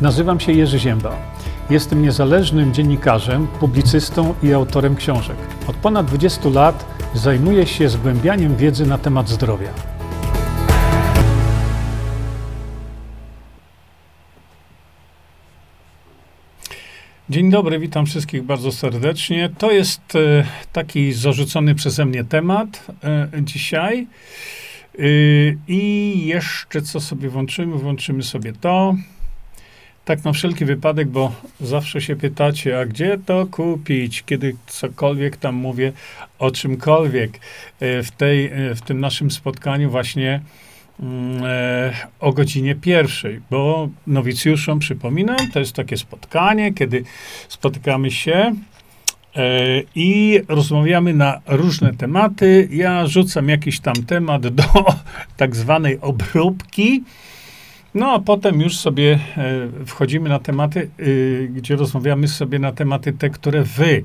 Nazywam się Jerzy Ziemba. Jestem niezależnym dziennikarzem, publicystą i autorem książek. Od ponad 20 lat zajmuję się zgłębianiem wiedzy na temat zdrowia. Dzień dobry, witam wszystkich bardzo serdecznie. To jest e, taki zarzucony przeze mnie temat e, dzisiaj. E, I jeszcze co sobie włączymy? Włączymy sobie to. Tak na wszelki wypadek, bo zawsze się pytacie, a gdzie to kupić, kiedy cokolwiek tam mówię o czymkolwiek. W, tej, w tym naszym spotkaniu właśnie mm, o godzinie pierwszej, bo nowicjuszom przypominam, to jest takie spotkanie, kiedy spotykamy się i rozmawiamy na różne tematy. Ja rzucam jakiś tam temat do tak zwanej obróbki. No a potem już sobie wchodzimy na tematy, gdzie rozmawiamy sobie na tematy te, które wy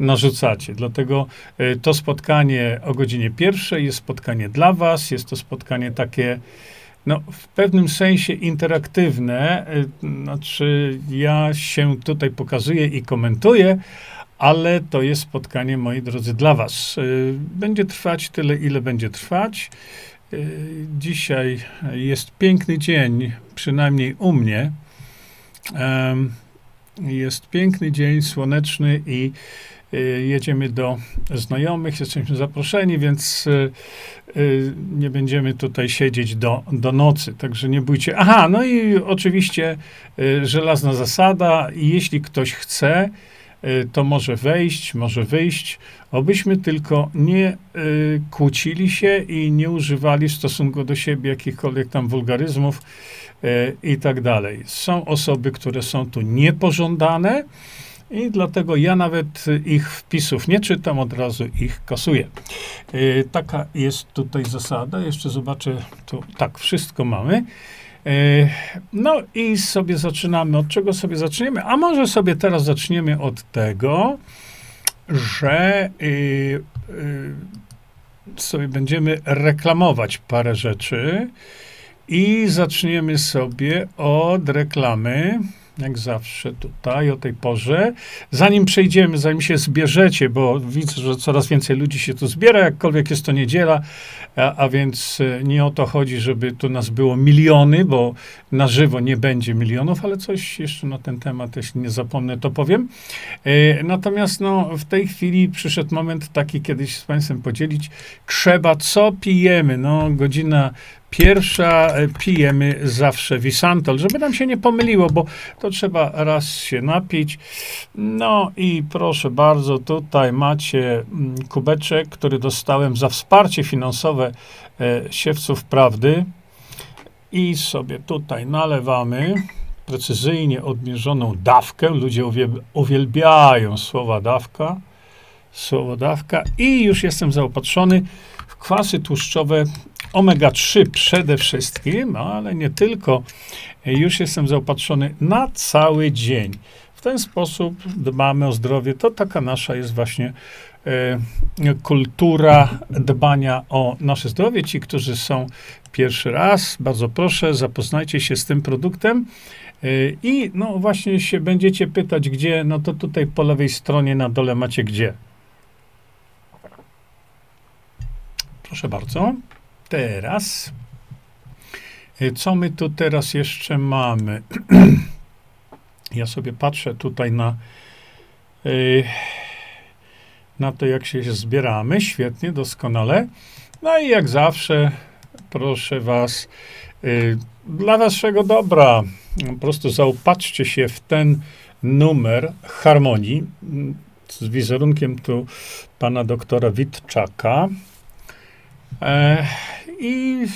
narzucacie. Dlatego to spotkanie o godzinie pierwszej jest spotkanie dla was, jest to spotkanie takie no, w pewnym sensie interaktywne. Znaczy, ja się tutaj pokazuję i komentuję, ale to jest spotkanie, moi drodzy, dla was. Będzie trwać tyle, ile będzie trwać. Dzisiaj jest piękny dzień, przynajmniej u mnie. Jest piękny dzień, słoneczny i jedziemy do znajomych, jesteśmy zaproszeni, więc nie będziemy tutaj siedzieć do, do nocy, także nie bójcie. Aha, no i oczywiście żelazna zasada, jeśli ktoś chce, to może wejść, może wyjść, obyśmy tylko nie y, kłócili się i nie używali w stosunku do siebie jakichkolwiek tam wulgaryzmów y, i tak dalej. Są osoby, które są tu niepożądane i dlatego ja nawet ich wpisów nie czytam, od razu ich kasuję. Y, taka jest tutaj zasada. Jeszcze zobaczę, tu tak, wszystko mamy. No i sobie zaczynamy. Od czego sobie zaczniemy? A może sobie teraz zaczniemy od tego, że y, y, sobie będziemy reklamować parę rzeczy i zaczniemy sobie od reklamy jak zawsze tutaj o tej porze. Zanim przejdziemy, zanim się zbierzecie, bo widzę, że coraz więcej ludzi się tu zbiera, jakkolwiek jest to niedziela, a, a więc e, nie o to chodzi, żeby tu nas było miliony, bo na żywo nie będzie milionów, ale coś jeszcze na ten temat, jeśli nie zapomnę, to powiem. E, natomiast no, w tej chwili przyszedł moment taki, kiedyś z Państwem podzielić, trzeba, co pijemy, no godzina Pierwsza e, pijemy zawsze Wisantol, żeby nam się nie pomyliło, bo to trzeba raz się napić. No i proszę bardzo, tutaj macie mm, kubeczek, który dostałem za wsparcie finansowe e, siewców prawdy. I sobie tutaj nalewamy precyzyjnie odmierzoną dawkę. Ludzie uwielbiają słowa dawka. Słowo dawka. I już jestem zaopatrzony w kwasy tłuszczowe omega-3 przede wszystkim, ale nie tylko. Już jestem zaopatrzony na cały dzień. W ten sposób dbamy o zdrowie. To taka nasza jest właśnie e, kultura dbania o nasze zdrowie. Ci, którzy są pierwszy raz, bardzo proszę, zapoznajcie się z tym produktem. E, I no właśnie się będziecie pytać, gdzie, no to tutaj po lewej stronie na dole macie gdzie. Proszę bardzo. Teraz, y, co my tu teraz jeszcze mamy? ja sobie patrzę tutaj na, y, na to, jak się zbieramy. Świetnie, doskonale. No i jak zawsze, proszę Was, y, dla Waszego dobra, po prostu zaopatrzcie się w ten numer harmonii z wizerunkiem tu pana doktora Witczaka. E, I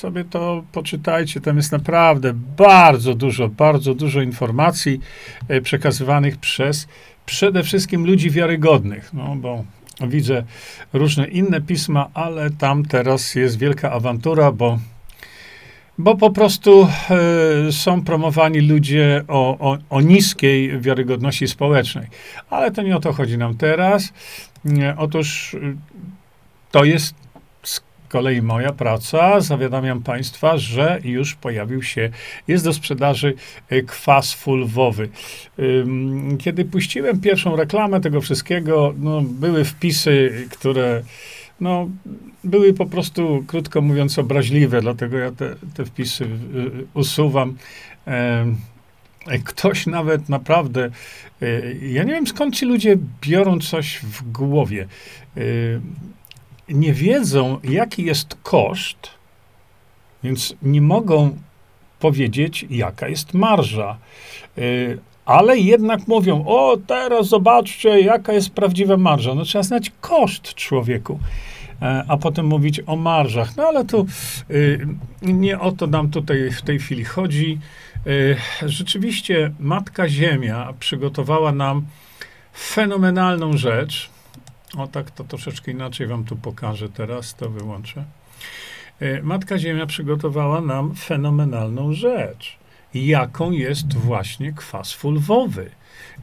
sobie to poczytajcie. Tam jest naprawdę bardzo dużo, bardzo dużo informacji e, przekazywanych przez przede wszystkim ludzi wiarygodnych. No bo widzę różne inne pisma, ale tam teraz jest wielka awantura, bo bo po prostu y, są promowani ludzie o, o, o, niskiej wiarygodności społecznej. Ale to nie o to chodzi nam teraz. Nie, otóż y, to jest kolei moja praca, zawiadamiam Państwa, że już pojawił się, jest do sprzedaży y, kwas fulwowy. Kiedy puściłem pierwszą reklamę tego wszystkiego, no, były wpisy, które no, były po prostu, krótko mówiąc, obraźliwe, dlatego ja te, te wpisy y, usuwam. Ktoś nawet naprawdę, y, ja nie wiem skąd ci ludzie biorą coś w głowie nie wiedzą, jaki jest koszt, więc nie mogą powiedzieć, jaka jest marża. Y, ale jednak mówią, o teraz zobaczcie, jaka jest prawdziwa marża. No trzeba znać koszt człowieku, e, a potem mówić o marżach. No ale tu y, nie o to nam tutaj w tej chwili chodzi. Y, rzeczywiście Matka Ziemia przygotowała nam fenomenalną rzecz, o tak, to troszeczkę inaczej wam tu pokażę teraz, to wyłączę. E, Matka Ziemia przygotowała nam fenomenalną rzecz, jaką jest właśnie kwas fulwowy.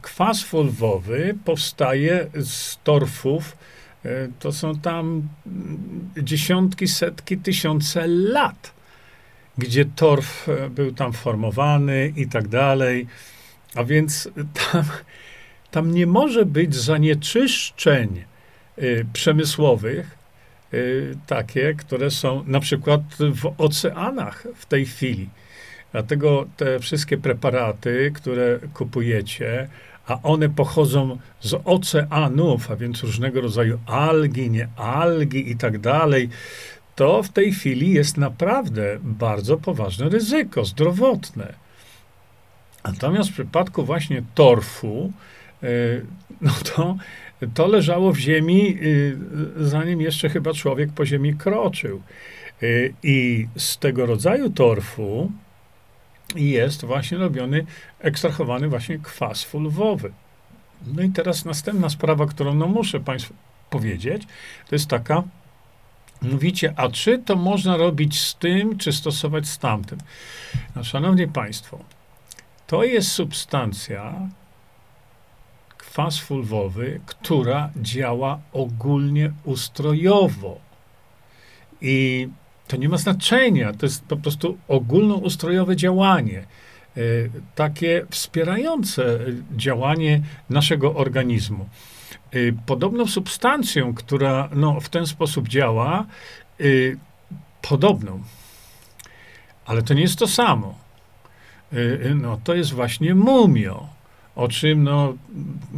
Kwas fulwowy powstaje z torfów, e, to są tam dziesiątki, setki, tysiące lat, gdzie torf e, był tam formowany i tak dalej. A więc tam, tam nie może być zanieczyszczeń przemysłowych, y, takie, które są na przykład w oceanach w tej chwili. Dlatego te wszystkie preparaty, które kupujecie, a one pochodzą z oceanów, a więc różnego rodzaju algi, nie algi i tak dalej, to w tej chwili jest naprawdę bardzo poważne ryzyko zdrowotne. Natomiast w przypadku właśnie torfu, y, no to to leżało w ziemi, y, zanim jeszcze chyba człowiek po ziemi kroczył. Y, I z tego rodzaju torfu jest właśnie robiony, ekstrahowany właśnie kwas fulwowy. No i teraz następna sprawa, którą no muszę Państwu powiedzieć, to jest taka, mówicie, a czy to można robić z tym, czy stosować z tamtym? No, szanowni Państwo, to jest substancja, kwas fulwowy, która działa ogólnie ustrojowo. I to nie ma znaczenia, to jest po prostu ogólnoustrojowe działanie, e, takie wspierające działanie naszego organizmu. E, podobną substancją, która no, w ten sposób działa, e, podobną, ale to nie jest to samo. No, to jest właśnie mumio o czym no,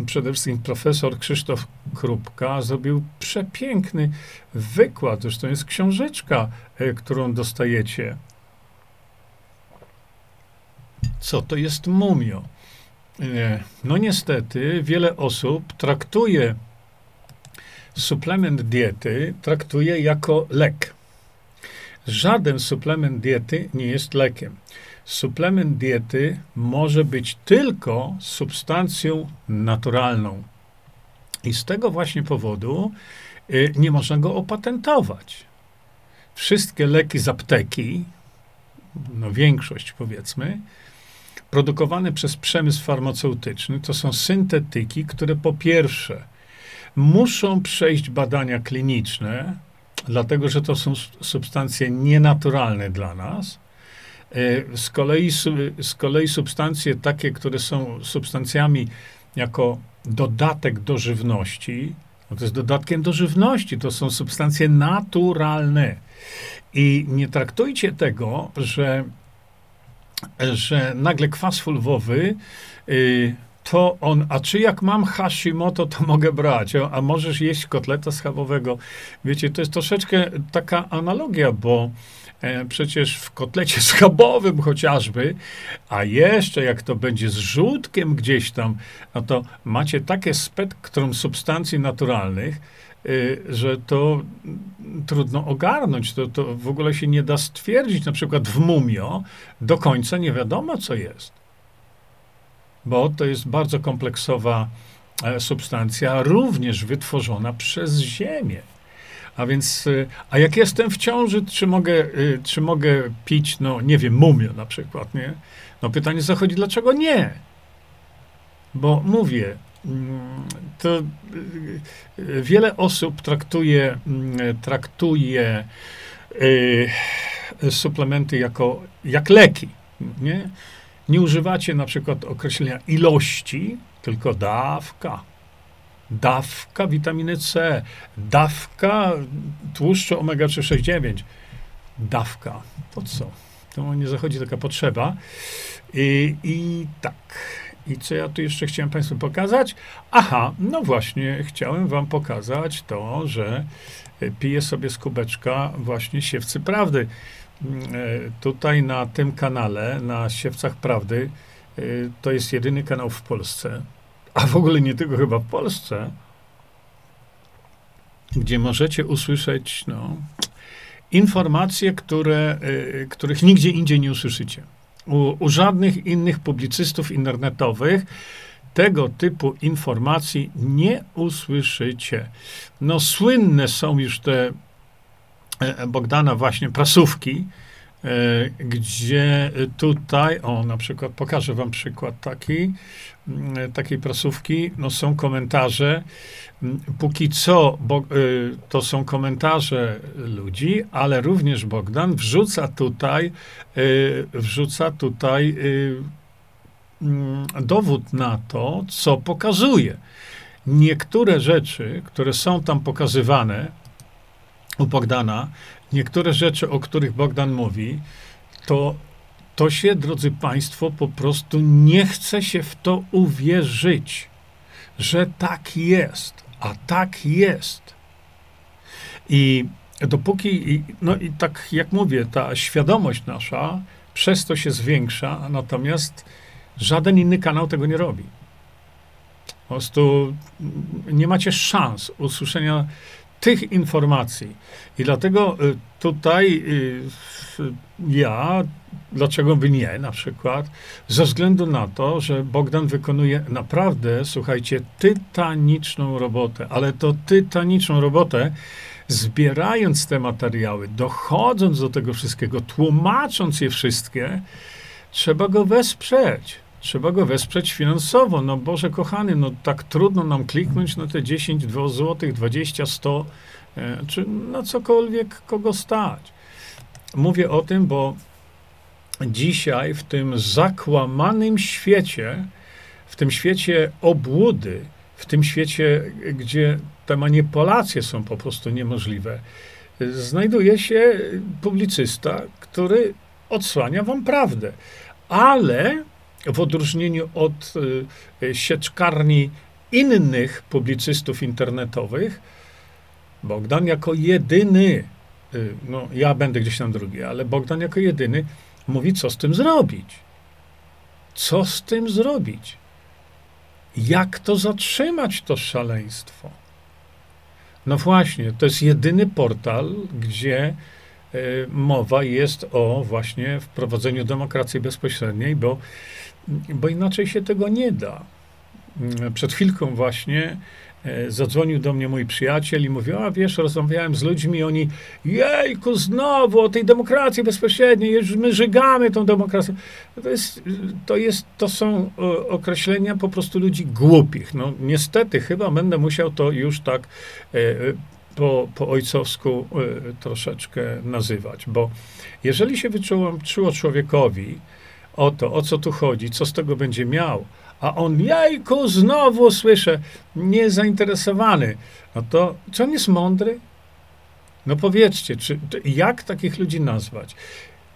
przede wszystkim profesor Krzysztof Krupka zrobił przepiękny wykład. Zresztą jest książeczka, e, którą dostajecie. Co to jest mumio? E, no niestety wiele osób traktuje suplement diety traktuje jako lek. Żaden suplement diety nie jest lekiem suplement diety może być tylko substancją naturalną. I z tego właśnie powodu y, nie można go opatentować. Wszystkie leki z apteki, no większość powiedzmy, produkowane przez przemysł farmaceutyczny, to są syntetyki, które po pierwsze muszą przejść badania kliniczne, dlatego że to są substancje nienaturalne dla nas, z kolei, z kolei substancje takie, które są substancjami jako dodatek do żywności, no to jest dodatkiem do żywności, to są substancje naturalne. I nie traktujcie tego, że, że nagle kwas fulwowy y, to on, a czy jak mam Hashimoto, to mogę brać, a możesz jeść kotleta schabowego. Wiecie, to jest troszeczkę taka analogia, bo E, przecież w kotlecie schabowym chociażby, a jeszcze jak to będzie z żółtkiem gdzieś tam, no to macie takie spektrum substancji naturalnych, e, że to trudno ogarnąć. To, to w ogóle się nie da stwierdzić. Na przykład w mumio do końca nie wiadomo, co jest. Bo to jest bardzo kompleksowa e, substancja, również wytworzona przez Ziemię. A więc, y, a jak jestem w ciąży, czy mogę, y, czy mogę pić, no nie wiem, mumio na przykład, nie? No pytanie zachodzi, dlaczego nie? Bo mówię, mm, to y, wiele osób traktuje, mm, traktuje suplementy jako jak leki. Nie? nie używacie na przykład określenia ilości, tylko dawka. Dawka witaminy C, dawka tłuszczu omega-369. Dawka. Po co? To nie zachodzi taka potrzeba. I, I tak. I co ja tu jeszcze chciałem Państwu pokazać? Aha, no właśnie, chciałem Wam pokazać to, że piję sobie z kubeczka właśnie siewcy prawdy. Mm, e, tutaj na tym kanale, na Siewcach Prawdy, e, to jest jedyny kanał w Polsce, a w ogóle nie tylko chyba w Polsce, gdzie możecie usłyszeć no, informacje, które, e, których nigdzie indziej nie usłyszycie. U, u żadnych innych publicystów internetowych tego typu informacji nie usłyszycie. No, słynne są już te E, Bogdana właśnie prasówki, gdzie tutaj, o na przykład pokażę wam przykład taki, mm, takiej prasówki, no są komentarze, mm, póki co bo, e, to są komentarze ludzi, ale również Bogdan wrzuca tutaj, wrzuca tutaj mm, dowód na to, co pokazuje. Niektóre rzeczy, które są tam pokazywane, u Bogdana, niektóre rzeczy, o których Bogdan mówi, to, to się, drodzy Państwo, po prostu nie chce się w to uwierzyć, że tak jest, a tak jest. I dopóki, no i tak jak mówię, ta świadomość nasza przez to się zwiększa, natomiast żaden inny kanał tego nie robi. Po prostu nie macie szans usłyszenia tych informacji. I dlatego y, tutaj y, ja, dlaczego by nie na przykład, ze względu na to, że Bogdan wykonuje naprawdę, słuchajcie, tytaniczną robotę, ale to tytaniczną robotę, zbierając te materiały, dochodząc do tego wszystkiego, tłumacząc je wszystkie, trzeba go wesprzeć trzeba go wesprzeć finansowo. No Boże kochany, no tak trudno nam kliknąć na te 10, 2 zł, 20, 100, e, czy na cokolwiek kogo stać. Mówię o tym, bo dzisiaj w tym zakłamanym świecie, w tym świecie obłudy, w tym świecie, gdzie te manipulacje są po prostu niemożliwe, znajduje się publicysta, który odsłania wam prawdę. Ale w odróżnieniu od y, sieczkarni innych publicystów internetowych, Bogdan jako jedyny, y, no ja będę gdzieś tam drugi, ale Bogdan jako jedyny mówi, co z tym zrobić. Co z tym zrobić? Jak to zatrzymać, to szaleństwo? No właśnie, to jest jedyny portal, gdzie y, mowa jest o właśnie wprowadzeniu demokracji bezpośredniej, bo bo inaczej się tego nie da. Przed chwilką właśnie e, zadzwonił do mnie mój przyjaciel i mówił, a wiesz, rozmawiałem z ludźmi, oni, jejku, znowu o tej demokracji bezpośredniej, my żygamy tą demokracją. To, jest, to, jest, to są określenia po prostu ludzi głupich. No niestety, chyba będę musiał to już tak e, po, po ojcowsku e, troszeczkę nazywać, bo jeżeli się wyczuło człowiekowi, o to, o co tu chodzi, co z tego będzie miał. A on, jajku, znowu słyszę, niezainteresowany. No to, czy on jest mądry? No powiedzcie, czy, jak takich ludzi nazwać?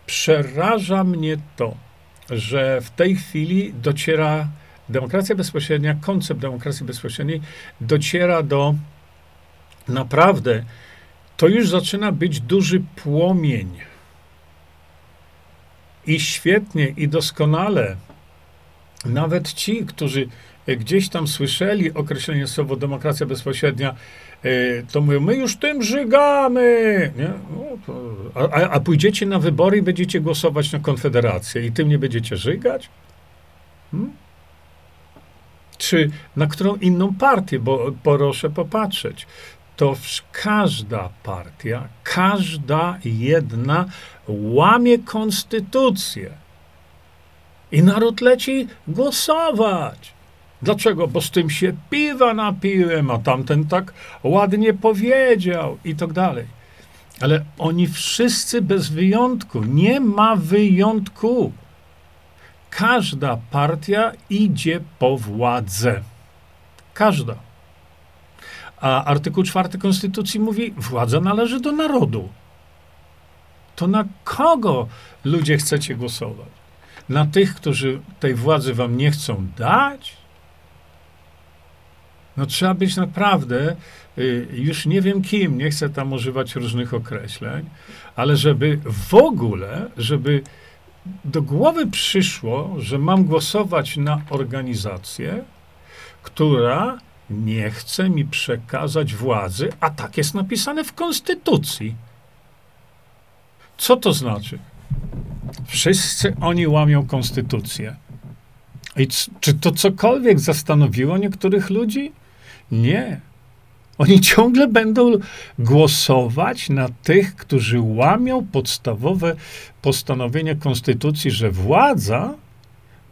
Przeraża mnie to, że w tej chwili dociera demokracja bezpośrednia, koncept demokracji bezpośredniej dociera do naprawdę, to już zaczyna być duży płomień i świetnie, i doskonale. Nawet ci, którzy gdzieś tam słyszeli określenie słowo demokracja bezpośrednia, e, to mówią, my już tym żygamy. Nie? No, to, a, a pójdziecie na wybory i będziecie głosować na Konfederację i tym nie będziecie żygać? Hmm? Czy na którą inną partię, bo proszę popatrzeć to każda partia, każda jedna łamie konstytucję. I naród leci głosować. Dlaczego? Bo z tym się piwa napiłem, a tamten tak ładnie powiedział i tak dalej. Ale oni wszyscy bez wyjątku, nie ma wyjątku. Każda partia idzie po władzę. Każda. A artykuł 4 Konstytucji mówi: władza należy do narodu. To na kogo ludzie chcecie głosować? Na tych, którzy tej władzy wam nie chcą dać? No trzeba być naprawdę, y, już nie wiem kim, nie chcę tam używać różnych określeń, ale żeby w ogóle, żeby do głowy przyszło, że mam głosować na organizację, która nie chce mi przekazać władzy, a tak jest napisane w Konstytucji. Co to znaczy? Wszyscy oni łamią Konstytucję. I czy to cokolwiek zastanowiło niektórych ludzi? Nie. Oni ciągle będą głosować na tych, którzy łamią podstawowe postanowienie Konstytucji, że władza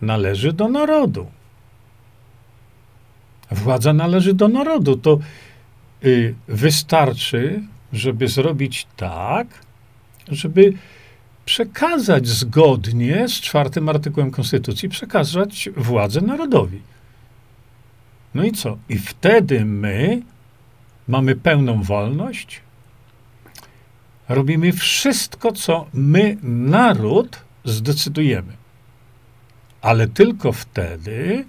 należy do narodu. Władza należy do narodu. To y, wystarczy, żeby zrobić tak, żeby przekazać zgodnie z czwartym artykułem Konstytucji, przekazać władzę narodowi. No i co? I wtedy my mamy pełną wolność, robimy wszystko, co my, naród, zdecydujemy. Ale tylko wtedy,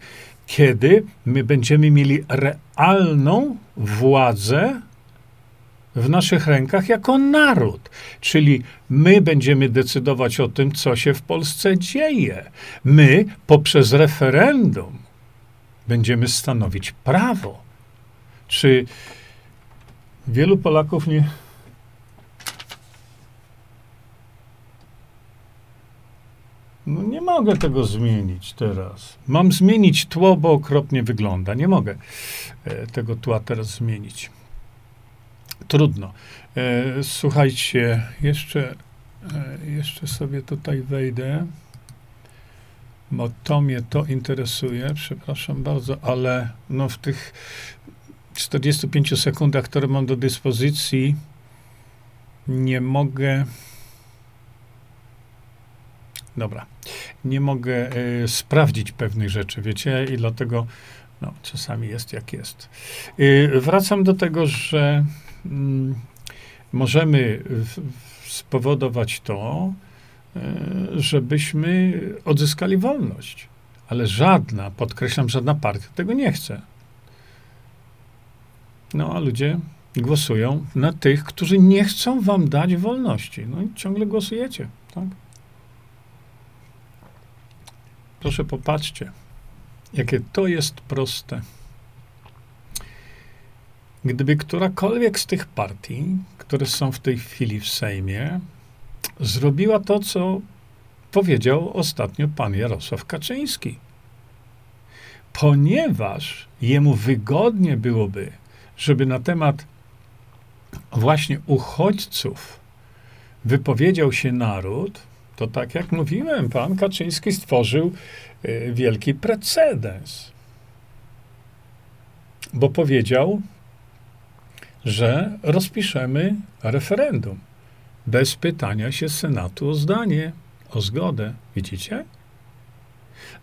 kiedy my będziemy mieli realną władzę w naszych rękach jako naród. Czyli my będziemy decydować o tym, co się w Polsce dzieje. My poprzez referendum będziemy stanowić prawo. Czy wielu Polaków nie. No nie mogę tego zmienić teraz. Mam zmienić tło, bo okropnie wygląda. Nie mogę e, tego tła teraz zmienić. Trudno. E, słuchajcie, jeszcze, e, jeszcze sobie tutaj wejdę bo to mnie to interesuje, przepraszam bardzo, ale no w tych 45 sekundach, które mam do dyspozycji, nie mogę. Dobra, nie mogę y, sprawdzić pewnych rzeczy, wiecie, i dlatego no, czasami jest jak jest. Y, wracam do tego, że możemy w, spowodować to, E, żebyśmy odzyskali wolność. Ale żadna, podkreślam, żadna partia tego nie chce. No a ludzie głosują na tych, którzy nie chcą wam dać wolności. No i ciągle głosujecie, tak? Proszę popatrzcie, jakie to jest proste. Gdyby którakolwiek z tych partii, które są w tej chwili w Sejmie, zrobiła to, co powiedział ostatnio pan Jarosław Kaczyński. Ponieważ jemu wygodnie byłoby, żeby na temat właśnie uchodźców wypowiedział się naród, to tak jak mówiłem, pan Kaczyński stworzył y, wielki precedens. Bo powiedział, że rozpiszemy referendum bez pytania się Senatu o zdanie, o zgodę. Widzicie?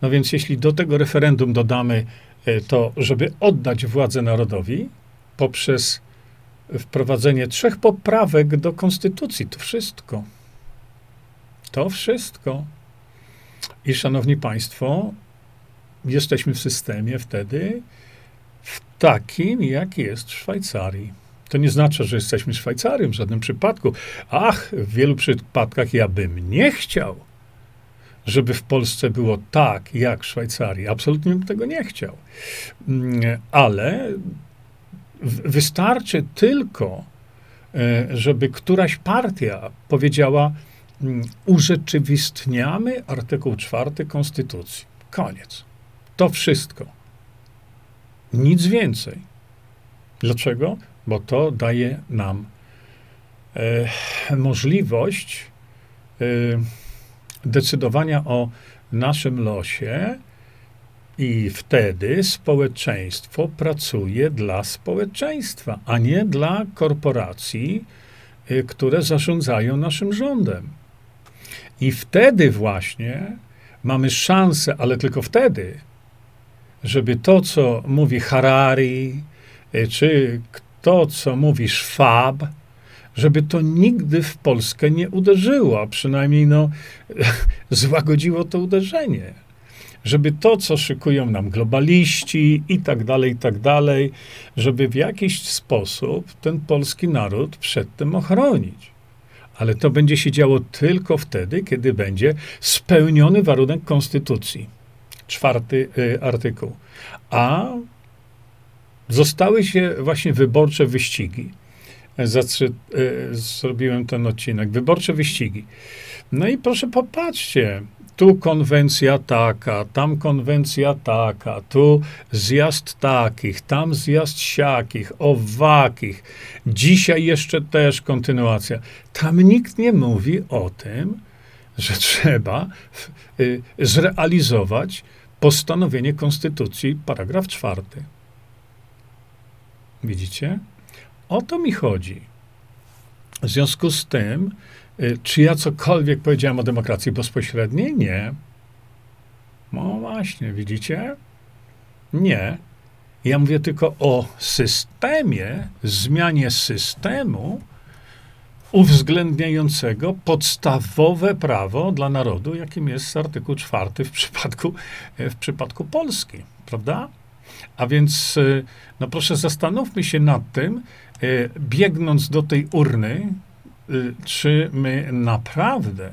No więc jeśli do tego referendum dodamy e, to, żeby oddać władzę narodowi poprzez wprowadzenie trzech poprawek do konstytucji, to wszystko. To wszystko. I szanowni państwo, jesteśmy w systemie wtedy w takim, jak jest w Szwajcarii. To nie znaczy, że jesteśmy Szwajcarią w żadnym przypadku. Ach, w wielu przypadkach ja bym nie chciał, żeby w Polsce było tak jak w Szwajcarii. Absolutnie bym tego nie chciał. Mm, ale wystarczy tylko, e, żeby któraś partia powiedziała, mm, urzeczywistniamy artykuł 4 Konstytucji. Koniec. To wszystko. Nic więcej. Dlaczego? Bo to daje nam e, możliwość e, decydowania o naszym losie I wtedy społeczeństwo pracuje dla społeczeństwa, a nie dla korporacji, y, które zarządzają naszym rządem. I wtedy właśnie mamy szansę, ale tylko wtedy, żeby to, co mówi Harari, czy to, co mówi Schwab, żeby to nigdy w Polskę nie uderzyło, a przynajmniej no, złagodziło to uderzenie. Żeby to, co szykują nam globaliści i tak dalej, i tak dalej, żeby w jakiś sposób ten polski naród przed tym ochronić. Ale to będzie się działo tylko wtedy, kiedy będzie spełniony warunek konstytucji. Czwarty y, artykuł. A zostały się właśnie wyborcze wyścigi. Zatrzy, y, zrobiłem ten odcinek. Wyborcze wyścigi. No i proszę popatrzcie, tu konwencja taka, tam konwencja taka, tu zjazd takich, tam zjazd siakich, owakich. Dzisiaj jeszcze też kontynuacja. Tam nikt nie mówi o tym, że trzeba y, zrealizować postanowienie Konstytucji, paragraf czwarty. Widzicie? O to mi chodzi. W związku z tym, y, czy ja cokolwiek powiedziałem o demokracji bezpośredniej? Nie. No właśnie, widzicie? Nie. Ja mówię tylko o systemie, zmianie systemu uwzględniającego podstawowe prawo dla narodu, jakim jest artykuł czwarty w przypadku, w przypadku Polski, prawda? A więc, y, no proszę, zastanówmy się nad tym, y, biegnąc do tej urny, y, czy my naprawdę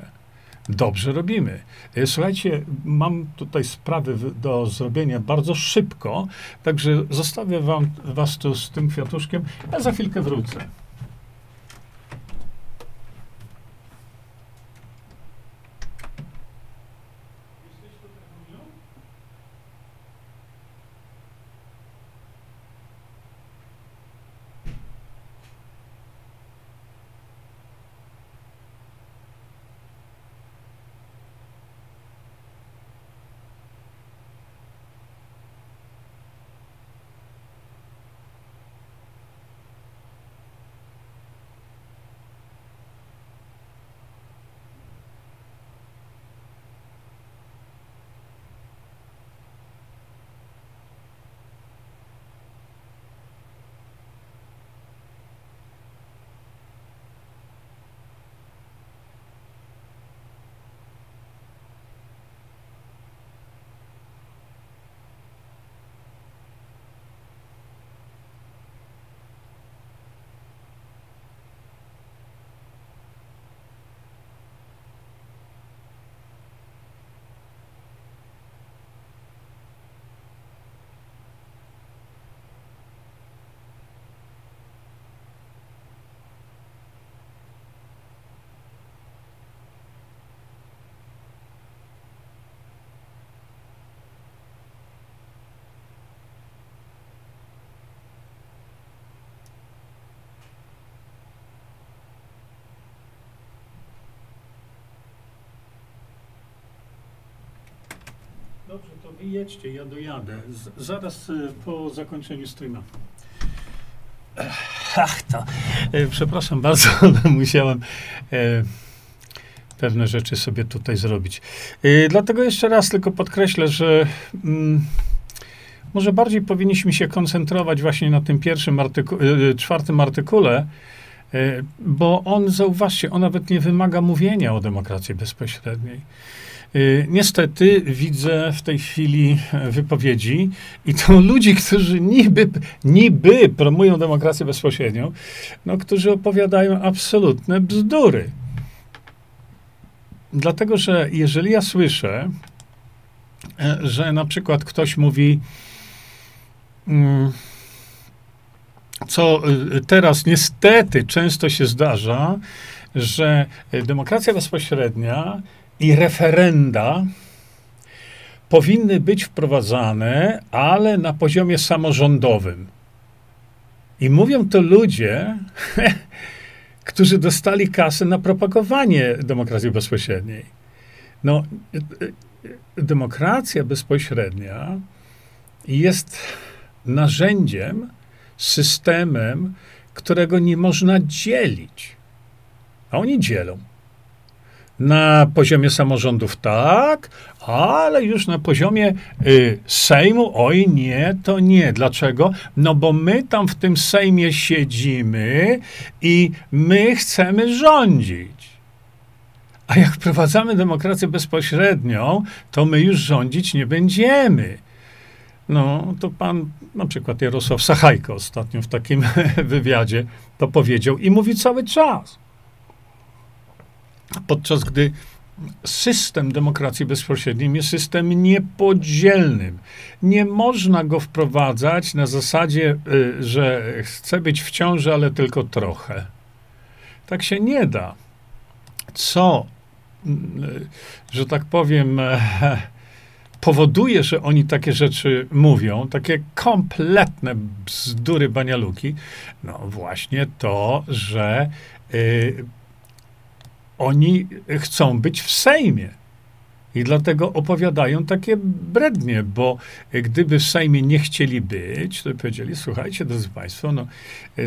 dobrze robimy. Słuchajcie, mam tutaj sprawy do zrobienia bardzo szybko, także zostawię wam, was tu z tym kwiatuszkiem. Ja za chwilkę wrócę. Dobrze, to wyjedźcie, ja dojadę. Z, zaraz y, po zakończeniu streama. Ach, to. E, przepraszam bardzo, musiałem e, pewne rzeczy sobie tutaj zrobić. E, dlatego jeszcze raz tylko podkreślę, że mm, może bardziej powinniśmy się koncentrować właśnie na tym pierwszym artyku e, czwartym artykule, e, bo on, zauważcie, on nawet nie wymaga mówienia o demokracji bezpośredniej. Y, niestety widzę w tej chwili wypowiedzi i to ludzi, którzy niby, niby promują demokrację bezpośrednią, no, którzy opowiadają absolutne bzdury. Dlatego, że jeżeli ja słyszę, e, że na przykład ktoś mówi, mm, co y, teraz niestety często się zdarza, że demokracja bezpośrednia i referenda powinny być wprowadzane, ale na poziomie samorządowym. I mówią to ludzie, którzy dostali kasę na propagowanie demokracji bezpośredniej. No, demokracja bezpośrednia jest narzędziem, systemem, którego nie można dzielić. A oni dzielą. Na poziomie samorządów tak, ale już na poziomie y, Sejmu, oj nie, to nie. Dlaczego? No bo my tam w tym Sejmie siedzimy i my chcemy rządzić. A jak wprowadzamy demokrację bezpośrednią, to my już rządzić nie będziemy. No, to pan, na przykład Jarosław Sachajko ostatnio w takim wywiadzie to powiedział i mówi cały czas. Podczas gdy system demokracji bezpośredniej jest systemem niepodzielnym. Nie można go wprowadzać na zasadzie, y, że chce być w ciąży, ale tylko trochę. Tak się nie da. Co, y, że tak powiem, powoduje, że oni takie rzeczy mówią, takie kompletne bzdury banialuki, no właśnie to, że y, oni chcą być w Sejmie. I dlatego opowiadają takie brednie, bo gdyby w Sejmie nie chcieli być, to by powiedzieli, słuchajcie, drodzy Państwo, no,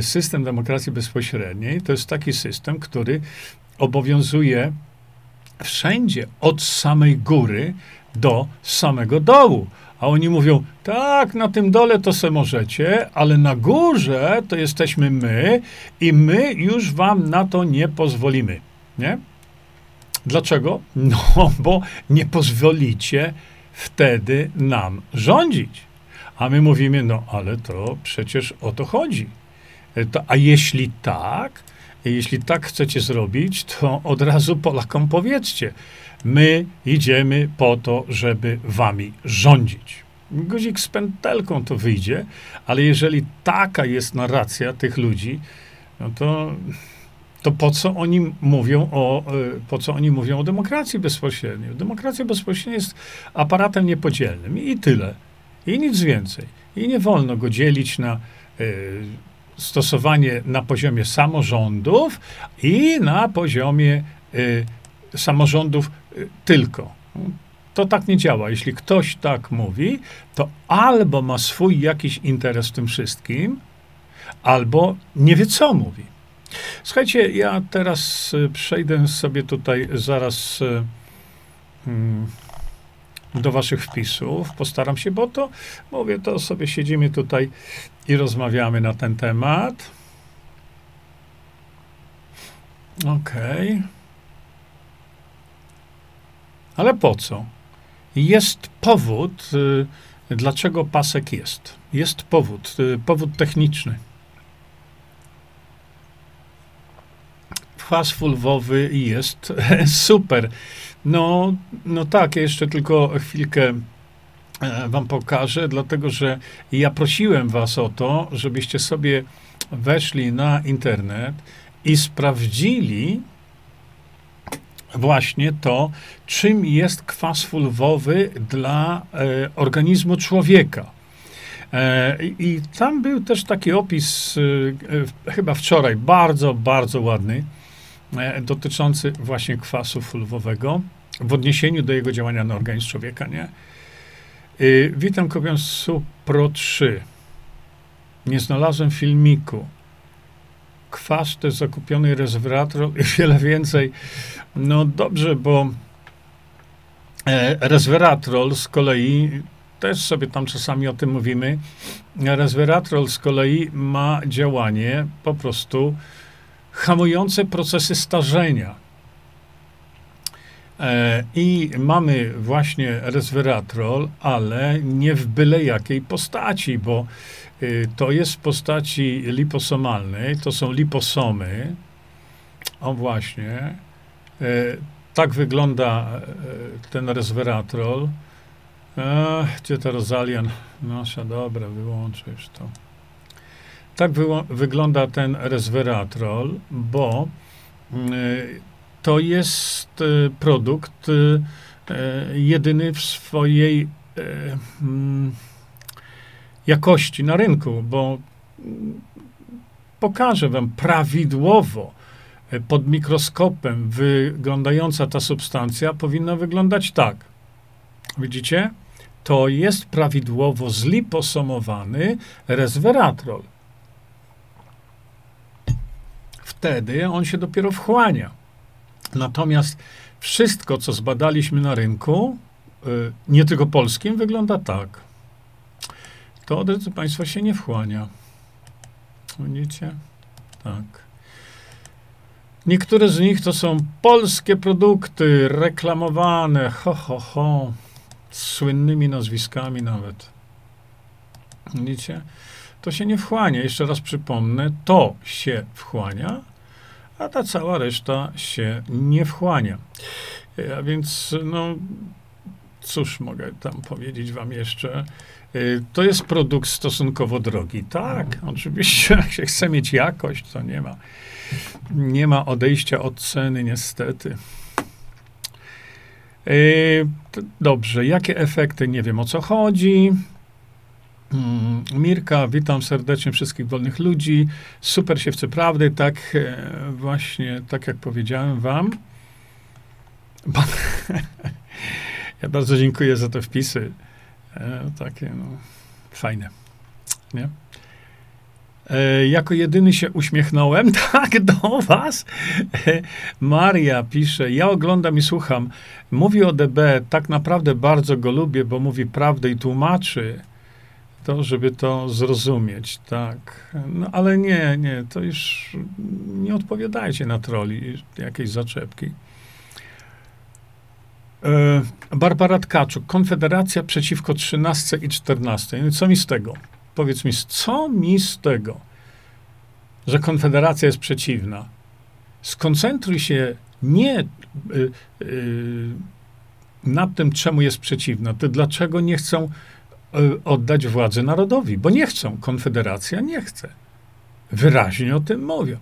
system demokracji bezpośredniej to jest taki system, który obowiązuje wszędzie, od samej góry do samego dołu. A oni mówią, tak, na tym dole to se możecie, ale na górze to jesteśmy my i my już wam na to nie pozwolimy. Nie? Dlaczego? No, bo nie pozwolicie wtedy nam rządzić. A my mówimy, no ale to przecież o to chodzi. E, to, a jeśli tak, jeśli tak chcecie zrobić, to od razu Polakom powiedzcie, my idziemy po to, żeby wami rządzić. Guzik z pętelką to wyjdzie, ale jeżeli taka jest narracja tych ludzi, no to to po co oni mówią o, e, po co oni mówią o demokracji bezpośredniej? Demokracja bezpośrednia jest aparatem niepodzielnym i tyle. I nic więcej. I nie wolno go dzielić na y, stosowanie na poziomie samorządów i na poziomie y, samorządów y, tylko. To tak nie działa. Jeśli ktoś tak mówi, to albo ma swój jakiś interes w tym wszystkim, albo nie wie, co mówi. Słuchajcie, ja teraz y, przejdę sobie tutaj zaraz y, mm, do waszych wpisów. Postaram się, bo to, mówię, to sobie siedzimy tutaj i rozmawiamy na ten temat. Okej. Okay. Ale po co? Jest powód, y, dlaczego pasek jest. Jest powód, powód techniczny. Kwas fulwowy jest super. No, no tak, jeszcze tylko chwilkę e, wam pokażę, dlatego że ja prosiłem was o to, żebyście sobie weszli na internet i sprawdzili właśnie to, czym jest kwas fulwowy dla e, organizmu człowieka. E, I tam był też taki opis, e, chyba wczoraj, bardzo, bardzo ładny. E, dotyczący właśnie kwasu fulwowego w odniesieniu do jego działania na organizm człowieka, nie? Yy, witam Kopiąsu Pro 3. Nie znalazłem filmiku. Kwas to jest zakupiony resveratrol i wiele więcej. No dobrze, bo e, resveratrol z kolei, też sobie tam czasami o tym mówimy, resveratrol z kolei ma działanie po prostu hamujące procesy starzenia. E, I mamy właśnie resveratrol, ale nie w byle jakiej postaci, bo y, to jest w postaci liposomalnej, to są liposomy. O właśnie. E, tak wygląda e, ten resveratrol. Gdzie to Rozalian? Nasza, dobra, wyłączysz to. Tak wygląda ten resveratrol, bo y, to jest y, produkt y, jedyny w swojej mm, jakości na rynku, bo pokażę wam prawidłowo, pod mikroskopem wyglądająca ta substancja powinna wyglądać tak. Widzicie? To jest prawidłowo zliposomowany resveratrol. Wtedy on się dopiero wchłania. Natomiast wszystko, co zbadaliśmy na rynku, y, nie tylko polskim, wygląda tak. To, drodzy Państwo, się nie wchłania. Widzicie? Tak. Niektóre z nich to są polskie produkty reklamowane, ho, ho, ho, z słynnymi nazwiskami nawet. Widzicie? To się nie wchłania. Jeszcze raz przypomnę, to się wchłania, a ta cała reszta się nie wchłania. A więc, no, cóż mogę tam powiedzieć wam jeszcze? Y, to jest produkt stosunkowo drogi. Tak, oczywiście, jak się chce mieć jakość, to nie ma, nie ma odejścia od ceny, niestety. Y, dobrze, jakie efekty? Nie wiem o co chodzi. Mm, Mirka, witam serdecznie wszystkich wolnych ludzi. Super chce prawdy, tak e, właśnie, tak jak powiedziałem wam. Ja bardzo dziękuję za te wpisy. E, takie, no, fajne. Nie? E, jako jedyny się uśmiechnąłem, tak, do was. E, Maria pisze, ja oglądam i słucham. Mówi o DB, tak naprawdę bardzo go lubię, bo mówi prawdę i tłumaczy to, żeby to zrozumieć, tak. No ale nie, nie, to już nie odpowiadajcie na troli jakiejś zaczepki. E, Barbara Tkaczuk, Konfederacja przeciwko 13 i 14. No co mi z tego? Powiedz mi, co mi z tego, że Konfederacja jest przeciwna? Skoncentruj się nie y, y, nad tym, czemu jest przeciwna, to dlaczego nie chcą oddać władzy narodowi, bo nie chcą. Konfederacja nie chce. Wyraźnie o tym mówią.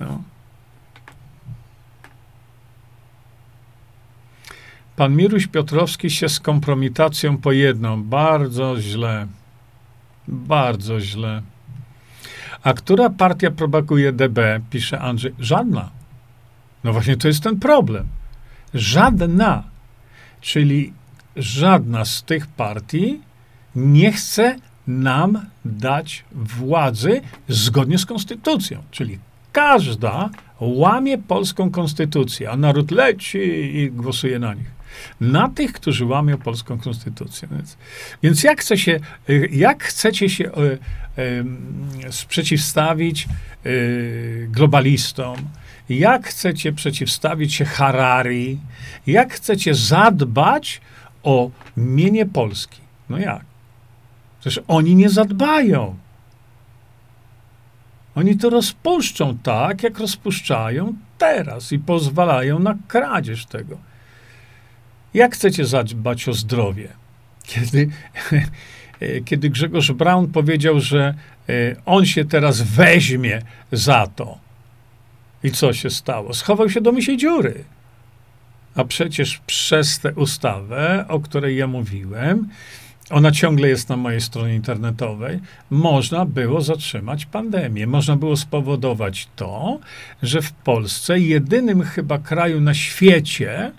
No. Pan Miruś Piotrowski się z kompromitacją pojednał. Bardzo źle. Bardzo źle. A która partia propaguje DB? Pisze Andrzej. Żadna. No właśnie to jest ten problem. Żadna. Czyli żadna z tych partii nie chce nam dać władzy zgodnie z konstytucją. Czyli każda łamie polską konstytucję, a naród leci i głosuje na nich na tych, którzy łamią polską konstytucję. Więc, więc jak, chce się, jak chcecie się e, e, sprzeciwstawić e, globalistom, jak chcecie przeciwstawić się Harari, jak chcecie zadbać o mienie Polski? No jak? Przecież oni nie zadbają. Oni to rozpuszczą tak, jak rozpuszczają teraz i pozwalają na kradzież tego. Jak chcecie zadbać o zdrowie? Kiedy, kiedy Grzegorz Braun powiedział, że e, on się teraz weźmie za to. I co się stało? Schował się do misiej dziury. A przecież przez tę ustawę, o której ja mówiłem, ona ciągle jest na mojej stronie internetowej, można było zatrzymać pandemię. Można było spowodować to, że w Polsce, jedynym chyba kraju na świecie,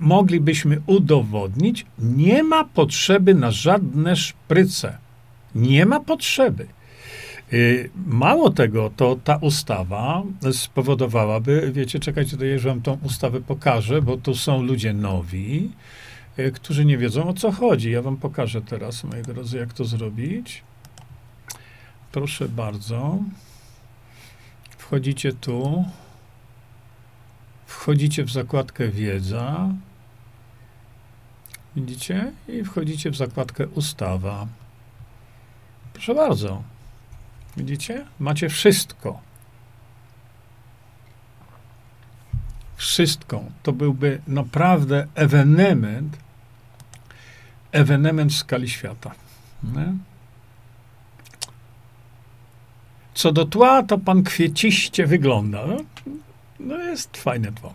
moglibyśmy udowodnić, nie ma potrzeby na żadne szpryce. Nie ma potrzeby. Y, mało tego, to ta ustawa spowodowałaby, wiecie, czekajcie, to ja wam tą ustawę pokażę, bo tu są ludzie nowi, którzy nie wiedzą o co chodzi. Ja wam pokażę teraz, moi drodzy, jak to zrobić. Proszę bardzo. Wchodzicie tu. Wchodzicie w zakładkę wiedza. Widzicie? I wchodzicie w zakładkę ustawa. Proszę bardzo. Widzicie? Macie wszystko. Wszystko. To byłby naprawdę ewenement, ewenement w skali świata. Nie? Co do tła, to pan kwieciście wygląda. No? No jest fajne tło.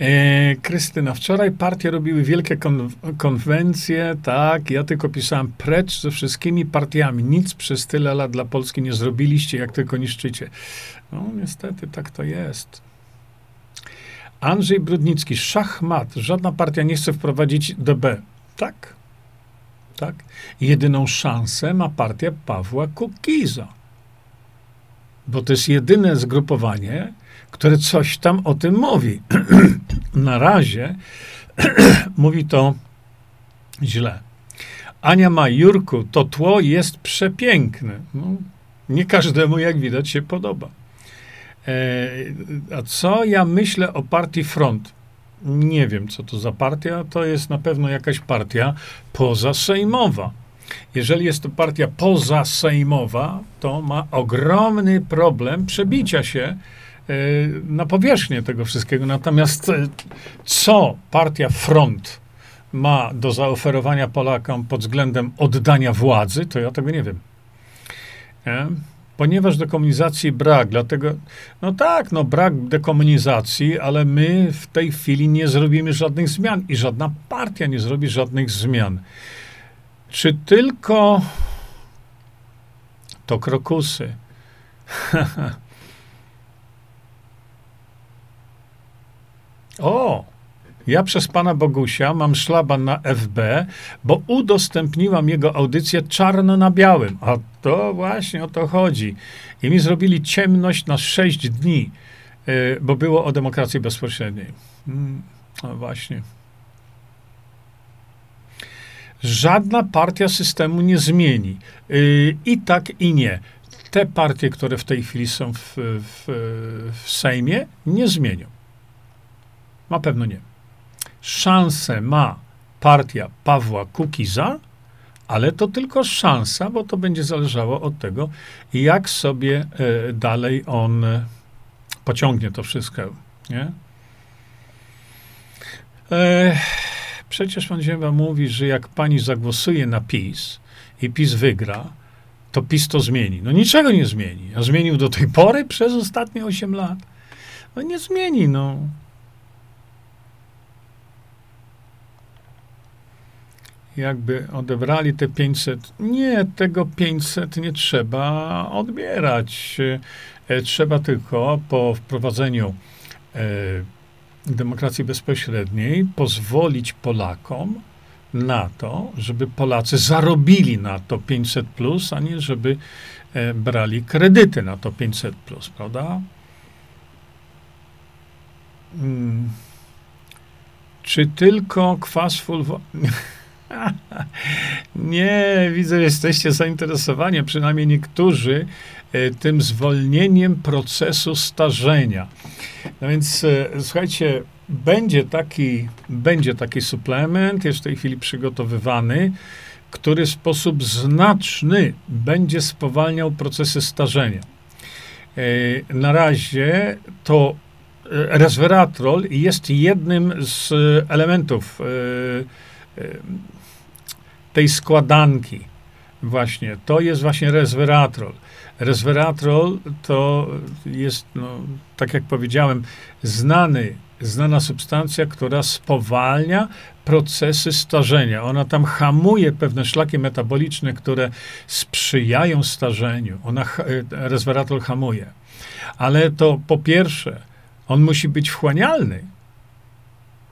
E, Krystyna, wczoraj partie robiły wielkie kon konwencje, tak, ja tylko pisałem precz ze wszystkimi partiami. Nic przez tyle lat dla Polski nie zrobiliście, jak tylko niszczycie. No niestety tak to jest. Andrzej Brudnicki, szachmat. Żadna partia nie chce wprowadzić DB. Tak. Tak. Jedyną szansę ma partia Pawła Kukiza. Bo to jest jedyne zgrupowanie, które coś tam o tym mówi. Na razie mówi to źle. Ania ma, Jurku, to tło jest przepiękne. No, nie każdemu, jak widać, się podoba. E, a co ja myślę o partii Front? Nie wiem, co to za partia. To jest na pewno jakaś partia pozasejmowa. Jeżeli jest to partia pozasejmowa, to ma ogromny problem przebicia się e, na powierzchnię tego wszystkiego. Natomiast e, co partia Front ma do zaoferowania Polakom pod względem oddania władzy, to ja tego nie wiem. Nie? Ponieważ dekomunizacji brak, dlatego, no tak, no brak dekomunizacji, ale my w tej chwili nie zrobimy żadnych zmian i żadna partia nie zrobi żadnych zmian. Czy tylko to krokusy? o! Ja przez pana Bogusia mam szlaban na FB, bo udostępniłam jego audycję czarno na białym. A to właśnie o to chodzi. I mi zrobili ciemność na 6 dni, yy, bo było o demokracji bezpośredniej. Mm, no właśnie. Żadna partia systemu nie zmieni. Yy, I tak, i nie. Te partie, które w tej chwili są w, w, w Sejmie, nie zmienią. Na pewno nie szansę ma partia Pawła Kukiza, ale to tylko szansa, bo to będzie zależało od tego, jak sobie e, dalej on e, pociągnie to wszystko. Nie? E, przecież pan Ziemba mówi, że jak pani zagłosuje na PiS i PiS wygra, to PiS to zmieni. No niczego nie zmieni. A zmienił do tej pory przez ostatnie 8 lat. No nie zmieni, no. Jakby odebrali te 500. Nie, tego 500 nie trzeba odbierać. E, trzeba tylko po wprowadzeniu e, demokracji bezpośredniej pozwolić Polakom na to, żeby Polacy zarobili na to 500, plus, a nie żeby e, brali kredyty na to 500, plus, prawda? Hmm. Czy tylko kwas full. Nie, widzę, jesteście zainteresowani, przynajmniej niektórzy, e, tym zwolnieniem procesu starzenia. No więc e, słuchajcie, będzie taki, będzie taki suplement, jest w tej chwili przygotowywany, który w sposób znaczny będzie spowalniał procesy starzenia. E, na razie to resveratrol jest jednym z elementów tej składanki właśnie, to jest właśnie resveratrol. Resveratrol to jest, no, tak jak powiedziałem, znany, znana substancja, która spowalnia procesy starzenia. Ona tam hamuje pewne szlaki metaboliczne, które sprzyjają starzeniu. Ona, resveratrol hamuje. Ale to po pierwsze, on musi być wchłanialny.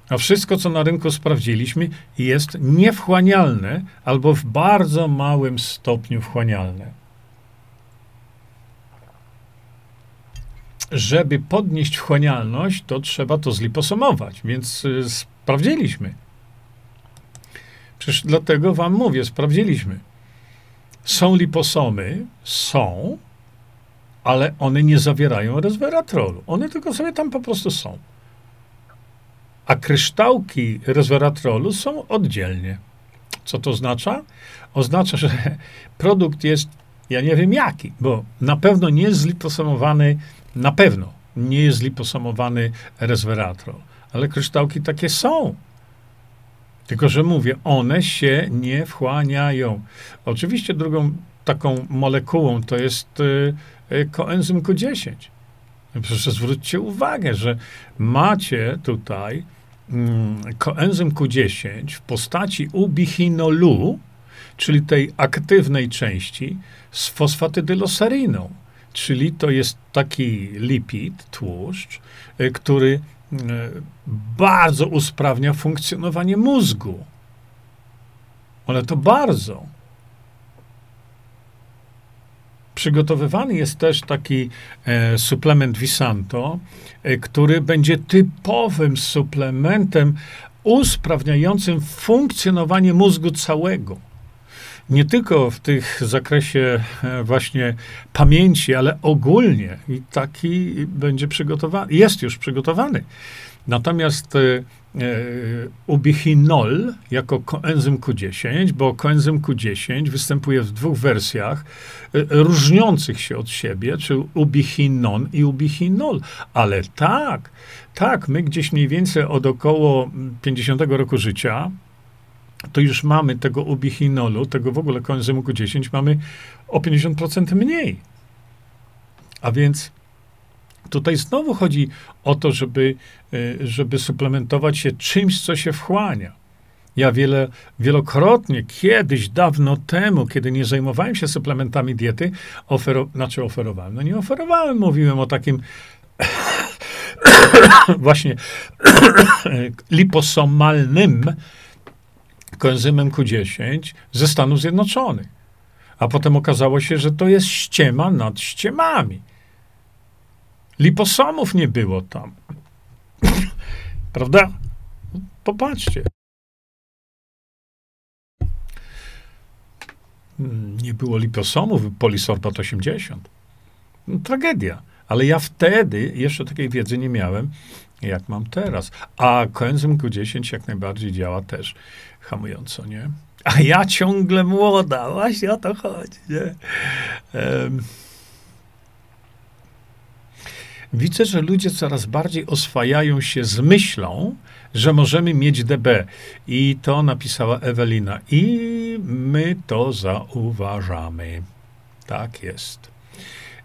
A wszystko, co na rynku sprawdziliśmy, jest niewchłanialne albo w bardzo małym stopniu wchłanialne. Żeby podnieść wchłanialność, to trzeba to zliposomować, więc y, sprawdziliśmy. Przecież dlatego wam mówię, sprawdziliśmy. Są liposomy, są, ale one nie zawierają resveratrolu. One tylko sobie tam po prostu są a kryształki resveratrolu są oddzielnie. Co to oznacza? Oznacza, że produkt jest, ja nie wiem jaki, bo na pewno nie jest zliposomowany, na pewno nie jest zliposomowany resveratrol, ale kryształki takie są. Tylko, że mówię, one się nie wchłaniają. Oczywiście drugą taką molekułą to jest y, y, koenzym Q10. Proszę zwróćcie uwagę, że macie tutaj koenzym Q10 w postaci ubichinolu, czyli tej aktywnej części, z fosfatydylosariną. Czyli to jest taki lipid, tłuszcz, y, który y, bardzo usprawnia funkcjonowanie mózgu. Ale to bardzo. Przygotowywany jest też taki e, suplement Visanto, e, który będzie typowym suplementem usprawniającym funkcjonowanie mózgu całego. Nie tylko w tych zakresie e, właśnie pamięci, ale ogólnie. I taki będzie przygotowany, jest już przygotowany. Natomiast e, e, ubichinol jako koenzym Q10, bo koenzym Q10 występuje w dwóch wersjach e, różniących się od siebie, czyli ubichinon i ubichinol. Ale tak, tak, my gdzieś mniej więcej od około 50 roku życia to już mamy tego ubichinolu, tego w ogóle koenzymu Q10 mamy o 50% mniej. A więc Tutaj znowu chodzi o to, żeby, e, żeby suplementować się czymś, co się wchłania. Ja wiele, wielokrotnie, kiedyś, dawno temu, kiedy nie zajmowałem się suplementami diety, ofero, znaczy oferowałem, no nie oferowałem, mówiłem o takim właśnie liposomalnym koenzymem Q10 ze Stanów Zjednoczonych. A potem okazało się, że to jest ściema nad ściemami. Liposomów nie było tam. Prawda? Popatrzcie. Nie było liposomów, polisorbat 80. No, tragedia. Ale ja wtedy jeszcze takiej wiedzy nie miałem, jak mam teraz. A koenzym Q10 jak najbardziej działa też hamująco, nie? A ja ciągle młoda, właśnie o to chodzi, nie? Um, widzę, że ludzie coraz bardziej oswajają się z myślą, że możemy mieć DB. I to napisała Ewelina. I my to zauważamy. Tak jest.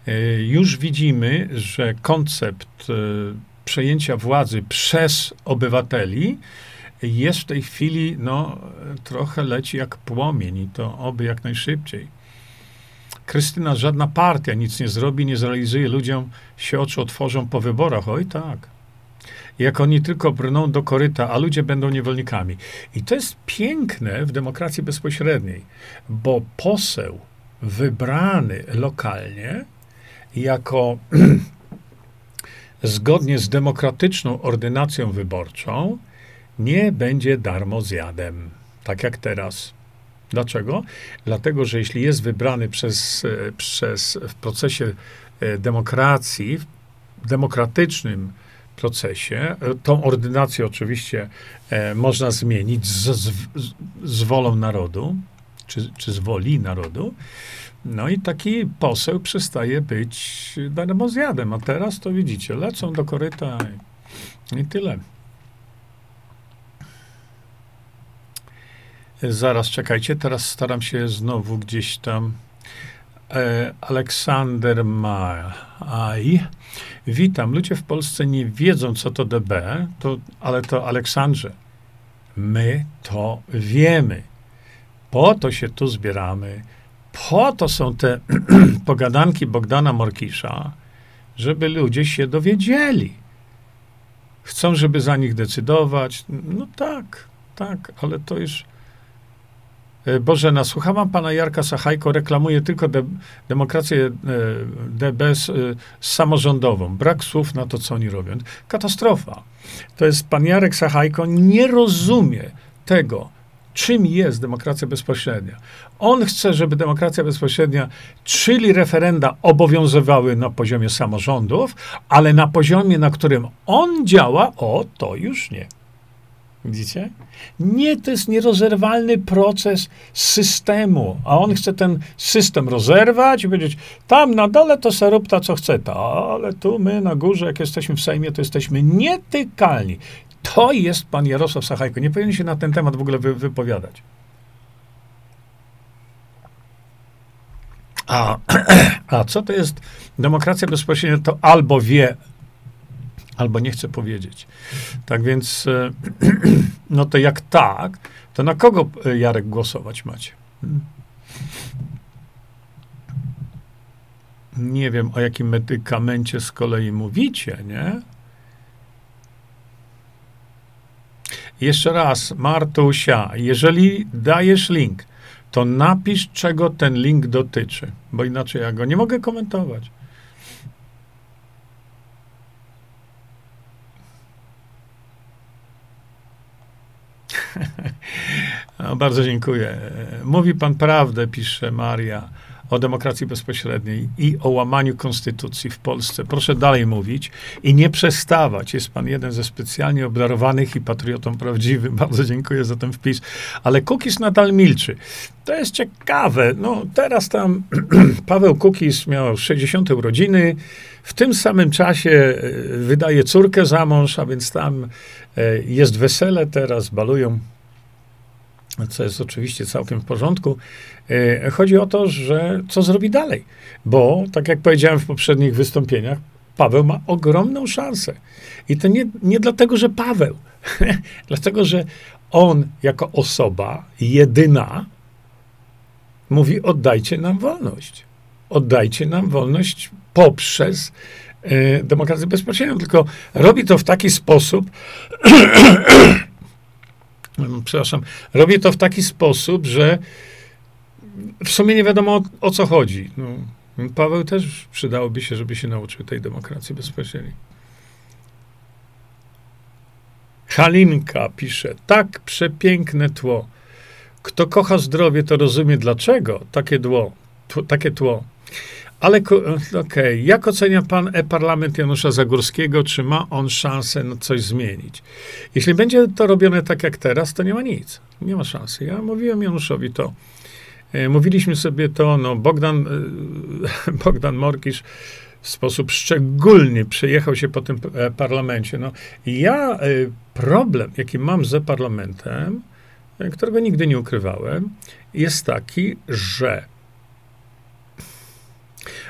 E, już widzimy, że koncept e, przejęcia władzy przez obywateli jest w tej chwili, no, trochę leci jak płomień i to oby jak najszybciej. Krystyna, żadna partia nic nie zrobi, nie zrealizuje, ludziom się oczy otworzą po wyborach. Oj tak. Jak oni tylko brną do koryta, a ludzie będą niewolnikami. I to jest piękne w demokracji bezpośredniej, bo poseł wybrany lokalnie jako zgodnie z demokratyczną ordynacją wyborczą nie będzie darmo zjadem, tak jak teraz. Dlaczego? Dlatego, że jeśli jest wybrany przez, e, przez w procesie e, demokracji, w demokratycznym procesie, e, tą ordynację oczywiście można zmienić z, z, z, wolą narodu, czy, czy z woli narodu. No i taki poseł przestaje być darmozjadem. A teraz to widzicie, lecą do koryta i, i tyle. Zaraz, czekajcie, teraz staram się znowu gdzieś tam. E, Aleksander Maj. Witam. Ludzie w Polsce nie wiedzą, co to DB, to, ale to Aleksandrze. My to wiemy. Po to się tu zbieramy. Po to są te pogadanki Bogdana Morkisza, żeby ludzie się dowiedzieli. Chcą, żeby za nich decydować. No tak, tak, ale to już Bożena, słuchałam pana Jarka Sachajko, reklamuje tylko de, demokrację e, DBS e, samorządową. Brak słów na to, co oni robią. Katastrofa. To jest pan Jarek Sachajko nie rozumie tego, czym jest demokracja bezpośrednia. On chce, żeby demokracja bezpośrednia, czyli referenda, obowiązywały na poziomie samorządów, ale na poziomie, na którym on działa, o, to już nie. Widzicie? Nie, to jest nierozerwalny proces systemu, a on chce ten system rozerwać i powiedzieć, tam na dole to se ta, co chce, ta, ale tu my na górze, jak jesteśmy w Sejmie, to jesteśmy nietykalni. To jest pan Jarosław Sachajko. Nie powinien się na ten temat w ogóle wy, wypowiadać. A, A co to jest demokracja bezpośrednia? To albo wie, albo nie chce powiedzieć. Tak więc, e, no to jak tak, to na kogo e, Jarek głosować macie? Hmm? Nie wiem, o jakim medykamencie z kolei mówicie, nie? Jeszcze raz, Martusia, jeżeli dajesz link, to napisz, czego ten link dotyczy, bo inaczej ja go nie mogę komentować. No, bardzo dziękuję. Mówi pan prawdę, pisze Maria o demokracji bezpośredniej i o łamaniu konstytucji w Polsce. Proszę dalej mówić i nie przestawać. Jest pan jeden ze specjalnie obdarowanych i patriotą prawdziwym. Bardzo dziękuję za ten wpis. Ale Kukis nadal milczy. To jest ciekawe. No, teraz tam Paweł Kukis miał 60 urodziny. W tym samym czasie e, wydaje córkę za mąż, a więc tam e, jest wesele teraz, balują co jest oczywiście całkiem w porządku. E, chodzi o to, że co zrobi dalej, bo tak jak powiedziałem w poprzednich wystąpieniach, Paweł ma ogromną szansę. I to nie, nie dlatego, że Paweł, dlatego, że on jako osoba jedyna mówi: oddajcie nam wolność. Oddajcie nam wolność poprzez y, demokrację bezpośrednią. Tylko robi to w taki sposób, przepraszam, robi to w taki sposób, że w sumie nie wiadomo o, o co chodzi. No, Paweł też przydałoby się, żeby się nauczył tej demokracji bezpośredniej. Halinka pisze, tak przepiękne tło. Kto kocha zdrowie, to rozumie dlaczego takie tło. takie tło. Ale okej, okay. jak ocenia pan e-parlament Janusza Zagórskiego? Czy ma on szansę coś zmienić? Jeśli będzie to robione tak jak teraz, to nie ma nic. Nie ma szansy. Ja mówiłem Januszowi to. E, mówiliśmy sobie to, no Bogdan, e, Bogdan Morkisz w sposób szczególny przejechał się po tym e, parlamencie. No, ja problem, jaki mam ze parlamentem, którego nigdy nie ukrywałem, jest taki, że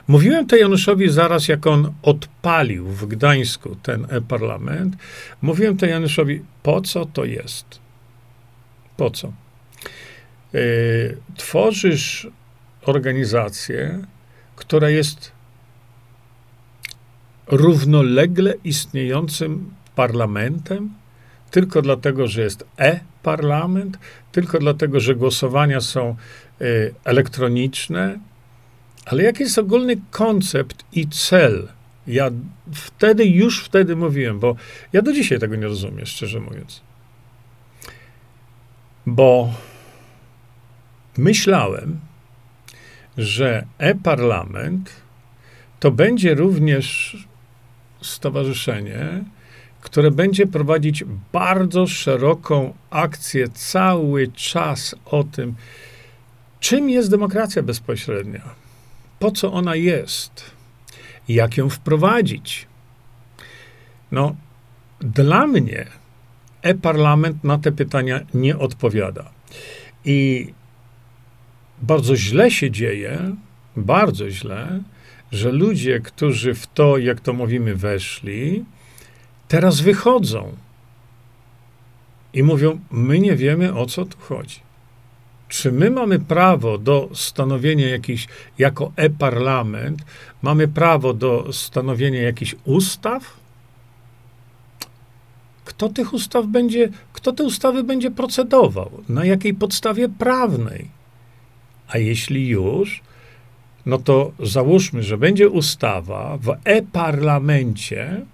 Mówiłem to Januszowi zaraz, jak on odpalił w Gdańsku ten e-parlament. Mówiłem to Januszowi, po co to jest? Po co? Yy, tworzysz organizację, która jest równolegle istniejącym parlamentem, tylko dlatego, że jest e-parlament, tylko dlatego, że głosowania są y, elektroniczne, ale jaki jest ogólny koncept i cel? Ja wtedy, już wtedy mówiłem, bo ja do dzisiaj tego nie rozumiem, szczerze mówiąc. Bo myślałem, że e-parlament to będzie również stowarzyszenie, które będzie prowadzić bardzo szeroką akcję cały czas o tym, czym jest demokracja bezpośrednia po co ona jest, jak ją wprowadzić. No, dla mnie e-parlament na te pytania nie odpowiada. I bardzo źle się dzieje, bardzo źle, że ludzie, którzy w to, jak to mówimy, weszli, teraz wychodzą i mówią: My nie wiemy, o co tu chodzi. Czy my mamy prawo do stanowienia jakichś, jako e-parlament, mamy prawo do stanowienia jakichś ustaw? Kto tych ustaw będzie, kto te ustawy będzie procedował? Na jakiej podstawie prawnej? A jeśli już, no to załóżmy, że będzie ustawa w e-parlamencie,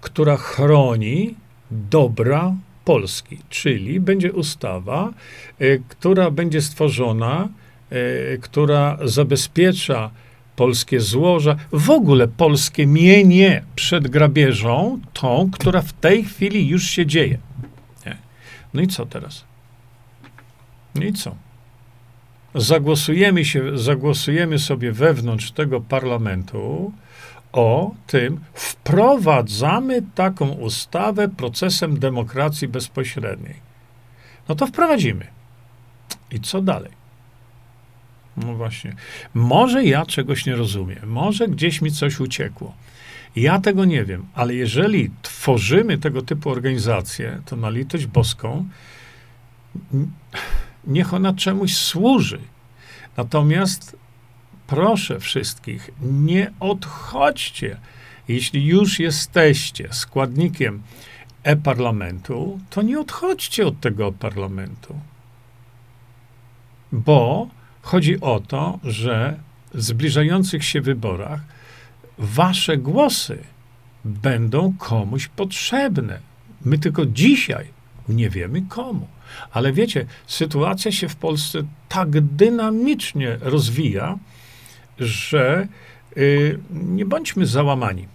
która chroni dobra Polski, czyli będzie ustawa, y, która będzie stworzona, y, która zabezpiecza polskie złoża, w ogóle polskie mienie przed grabieżą, tą, która w tej chwili już się dzieje. Nie. No i co teraz? No i co? Zagłosujemy, się, zagłosujemy sobie wewnątrz tego parlamentu, o tym, wprowadzamy taką ustawę procesem demokracji bezpośredniej. No to wprowadzimy. I co dalej? No właśnie. Może ja czegoś nie rozumiem, może gdzieś mi coś uciekło. Ja tego nie wiem, ale jeżeli tworzymy tego typu organizacje, to na litość boską, niech ona czemuś służy. Natomiast proszę wszystkich, nie odchodźcie. Jeśli już jesteście składnikiem e-parlamentu, to nie odchodźcie od tego parlamentu. Bo chodzi o to, że w zbliżających się wyborach wasze głosy będą komuś potrzebne. My tylko dzisiaj nie wiemy komu. Ale wiecie, sytuacja się w Polsce tak dynamicznie rozwija, że yy, nie bądźmy załamani.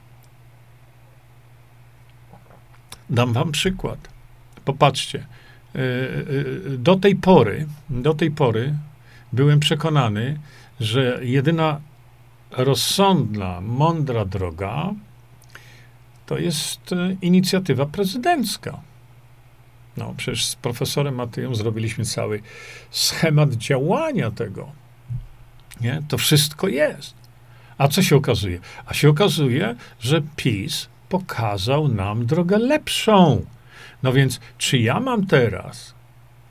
Dam wam przykład. Popatrzcie. Yy, yy, do tej pory, do tej pory byłem przekonany, że jedyna rozsądna, mądra droga to jest e, inicjatywa prezydencka. No, przecież z profesorem Matyją zrobiliśmy cały schemat działania tego. Nie? To wszystko jest. A co się okazuje? A się okazuje, że PiS pokazał nam drogę lepszą. No więc, czy ja mam teraz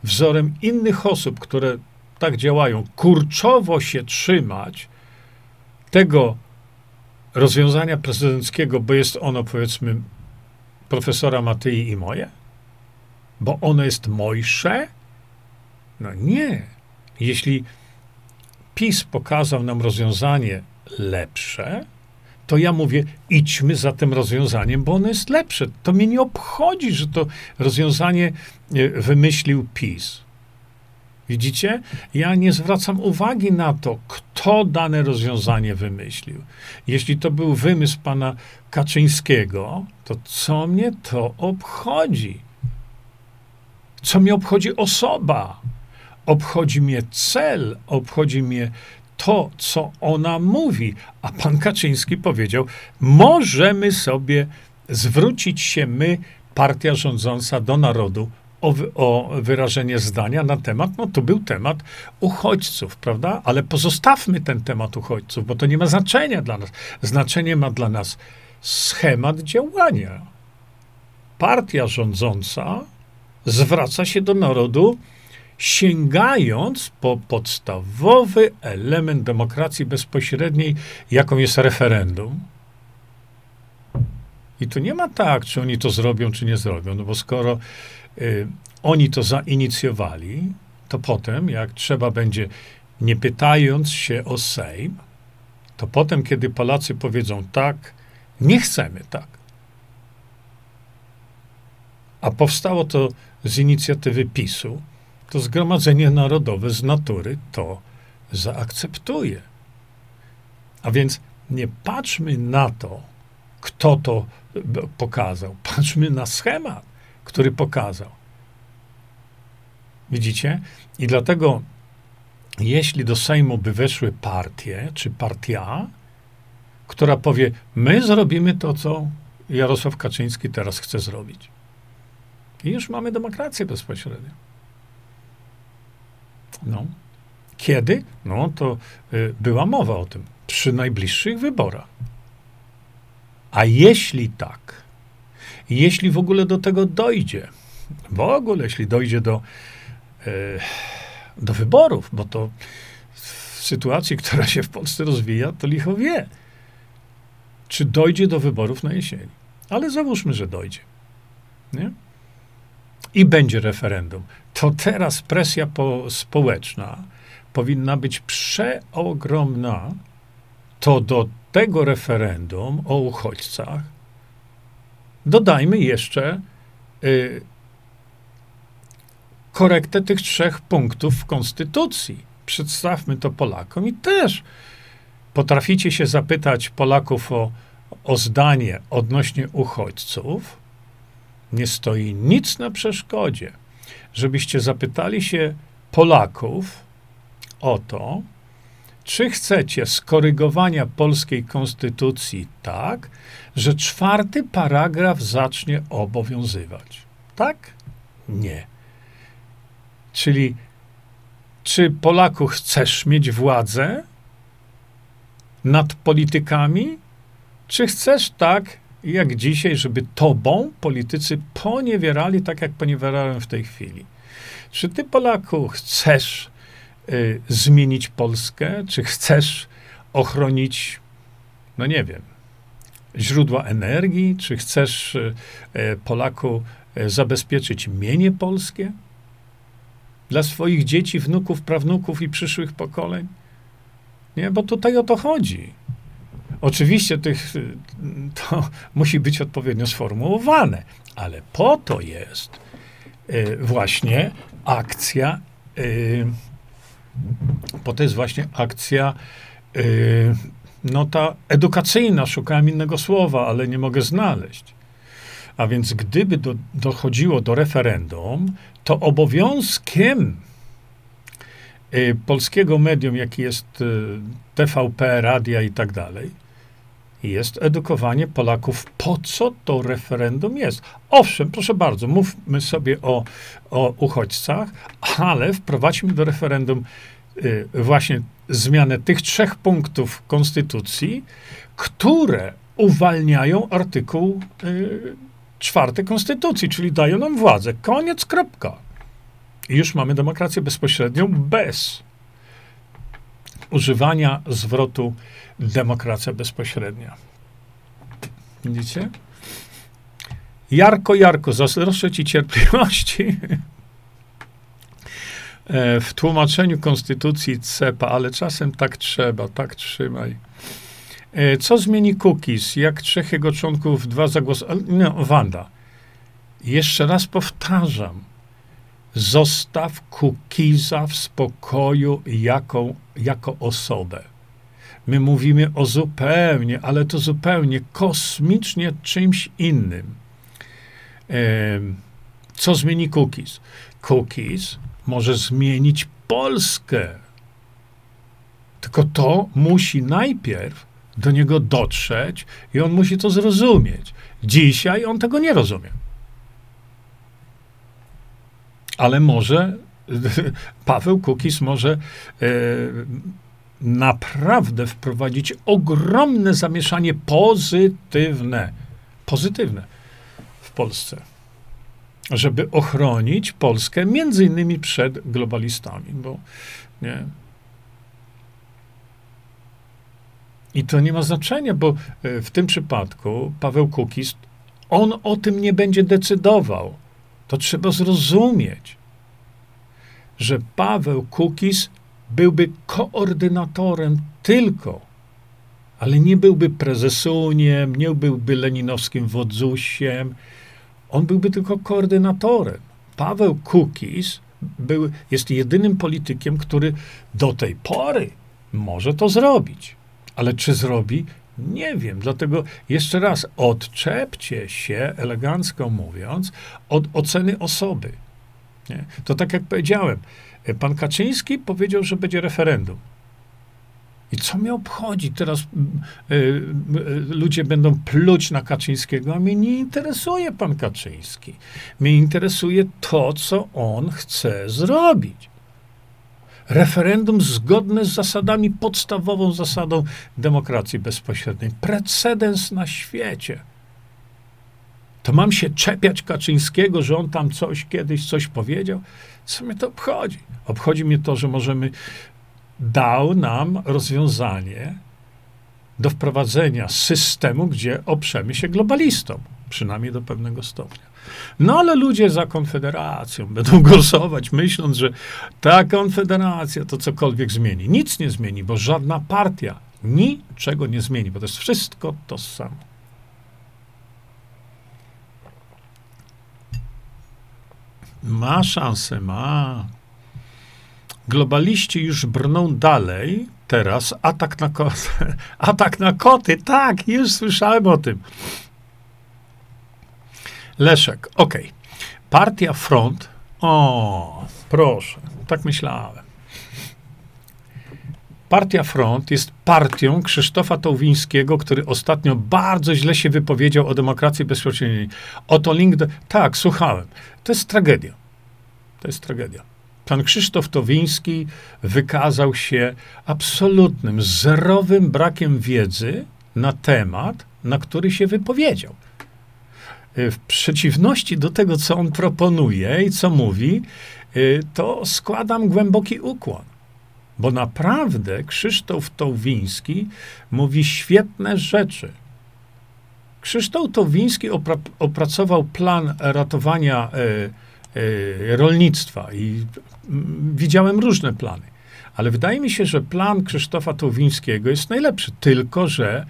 wzorem innych osób, które tak działają, kurczowo się trzymać tego rozwiązania prezydenckiego, bo jest ono, powiedzmy, profesora Matyi i moje? Bo ono jest mojsze? No nie. Jeśli PiS pokazał nam rozwiązanie lepsze, to ja mówię, idźmy za tym rozwiązaniem, bo ono jest lepsze. To mnie nie obchodzi, że to rozwiązanie e, wymyślił PiS. Widzicie? Ja nie zwracam uwagi na to, kto dane rozwiązanie wymyślił. Jeśli to był wymysł pana Kaczyńskiego, to co mnie to obchodzi? Co mnie obchodzi osoba? Obchodzi mnie cel, obchodzi mnie to, co ona mówi. A pan Kaczyński powiedział: Możemy sobie zwrócić się my, partia rządząca, do narodu o, o, wyrażenie zdania na temat, no to był temat uchodźców, prawda? Ale pozostawmy ten temat uchodźców, bo to nie ma znaczenia dla nas. Znaczenie ma dla nas schemat działania. Partia rządząca zwraca się do narodu, sięgając po podstawowy element demokracji bezpośredniej, jaką jest referendum. I tu nie ma tak, czy oni to zrobią, czy nie zrobią, no bo skoro y, oni to zainicjowali, to potem, jak trzeba będzie, nie pytając się o Sejm, to potem, kiedy Polacy powiedzą tak, nie chcemy tak. A powstało to z inicjatywy PiSu, to Zgromadzenie Narodowe z natury to zaakceptuje. A więc nie patrzmy na to, kto to pokazał. Patrzmy na schemat, który pokazał. Widzicie? I dlatego, jeśli do Sejmu by weszły partie, czy partia, która powie, my zrobimy to, co Jarosław Kaczyński teraz chce zrobić. I już mamy demokrację bezpośrednią. No. Kiedy? No to y, była mowa o tym. Przy najbliższych wyborach. A jeśli tak, jeśli w ogóle do tego dojdzie, w ogóle jeśli dojdzie do, y, do wyborów, bo to w sytuacji, która się w Polsce rozwija, to licho wie, czy dojdzie do wyborów na jesieni. Ale załóżmy, że dojdzie. Nie? I będzie referendum, to teraz presja po, społeczna powinna być przeogromna, to do tego referendum o uchodźcach dodajmy jeszcze y, korektę tych trzech punktów w Konstytucji. Przedstawmy to Polakom i też potraficie się zapytać Polaków o, o zdanie odnośnie uchodźców, nie stoi nic na przeszkodzie, żebyście zapytali się Polaków o to, czy chcecie skorygowania polskiej konstytucji tak, że czwarty paragraf zacznie obowiązywać? Tak? Nie. Czyli czy Polaku chcesz mieć władzę nad politykami, czy chcesz tak, jak dzisiaj, żeby tobą politycy poniewierali tak, jak poniewierają w tej chwili? Czy ty, Polaku, chcesz y, zmienić Polskę? Czy chcesz ochronić, no nie wiem, źródła energii? Czy chcesz y, y, Polaku y, zabezpieczyć mienie polskie dla swoich dzieci, wnuków, prawnuków i przyszłych pokoleń? Nie, bo tutaj o to chodzi. Oczywiście tych, to musi być odpowiednio sformułowane, ale po to jest właśnie akcja, po to jest właśnie akcja no ta edukacyjna, szukałem innego słowa, ale nie mogę znaleźć. A więc gdyby do, dochodziło do referendum, to obowiązkiem y, polskiego medium, jaki jest y, TVP, radia i tak dalej, jest edukowanie Polaków, po co to referendum jest. Owszem, proszę bardzo, mówmy sobie o, o uchodźcach, ale wprowadźmy do referendum y, właśnie zmianę tych trzech punktów Konstytucji, które uwalniają artykuł y, czwarty Konstytucji, czyli dają nam władzę. Koniec, kropka. I już mamy demokrację bezpośrednią bez używania zwrotu demokracja bezpośrednia. Widzicie? Jarko, Jarko, zazdroszczę ci cierpliwości. E, w tłumaczeniu konstytucji CEPA, ale czasem tak trzeba, tak trzymaj. E, co zmieni cookies? Jak trzech jego członków, dwa zagłosowały? No, Wanda. Jeszcze raz powtarzam. Zostaw cookiesa w spokoju jako, jako osobę. My mówimy o zupełnie, ale to zupełnie kosmicznie czymś innym. Co zmieni cookies? Cookies może zmienić Polskę. Tylko to musi najpierw do niego dotrzeć i on musi to zrozumieć. Dzisiaj on tego nie rozumie. Ale może Paweł Kukis może e, naprawdę wprowadzić ogromne zamieszanie pozytywne, pozytywne w Polsce żeby ochronić Polskę między innymi przed globalistami, bo nie. I to nie ma znaczenia, bo e, w tym przypadku Paweł Kukis, on o tym nie będzie decydował. To trzeba zrozumieć, że Paweł Kukis byłby koordynatorem tylko, ale nie byłby prezesuniem, nie byłby leninowskim wodzusiem, on byłby tylko koordynatorem. Paweł Kukis był, jest jedynym politykiem, który do tej pory może to zrobić. Ale czy zrobi? Nie wiem. Dlatego jeszcze raz odczepcie się, elegancko mówiąc, od oceny osoby. Nie? To tak jak powiedziałem, pan Kaczyński powiedział, że będzie referendum. I co mnie obchodzi? Teraz y, y, ludzie będą pluć na Kaczyńskiego, a mnie nie interesuje pan Kaczyński. Mnie interesuje to, co on chce zrobić. Referendum zgodne z zasadami, podstawową zasadą demokracji bezpośredniej. Precedens na świecie. To mam się czepiać Kaczyńskiego, że on tam coś kiedyś coś powiedział? Co mnie to obchodzi? Obchodzi mnie to, że możemy dał nam rozwiązanie do wprowadzenia systemu, gdzie oprzemy się globalistom, przynajmniej do pewnego stopnia. No ale ludzie za Konfederacją będą głosować, myśląc, że ta Konfederacja to cokolwiek zmieni. Nic nie zmieni, bo żadna partia niczego nie zmieni, bo to jest wszystko to samo. Ma szansę, ma. Globaliści już brną dalej. Teraz atak na koty. Atak na koty, tak, już słyszałem o tym. Leszek, okej. Partia Front. O, proszę, tak myślałem. Partia Front jest partią Krzysztofa Tołwińskiego, który ostatnio bardzo źle się wypowiedział o demokracji bezpośredniej. Oto link do... Tak, słuchałem. To jest tragedia. To jest tragedia. Pan Krzysztof Towiński wykazał się absolutnym, zerowym brakiem wiedzy na temat, na który się wypowiedział. W przeciwności do tego, co on proponuje i co mówi, to składam głęboki ukłon. Bo naprawdę Krzysztof Towiński mówi świetne rzeczy. Krzysztof Towiński opra opracował plan ratowania e, e, rolnictwa i m, widziałem różne plany. Ale wydaje mi się, że plan Krzysztofa Towińskiego jest najlepszy, tylko że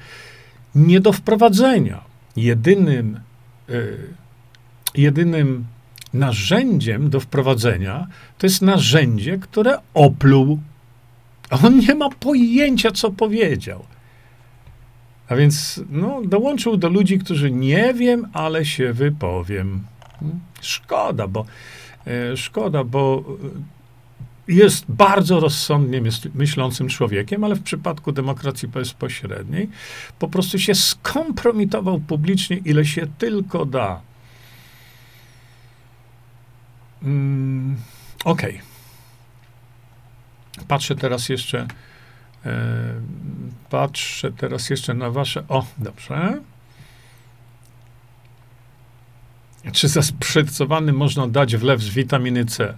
nie do wprowadzenia. Jedynym, e, jedynym narzędziem do wprowadzenia to jest narzędzie, które opluł. On nie ma pojęcia, co powiedział. A więc no, dołączył do ludzi, którzy nie wiem, ale się wypowiem. Szkoda, bo e, szkoda, bo jest bardzo rozsądnie myślącym człowiekiem, ale w przypadku demokracji bezpośredniej po prostu się skompromitował publicznie, ile się tylko da. Mm, Okej. Okay. Patrzę teraz jeszcze E, patrzę teraz jeszcze na wasze. O, dobrze. Czy zasprycowany można dać wlew z witaminy C?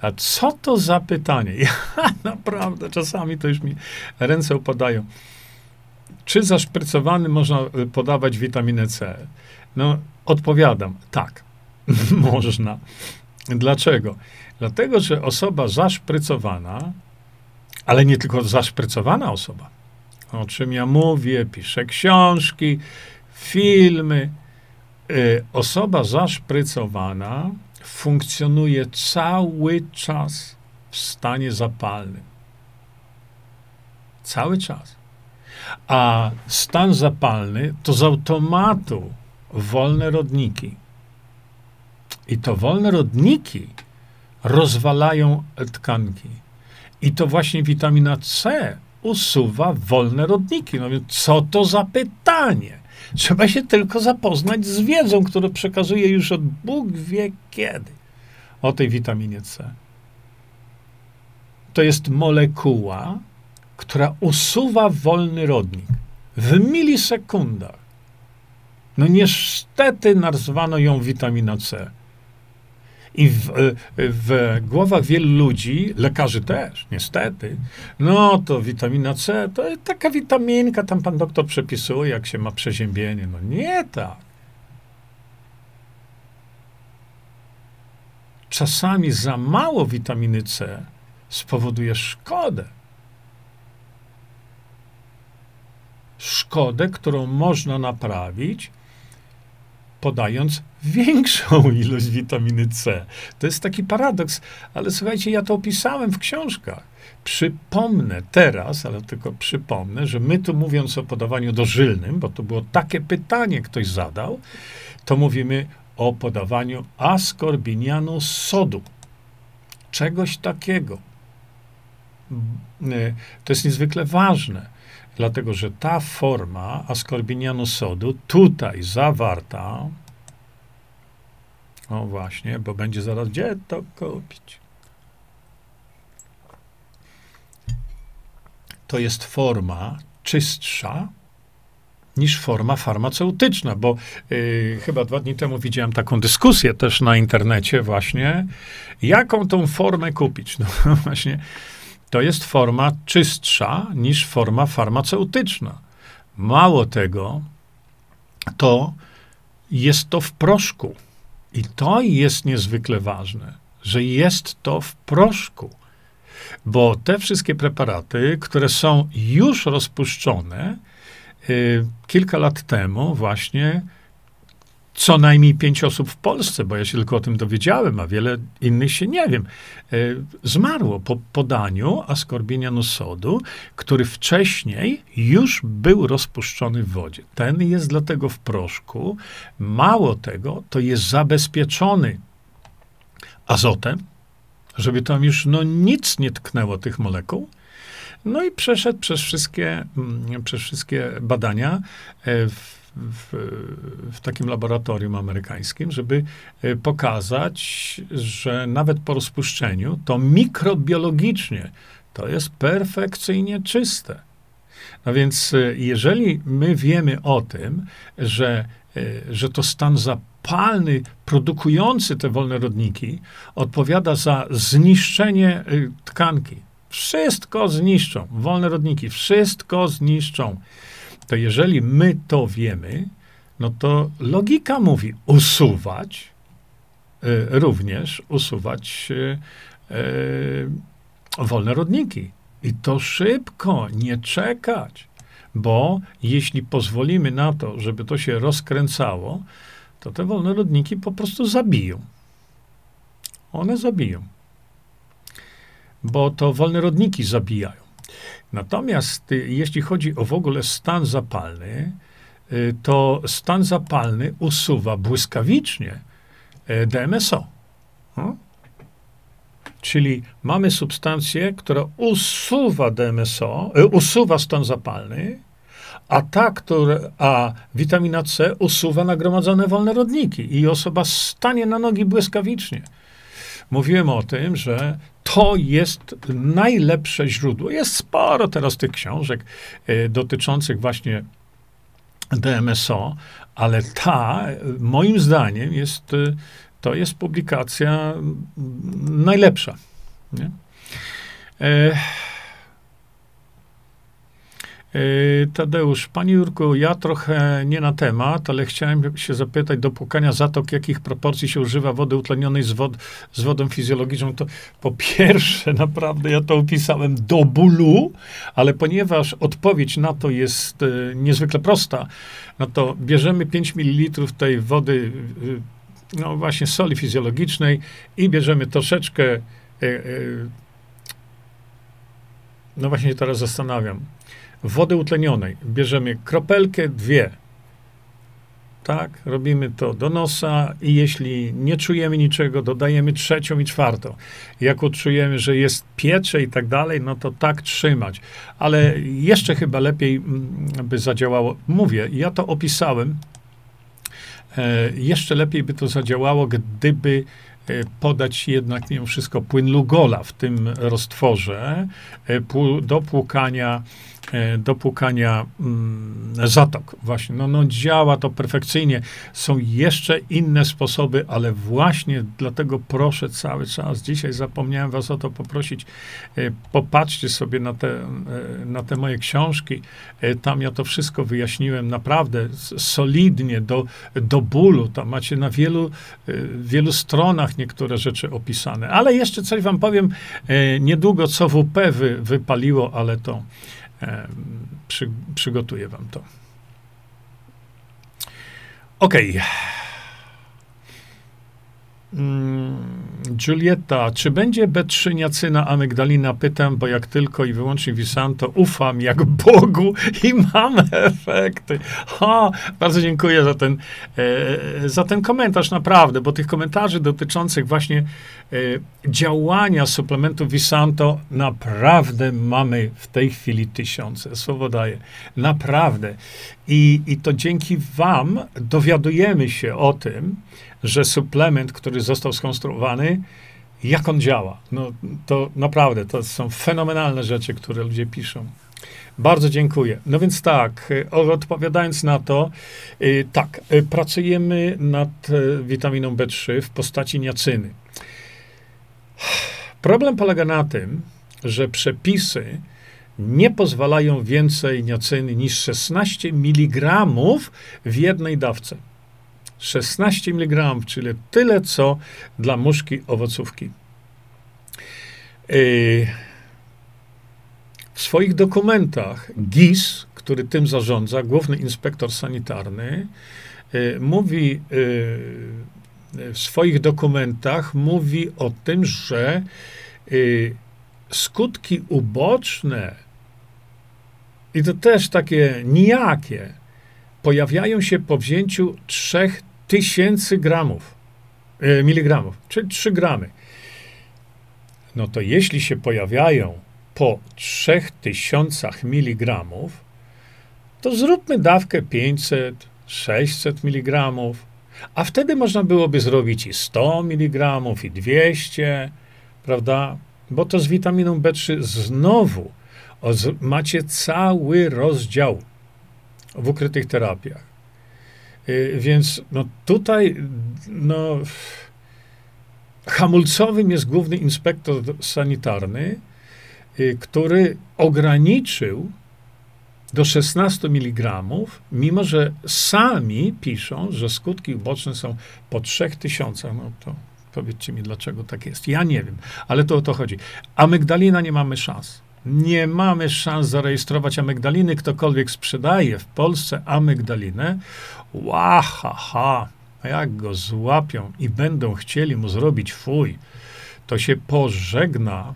A co to za pytanie? Ja naprawdę czasami to już mi ręce upadają. Czy zaszprycowany można y, podawać witaminę C? No, odpowiadam, tak, można. Dlaczego? Dlatego, że osoba zaszprycowana ale nie tylko zaszprycowana osoba. O czym ja mówię, piszę książki, filmy. Y, osoba zaszprycowana funkcjonuje cały czas w stanie zapalnym. Cały czas. A stan zapalny to z automatu wolne rodniki. I to wolne rodniki rozwalają tkanki. I to właśnie witamina C usuwa wolne rodniki. No więc co to za pytanie? Trzeba się tylko zapoznać z wiedzą, którą przekazuje już od Bóg wie kiedy o tej witaminie C. To jest molekuła, która usuwa wolny rodnik w milisekundach. No niestety nazwano ją witamina C. I w, w głowach wielu ludzi, lekarzy też, niestety, no to witamina C, to taka witaminka, tam pan doktor przepisuje, jak się ma przeziębienie. No nie tak. Czasami za mało witaminy C spowoduje szkodę. Szkodę, którą można naprawić podając większą ilość witaminy C. To jest taki paradoks, ale słuchajcie, ja to opisałem w książkach. Przypomnę teraz, ale tylko przypomnę, że my tu mówiąc o podawaniu dożylnym, bo to było takie pytanie ktoś zadał, to mówimy o podawaniu askorbinianu sodu. Czegoś takiego. To jest niezwykle ważne, dlatego że ta forma askorbinianu sodu tutaj zawarta, o właśnie, bo będzie zaraz gdzie to kupić. To jest forma czystsza niż forma farmaceutyczna, bo yy, chyba dwa dni temu widziałem taką dyskusję też na internecie właśnie, jaką tą formę kupić. No właśnie, to jest forma czystsza niż forma farmaceutyczna. Mało tego, to jest to w proszku. I to jest niezwykle ważne, że jest to w proszku. Bo te wszystkie preparaty, które są już rozpuszczone, y, kilka lat temu właśnie co najmniej pięć osób w Polsce, bo ja się tylko o tym dowiedziałem, a wiele innych się nie wiem, e, zmarło po podaniu askorbinianu sodu, który wcześniej już był rozpuszczony w wodzie. Ten jest dlatego w proszku. Mało tego, to jest zabezpieczony azotem, żeby tam już no, nic nie tknęło tych molekuł. No i przeszedł przez wszystkie, mm, przez wszystkie badania. E, w w, w, takim laboratorium amerykańskim, żeby e, pokazać, że nawet po rozpuszczeniu to mikrobiologicznie to jest perfekcyjnie czyste. No więc, e, jeżeli my wiemy o tym, że, że to stan zapalny produkujący te wolne rodniki odpowiada za zniszczenie tkanki, wszystko zniszczą. Wolne rodniki wszystko zniszczą. To jeżeli my to wiemy, no to logika mówi usuwać, y, również usuwać y, y, wolne rodniki. I to szybko, nie czekać, bo jeśli pozwolimy na to, żeby to się rozkręcało, to te wolne rodniki po prostu zabiją. One zabiją bo to wolne rodniki zabijają. Natomiast y, jeśli chodzi o w ogóle stan zapalny, y, to stan zapalny usuwa błyskawicznie y, DMSO. Czyli mamy substancję, która usuwa DMSO, usuwa stan zapalny, a ta, która, a witamina C usuwa nagromadzone wolne rodniki i osoba stanie na nogi błyskawicznie. Mówiłem o tym, że to jest najlepsze źródło. Jest sporo teraz tych książek y, dotyczących właśnie DMSO, ale ta, moim zdaniem, jest, y, to jest publikacja najlepsza. Nie? Tadeusz, Panie Jurku, ja trochę nie na temat, ale chciałem się zapytać, do płukania zatok, jakich proporcji się używa wody utlenionej z, wod, z wodą fizjologiczną? To po pierwsze, naprawdę ja to opisałem do bólu, ale ponieważ odpowiedź na to jest y, niezwykle prosta, no to bierzemy 5 ml tej wody, y, no właśnie soli fizjologicznej i bierzemy troszeczkę, y, no właśnie się teraz zastanawiam, wody utlenionej bierzemy kropelkę, dwie. Tak, robimy to do nosa i jeśli nie czujemy niczego, dodajemy trzecią i czwartą. Jak odczujemy, że jest piecze i tak dalej, no to tak trzymać. Ale jeszcze chyba lepiej mm, by zadziałało. Mówię, ja to opisałem. E, jeszcze lepiej by to zadziałało, gdyby e, podać jednak mimo wszystko płyn Lugola w tym roztworze e, do płukania do płukania mm, zatok. Właśnie, no, no działa to perfekcyjnie. Są jeszcze inne sposoby, ale właśnie dlatego proszę cały czas, dzisiaj zapomniałem was o to poprosić, e, popatrzcie sobie na te, e, na te moje książki. Tam ja to wszystko wyjaśniłem naprawdę solidnie, do, do bólu. Tam macie na wielu, wielu stronach niektóre rzeczy opisane. Ale jeszcze coś wam powiem, niedługo co WP wy, wypaliło, ale to przy, przygotuję wam to. OK. Mm, Julieta, czy będzie B3 niacyna amygdalina? Pytam, bo jak tylko i wyłącznie Visanto ufam jak Bogu i mam efekty. Ha, bardzo dziękuję za ten, e, za ten komentarz, naprawdę, bo tych komentarzy dotyczących właśnie e, działania suplementu Visanto naprawdę mamy w tej chwili tysiące. Słowo daję. Naprawdę. I, I to dzięki wam dowiadujemy się o tym, że suplement, który został skonstruowany, jak on działa. No, to naprawdę, to są fenomenalne rzeczy, które ludzie piszą. Bardzo dziękuję. No więc tak, odpowiadając na to, y, tak, y, pracujemy nad witaminą B3 w postaci niacyny. Problem polega na tym, że przepisy nie pozwalają więcej niacyny niż 16 mg w jednej dawce. 16 mg, czyli tyle co dla muszki owocówki. Yy, w swoich dokumentach GIS, który tym zarządza, główny inspektor sanitarny, yy, mówi yy, w swoich dokumentach mówi o tym, że skutki uboczne i to też takie nijakie pojawiają się po wzięciu trzech tysięcy gramów, e, miligramów, czyli 3 gramy. No to jeśli się pojawiają po 3000 miligramów, to zróbmy dawkę 500, 600 mg, a wtedy można byłoby zrobić i 100 mg, i 200, prawda? Bo to z witaminą B3 znowu macie cały rozdział w ukrytych terapiach. Y, więc no tutaj no, hamulcowym jest główny inspektor sanitarny, y, który ograniczył do 16 mg, mimo że sami piszą, że skutki uboczne są po 3000. No to powiedzcie mi, dlaczego tak jest. Ja nie wiem, ale to o to chodzi. Amygdalina nie mamy szans. Nie mamy szans zarejestrować amygdaliny. Ktokolwiek sprzedaje w Polsce amygdalinę, łahaha, a jak go złapią i będą chcieli mu zrobić fuj, to się pożegna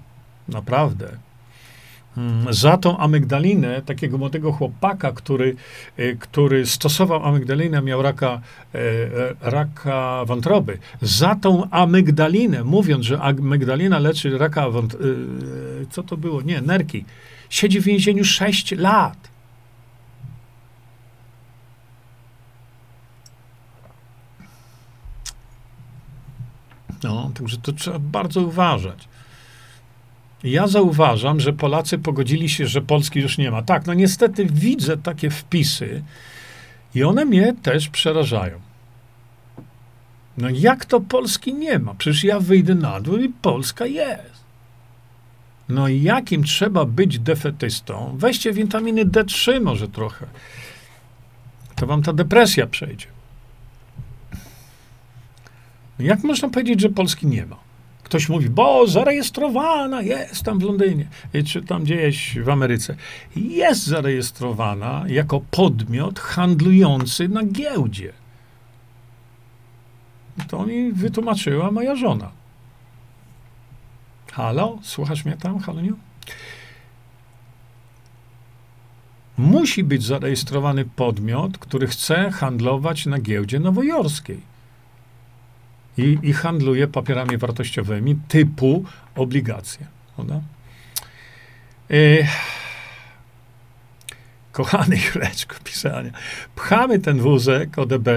naprawdę za tą amygdalinę takiego młodego chłopaka, który, y, który stosował amygdalinę, miał raka, e, e, raka wątroby. Za tą amygdalinę, mówiąc, że amygdalina leczy raka wątroby, y, co to było? Nie, nerki. Siedzi w więzieniu 6 lat. No, także to trzeba bardzo uważać. Ja zauważam, że Polacy pogodzili się, że Polski już nie ma. Tak, no niestety widzę takie wpisy i one mnie też przerażają. No jak to Polski nie ma? Przecież ja wyjdę na dół i Polska jest. No jakim trzeba być defetystą? Weźcie witaminy D3 może trochę. To wam ta depresja przejdzie. No jak można powiedzieć, że Polski nie ma? Ktoś mówi, bo zarejestrowana jest tam w Londynie, czy tam gdzieś w Ameryce. Jest zarejestrowana jako podmiot handlujący na giełdzie. To mi wytłumaczyła moja żona. Halo? Słuchasz mnie tam, Haluniu? Musi być zarejestrowany podmiot, który chce handlować na giełdzie nowojorskiej i, i handluje papierami wartościowymi typu obligacje. Prawda? E, kochany Jureczku, pisania, pchamy ten wózek ODB,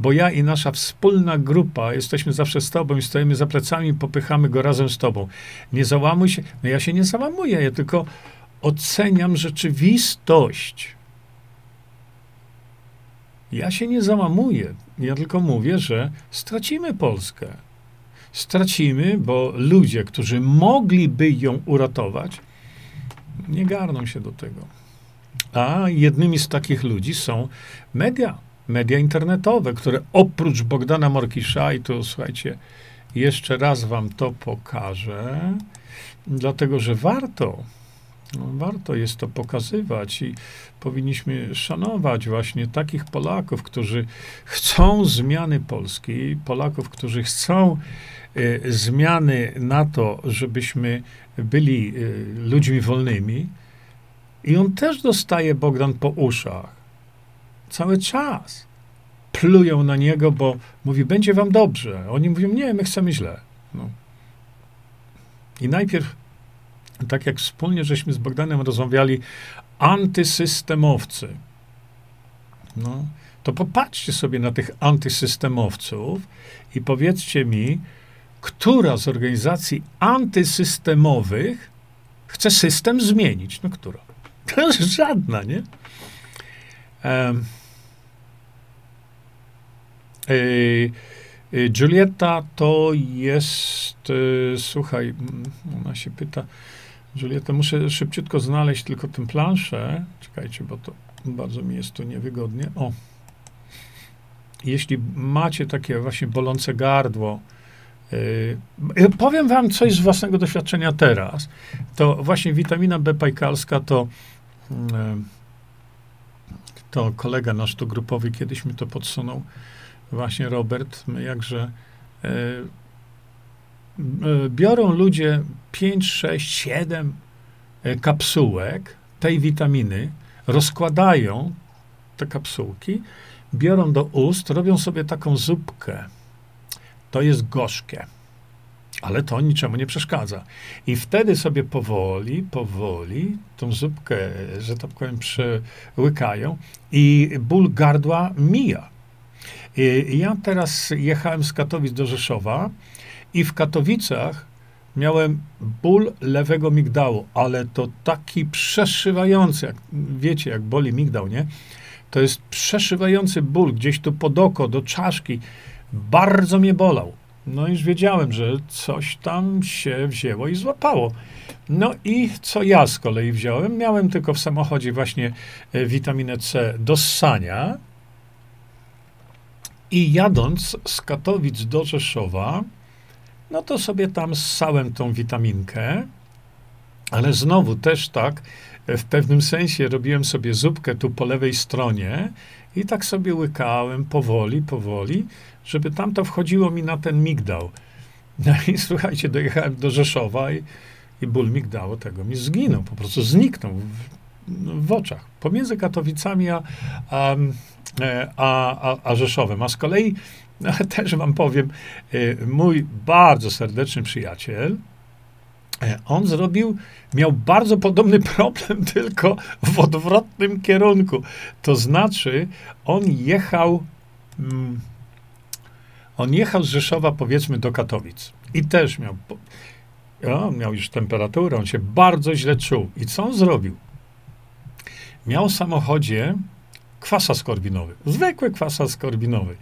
bo ja i nasza wspólna grupa jesteśmy zawsze z tobą i stoimy za plecami i popychamy go razem z tobą. Nie załamuj się. No ja się nie załamuję, ja tylko oceniam rzeczywistość. Ja się nie załamuję. Ja tylko mówię, że stracimy Polskę. Stracimy, bo ludzie, którzy mogliby ją uratować, nie garną się do tego. A jednymi z takich ludzi są media, media internetowe, które oprócz Bogdana Morkisza, i tu słuchajcie, jeszcze raz wam to pokażę, dlatego że warto no, warto jest to pokazywać i powinniśmy szanować właśnie takich Polaków, którzy chcą zmiany Polski, Polaków, którzy chcą y, zmiany na to, żebyśmy byli y, ludźmi wolnymi. I on też dostaje Bogdan po uszach. Cały czas. Plują na niego, bo mówi, będzie wam dobrze. Oni mówią, nie, my chcemy źle. No. I najpierw tak jak wspólnie żeśmy z Bogdanem rozmawiali, antysystemowcy. No, to popatrzcie sobie na tych antysystemowców i powiedzcie mi, która z organizacji antysystemowych chce system zmienić? No która? To żadna, nie? Um, Julieta to jest, y, słuchaj, ona się pyta, Julieta, muszę szybciutko znaleźć tylko tę planszę. Czekajcie, bo to bardzo mi jest tu niewygodnie. O. Jeśli macie takie właśnie bolące gardło, yy, powiem wam coś z własnego doświadczenia teraz. To właśnie witamina B pajkalska to yy, to kolega nasz tu grupowy kiedyś mi to podsunął, właśnie Robert, my jakże yy, biorą ludzie 5, 6, 7 kapsułek tej witaminy, rozkładają te kapsułki, biorą do ust, robią sobie taką zupkę. To jest gorzkie. Ale to niczemu nie przeszkadza. I wtedy sobie powoli, powoli tą zupkę, że tak powiem, przełykają i ból gardła mija. I ja teraz jechałem z Katowic do Rzeszowa i w Katowicach miałem ból lewego migdału, ale to taki przeszywający, jak wiecie, jak boli migdał, nie? To jest przeszywający ból gdzieś tu pod oko, do czaszki. Bardzo mnie bolał. No już wiedziałem, że coś tam się wzięło i złapało. No i co ja z kolei wziąłem? Miałem tylko w samochodzie właśnie e, witaminę C do ssania. I jadąc z Katowic do Rzeszowa, no to sobie tam ssałem tą witaminkę, ale znowu też tak, e, w pewnym sensie robiłem sobie zupkę tu po lewej stronie i tak sobie łykałem powoli, powoli, żeby tam to wchodziło mi na ten migdał. No i słuchajcie, dojechałem do Rzeszowa i, i ból migdało tego mi zginął, po prostu zniknął w, no, w oczach. Pomiędzy Katowicami a, e, a, a, a Rzeszowem. A z kolei no, też wam powiem, e, mój bardzo serdeczny przyjaciel, e, on zrobił, miał bardzo podobny problem, tylko w odwrotnym kierunku. To znaczy, on jechał, mm, on jechał z Rzeszowa, powiedzmy, do Katowic. I też miał, o, miał już temperaturę, on się bardzo źle czuł. I co on zrobił? Miał w samochodzie kwas askorbinowy, zwykły kwas askorbinowy.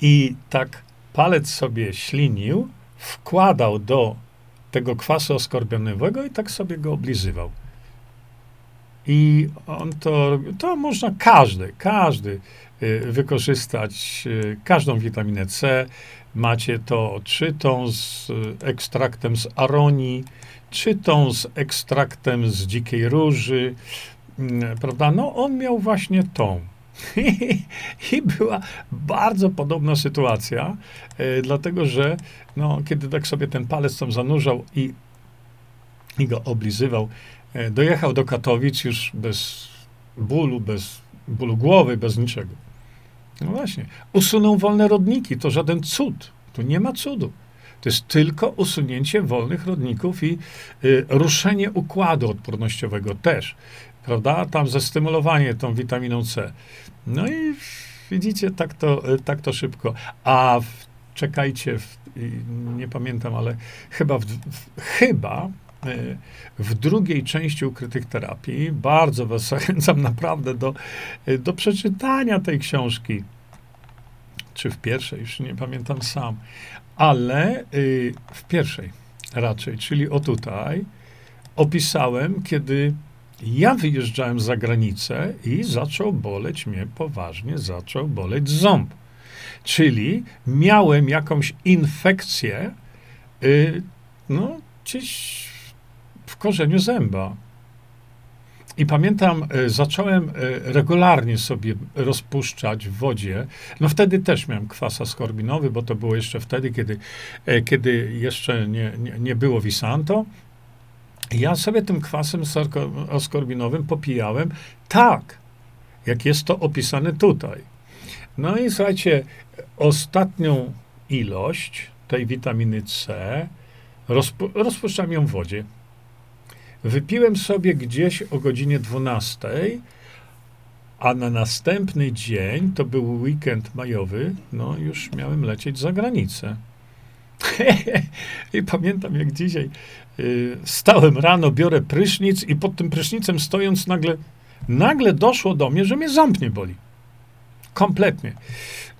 I tak palec sobie ślinił, wkładał do tego kwasu askorbinowego i tak sobie go oblizywał. I on to, to można każdy, każdy y, wykorzystać, y, każdą witaminę C. Macie to czy tą z y, ekstraktem z aronii, czy tą z ekstraktem z dzikiej róży, mm, prawda? No on miał właśnie tą. I była bardzo podobna sytuacja, e, dlatego że no, kiedy tak sobie ten palec tam zanurzał i, i go oblizywał, e, dojechał do Katowic już bez bólu, bez bólu głowy, bez niczego. No właśnie. Usunął wolne rodniki, to żaden cud. Tu nie ma cudu. To jest tylko usunięcie wolnych rodników i y, ruszenie układu odpornościowego też prawda? Tam zestymulowanie tą witaminą C. No i widzicie, tak to, tak to szybko. A w, czekajcie, w, nie pamiętam, ale chyba, w, chyba e, w drugiej części ukrytych terapii, bardzo was zachęcam naprawdę do, do przeczytania tej książki. Czy w pierwszej, już nie pamiętam sam, ale y, w pierwszej raczej, czyli o tutaj, opisałem, kiedy ja wyjeżdżałem za granicę i zaczął boleć mnie poważnie, zaczął boleć ząb. Czyli miałem jakąś infekcję, yy, no, gdzieś w korzeniu zęba. I pamiętam, y, zacząłem y, regularnie sobie rozpuszczać w wodzie. No wtedy też miałem kwas askorbinowy, bo to było jeszcze wtedy, kiedy, y, kiedy jeszcze nie, nie, nie było Visanto. Ja sobie tym kwasem askorbinowym popijałem tak, jak jest to opisane tutaj. No i słuchajcie, ostatnią ilość tej witaminy C rozpu rozpuszczam ją w wodzie. Wypiłem sobie gdzieś o godzinie 12, a na następny dzień, to był weekend majowy, no już miałem lecieć za granicę. I pamiętam jak dzisiaj stałem rano, biorę prysznic i pod tym prysznicem stojąc nagle, nagle doszło do mnie, że mnie ząb nie boli. Kompletnie.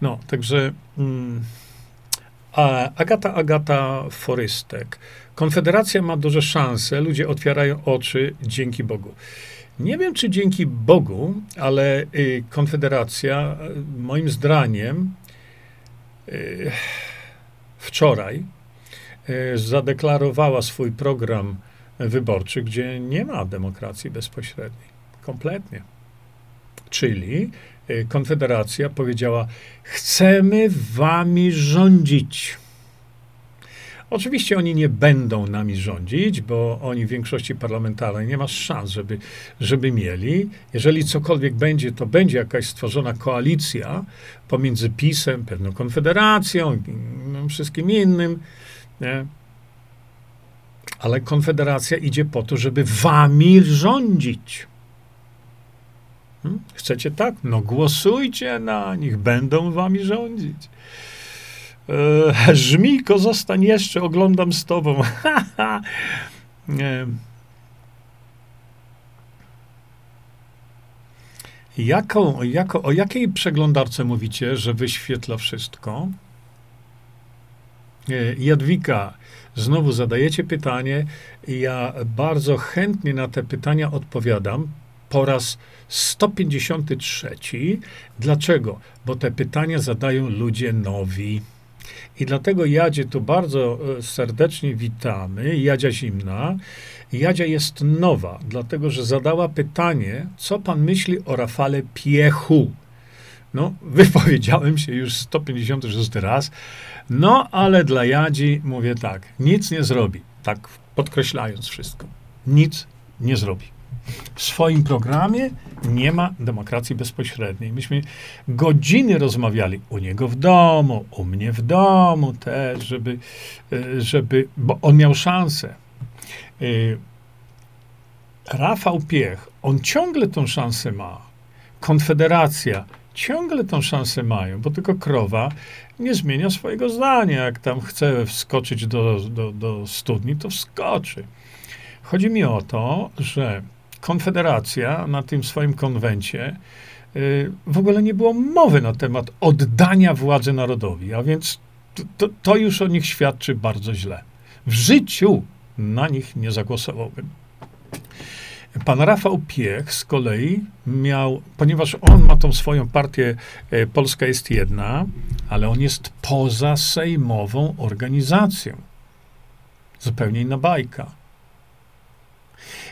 No, także mm, Agata Agata Forystek. Konfederacja ma duże szanse, ludzie otwierają oczy dzięki Bogu. Nie wiem, czy dzięki Bogu, ale y, Konfederacja, y, moim zdaniem, y, wczoraj zadeklarowała swój program wyborczy, gdzie nie ma demokracji bezpośredniej. Kompletnie. Czyli e, Konfederacja powiedziała: Chcemy wami rządzić. Oczywiście oni nie będą nami rządzić, bo oni w większości parlamentarnej nie ma szans, żeby, żeby mieli. Jeżeli cokolwiek będzie, to będzie jakaś stworzona koalicja pomiędzy PiSem, pewną konfederacją no, wszystkim innym. Nie? Ale Konfederacja idzie po to, żeby wami rządzić. Hmm? Chcecie tak? No głosujcie na nich, będą wami rządzić. E, Żmiko, zostań jeszcze, oglądam z tobą. Jaką, jako, o jakiej przeglądarce mówicie, że wyświetla wszystko? E, Jadwika, znowu zadajecie pytanie. Ja bardzo chętnie na te pytania odpowiadam po raz 153. Dlaczego? Bo te pytania zadają ludzie nowi. I dlatego Jadzie tu bardzo e, serdecznie witamy. Jadzia Zimna. Jadzia jest nowa, dlatego że zadała pytanie, co pan myśli o Rafale Piechu. No, wypowiedziałem się już 156 raz, no ale dla Jadzi mówię tak, nic nie zrobi, tak podkreślając wszystko. Nic nie zrobi. W swoim programie nie ma demokracji bezpośredniej. Myśmy godziny rozmawiali u niego w domu, u mnie w domu też, żeby, e, żeby bo on miał szansę. E, Rafał Piech, on ciągle tą szansę ma. Konfederacja ciągle tą szansę mają, bo tylko krowa nie zmienia swojego zdania. Jak tam chce wskoczyć do, do, do studni, to wskoczy. Chodzi mi o to, że Konfederacja na tym swoim konwencie y, w ogóle nie było mowy na temat oddania władzy narodowi, a więc to, to już o nich świadczy bardzo źle. W życiu na nich nie zagłosowałbym. Pan Rafał Piech z kolei miał, ponieważ on ma tą swoją partię e, Polska jest jedna, ale on jest poza sejmową organizacją. Zupełnie inna bajka.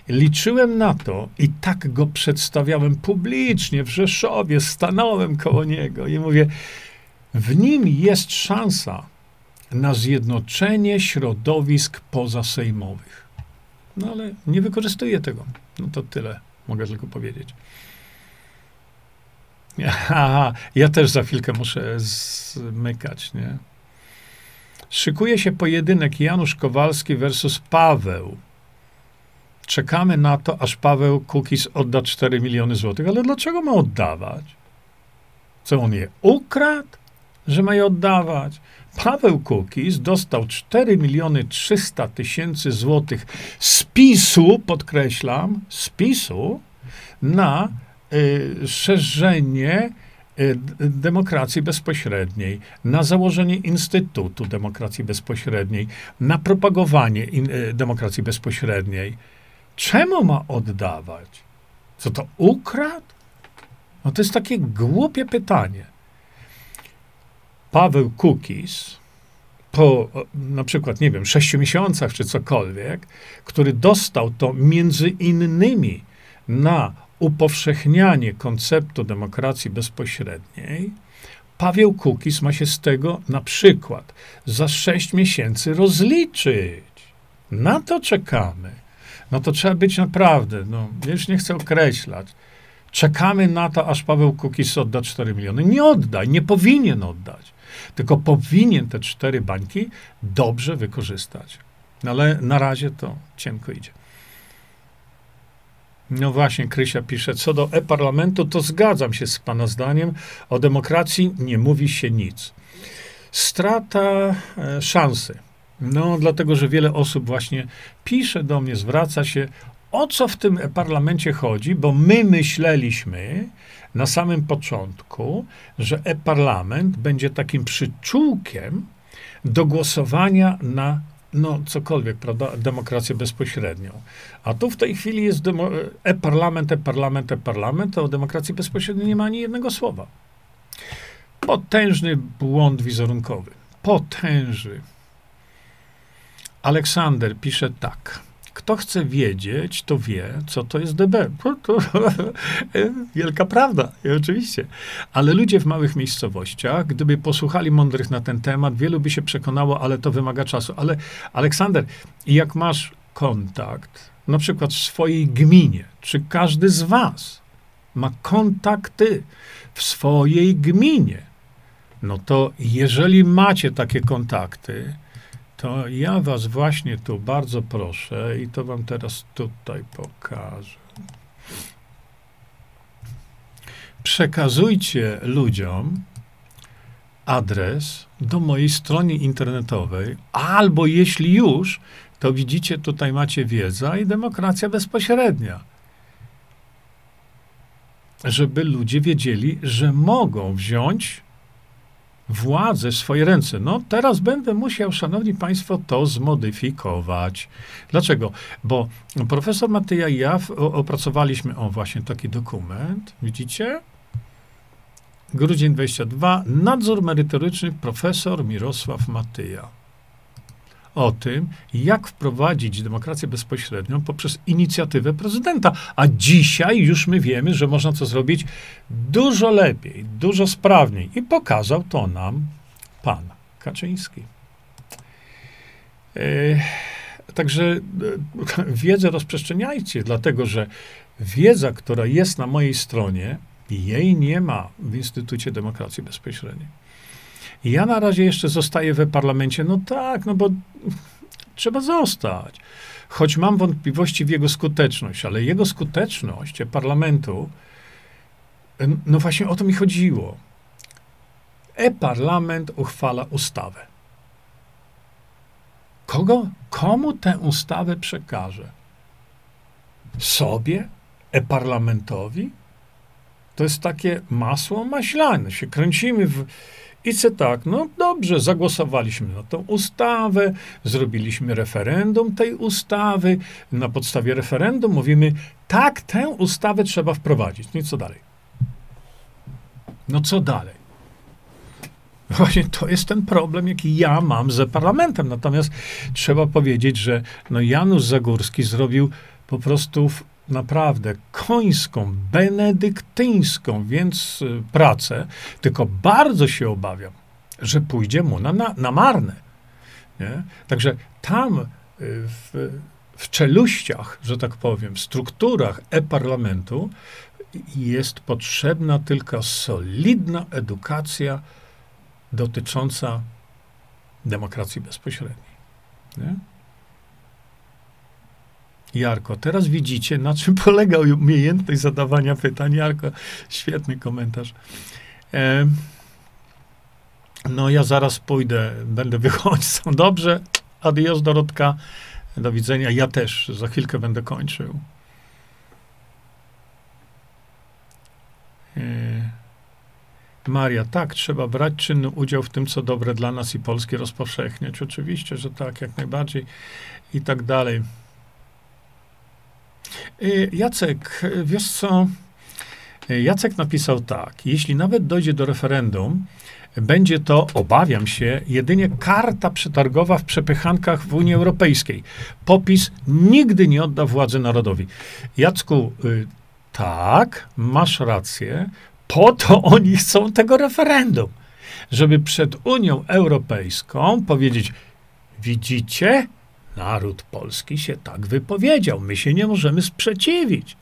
Liczyłem na to i tak go przedstawiałem publicznie w Rzeszowie, stanąłem koło niego i mówię, w nim jest szansa na zjednoczenie środowisk pozasejmowych. No ale nie wykorzystuje tego. No to tyle mogę tylko powiedzieć. Ja też za chwilkę muszę zmykać, nie? Szykuje się pojedynek Janusz Kowalski versus Paweł. Czekamy na to, aż Paweł Kukis odda 4 miliony złotych. Ale dlaczego ma oddawać? Co on je ukradł, że ma je oddawać? Paweł Kukis dostał 4 miliony 300 tysięcy złotych z PiSu, podkreślam, z PiSu, na y, szerzenie y, demokracji bezpośredniej, na założenie Instytutu Demokracji Bezpośredniej, na propagowanie in, y, demokracji bezpośredniej. Czemu ma oddawać? Co to ukradł? No to jest takie głupie pytanie. Paweł Kukis po na przykład, nie wiem, sześciu miesiącach czy cokolwiek, który dostał to między innymi na upowszechnianie konceptu demokracji bezpośredniej, Paweł Kukis ma się z tego na przykład za sześć miesięcy rozliczyć. Na to czekamy. No to trzeba być naprawdę, no już nie chcę określać. Czekamy na to, aż Paweł Kukis odda 4 miliony. Nie odda, nie powinien oddać tylko powinien te cztery bańki dobrze wykorzystać. No ale na razie to cienko idzie. No właśnie, Krysia pisze, co do e-parlamentu, to zgadzam się z pana zdaniem. O demokracji nie mówi się nic. Strata e, szansy. No, dlatego, że wiele osób właśnie pisze do mnie, zwraca się, o co w tym e-parlamencie chodzi, bo my myśleliśmy, na samym początku, że e-parlament będzie takim przyczółkiem do głosowania na no cokolwiek, prawda, demokrację bezpośrednią. A tu w tej chwili jest e-parlament, e-parlament, e-parlament, a o demokracji bezpośredniej nie ma ani jednego słowa. Potężny błąd wizerunkowy. Potężny. Aleksander pisze tak. Kto chce wiedzieć, to wie, co to jest DB. Wielka prawda, oczywiście. Ale ludzie w małych miejscowościach, gdyby posłuchali mądrych na ten temat, wielu by się przekonało, ale to wymaga czasu. Ale Aleksander, jak masz kontakt, na przykład w swojej gminie, czy każdy z was ma kontakty w swojej gminie, no to jeżeli macie takie kontakty, to ja was właśnie tu bardzo proszę i to wam teraz tutaj pokażę. Przekazujcie ludziom adres do mojej strony internetowej, albo jeśli już, to widzicie, tutaj macie wiedza i demokracja bezpośrednia. Żeby ludzie wiedzieli, że mogą wziąć władzę w swoje ręce. No teraz będę musiał, szanowni państwo, to zmodyfikować. Dlaczego? Bo profesor Matyja i ja opracowaliśmy, o właśnie taki dokument, widzicie? Grudzień 22, nadzór merytoryczny profesor Mirosław Matyja. O tym, jak wprowadzić demokrację bezpośrednią poprzez inicjatywę prezydenta. A dzisiaj już my wiemy, że można to zrobić dużo lepiej, dużo sprawniej. I pokazał to nam pan Kaczyński. E, także e, wiedzę rozprzestrzeniajcie, dlatego że wiedza, która jest na mojej stronie, jej nie ma w Instytucie Demokracji Bezpośredniej. Ja na razie jeszcze zostaję we parlamencie. No tak, no bo trzeba zostać. Choć mam wątpliwości w jego skuteczność, ale jego skuteczność parlamentu, no właśnie o to mi chodziło. E-parlament uchwala ustawę. Kogo, komu tę ustawę przekaże? Sobie? E-parlamentowi? To jest takie masło maślane. Się kręcimy w, i co tak, no dobrze, zagłosowaliśmy na tą ustawę, zrobiliśmy referendum tej ustawy. Na podstawie referendum mówimy, tak, tę ustawę trzeba wprowadzić. No i co dalej? No co dalej? Właśnie to jest ten problem, jaki ja mam ze parlamentem. Natomiast trzeba powiedzieć, że no Janusz Zagórski zrobił po prostu naprawdę końską, benedyktyńską, więc y, pracę, tylko bardzo się obawiam, że pójdzie mu na, na, na marne. Nie? Także tam y, w, w czeluściach, że tak powiem, strukturach e-parlamentu jest potrzebna tylko solidna edukacja dotycząca demokracji bezpośredniej. Nie? Jarko, teraz widzicie, na czym polega umiejętność zadawania pytań. Jarko, świetny komentarz. E, no ja zaraz pójdę, będę wychodźcą. Dobrze, adios Dorotka, do widzenia. Ja też za chwilkę będę kończył. E, Maria, tak, trzeba brać czynny udział w tym, co dobre dla nas i Polski rozpowszechniać. Oczywiście, że tak, jak najbardziej i tak dalej. Y, Jacek, wiesz co? Y, Jacek napisał tak: Jeśli nawet dojdzie do referendum, będzie to, obawiam się, jedynie karta przetargowa w przepychankach w Unii Europejskiej. Popis nigdy nie odda władzy narodowi. Jacku, y, tak, masz rację. Po to oni chcą tego referendum, żeby przed Unią Europejską powiedzieć: Widzicie, Naród polski się tak wypowiedział. My się nie możemy sprzeciwić.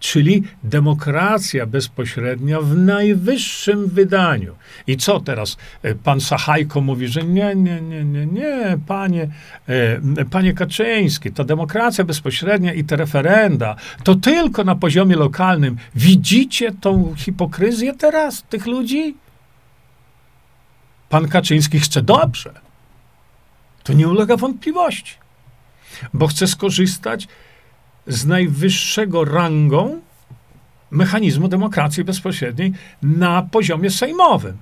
Czyli demokracja bezpośrednia w najwyższym wydaniu. I co teraz? E, pan Sachajko mówi, że nie, nie, nie, nie, nie, panie, e, panie Kaczyński, to demokracja bezpośrednia i te referenda, to tylko na poziomie lokalnym. Widzicie tą hipokryzję teraz tych ludzi? Pan Kaczyński chce dobrze. To nie ulega wątpliwości bo chce skorzystać z najwyższego rangą mechanizmu demokracji bezpośredniej na poziomie sejmowym.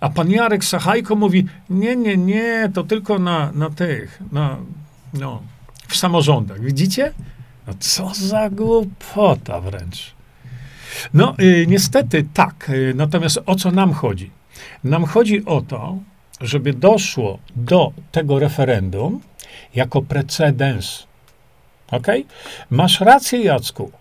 A pan Jarek Sachajko mówi, nie, nie, nie, to tylko na, na tych, na, no, w samorządach. Widzicie? No co za głupota wręcz. No, y, niestety tak. Y, natomiast o co nam chodzi? Nam chodzi o to, żeby doszło do tego referendum, jako precedens. Ok? Masz rację, Jacku,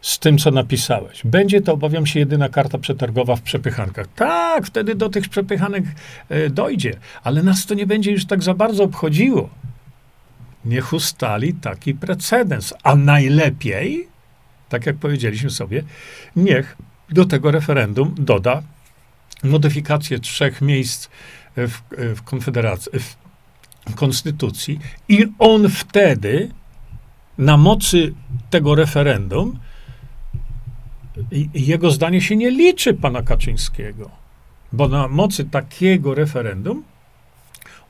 z tym, co napisałeś. Będzie to, obawiam się, jedyna karta przetargowa w przepychankach. Tak, wtedy do tych przepychanek e, dojdzie, ale nas to nie będzie już tak za bardzo obchodziło. Niech ustali taki precedens, a najlepiej, tak jak powiedzieliśmy sobie, niech do tego referendum doda modyfikację trzech miejsc w, w Konfederacji, w Konstytucji i on wtedy na mocy tego referendum jego zdanie się nie liczy pana Kaczyńskiego, bo na mocy takiego referendum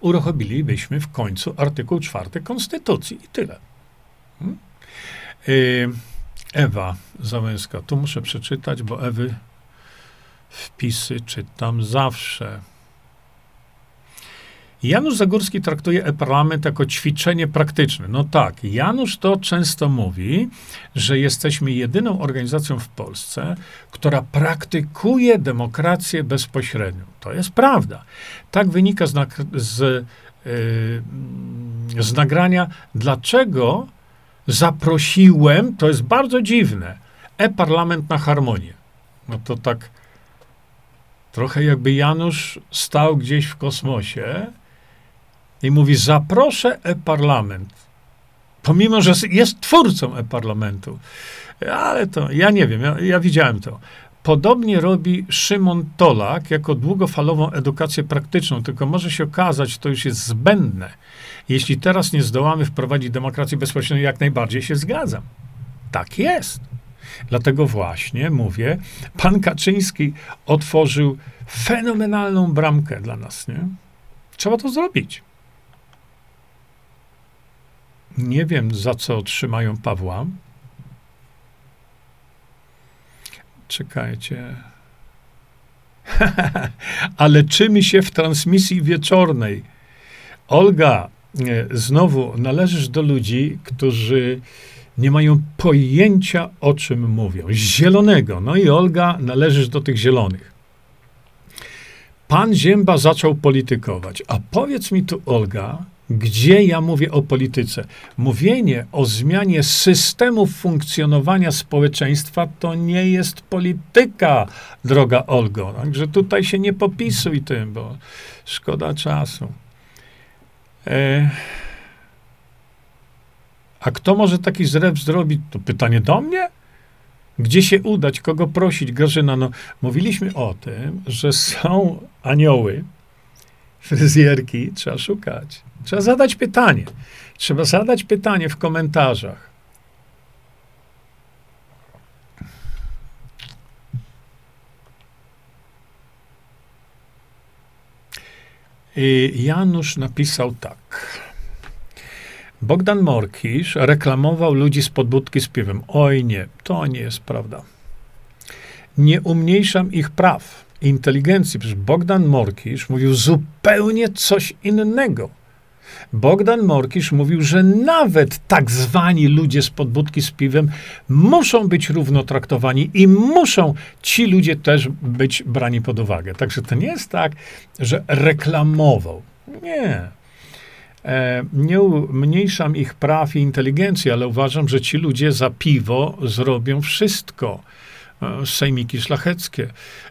uruchomilibyśmy w końcu artykuł czwarty Konstytucji i tyle. Hmm? Y, Ewa Załęska. Tu muszę przeczytać, bo Ewy wpisy czytam zawsze. Janusz Zagórski traktuje e-parlament jako ćwiczenie praktyczne. No tak, Janusz to często mówi, że jesteśmy jedyną organizacją w Polsce, która praktykuje demokrację bezpośrednią. To jest prawda. Tak wynika z, z, yy, z nagrania, dlaczego zaprosiłem, to jest bardzo dziwne, e-parlament na harmonię. No to tak trochę jakby Janusz stał gdzieś w kosmosie i mówi: Zaproszę e-parlament. Pomimo, że jest twórcą e-parlamentu. Ale to ja nie wiem, ja, ja widziałem to. Podobnie robi Szymon Tolak jako długofalową edukację praktyczną, tylko może się okazać, to już jest zbędne. Jeśli teraz nie zdołamy wprowadzić demokracji bezpośredniej, jak najbardziej się zgadzam. Tak jest. Dlatego właśnie mówię, pan Kaczyński otworzył fenomenalną bramkę dla nas. Nie? Trzeba to zrobić. Nie wiem, za co otrzymają Pawła. Czekajcie. Ale czymi się w transmisji wieczornej? Olga, e, znowu należysz do ludzi, którzy nie mają pojęcia, o czym mówią. Zielonego. No i Olga, należysz do tych zielonych. Pan Zięba zaczął politykować. A powiedz mi tu, Olga, gdzie ja mówię o polityce? Mówienie o zmianie systemu funkcjonowania społeczeństwa to nie jest polityka, droga Olgo. Także tutaj się nie popisuj tym, bo szkoda czasu. E... A kto może taki zrew zrobić? To pytanie do mnie? Gdzie się udać? Kogo prosić? Grażyna, no, mówiliśmy o tym, że są anioły, fryzjerki, trzeba szukać. Trzeba zadać pytanie. Trzeba zadać pytanie w komentarzach. I Janusz napisał tak. Bogdan Morkisz reklamował ludzi z podbudki z piwem. Oj nie, to nie jest prawda. Nie umniejszam ich praw, inteligencji. Przecież Bogdan Morkisz mówił zupełnie coś innego. Bogdan Morkisz mówił, że nawet tak zwani ludzie z podbudki z piwem muszą być równo traktowani i muszą ci ludzie też być brani pod uwagę. Także to nie jest tak, że reklamował. Nie. E, nie umniejszam ich praw i inteligencji, ale uważam, że ci ludzie za piwo zrobią wszystko sejmiki szlacheckie.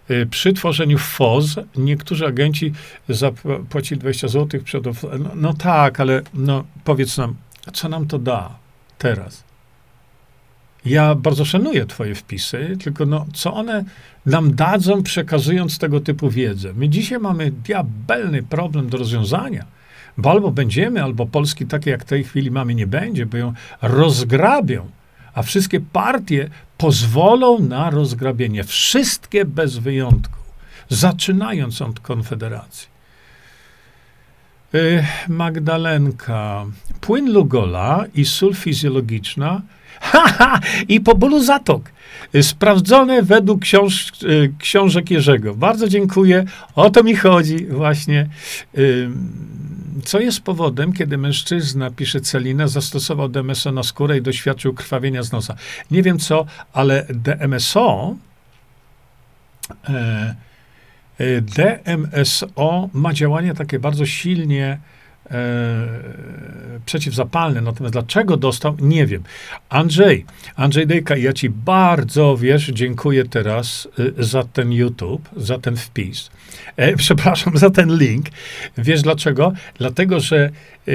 E, przy tworzeniu FOZ niektórzy agenci zapłacili 20 zł przed. No, no tak, ale no, powiedz nam, co nam to da teraz? Ja bardzo szanuję Twoje wpisy, tylko no, co one nam dadzą, przekazując tego typu wiedzę? My dzisiaj mamy diabelny problem do rozwiązania, bo albo będziemy, albo Polski takie jak w tej chwili mamy nie będzie, bo ją rozgrabią a wszystkie partie pozwolą na rozgrabienie. Wszystkie bez wyjątku, zaczynając od Konfederacji. Y, Magdalenka. Płyn Lugola i sól fizjologiczna ha, i po bólu zatok. Y, sprawdzone według książ, y, książek Jerzego. Bardzo dziękuję. O to mi chodzi właśnie. Co jest powodem, kiedy mężczyzna, pisze Celina, zastosował DMSO na skórę i doświadczył krwawienia z nosa? Nie wiem co, ale DMSO e, e DMSO ma działanie takie bardzo silnie e, przeciwzapalne. Natomiast dlaczego dostał, nie wiem. Andrzej, Andrzej Dejka, ja ci bardzo, wiesz, dziękuję teraz e, za ten YouTube, za ten wpis. E, przepraszam za ten link. Wiesz dlaczego? Dlatego, że e,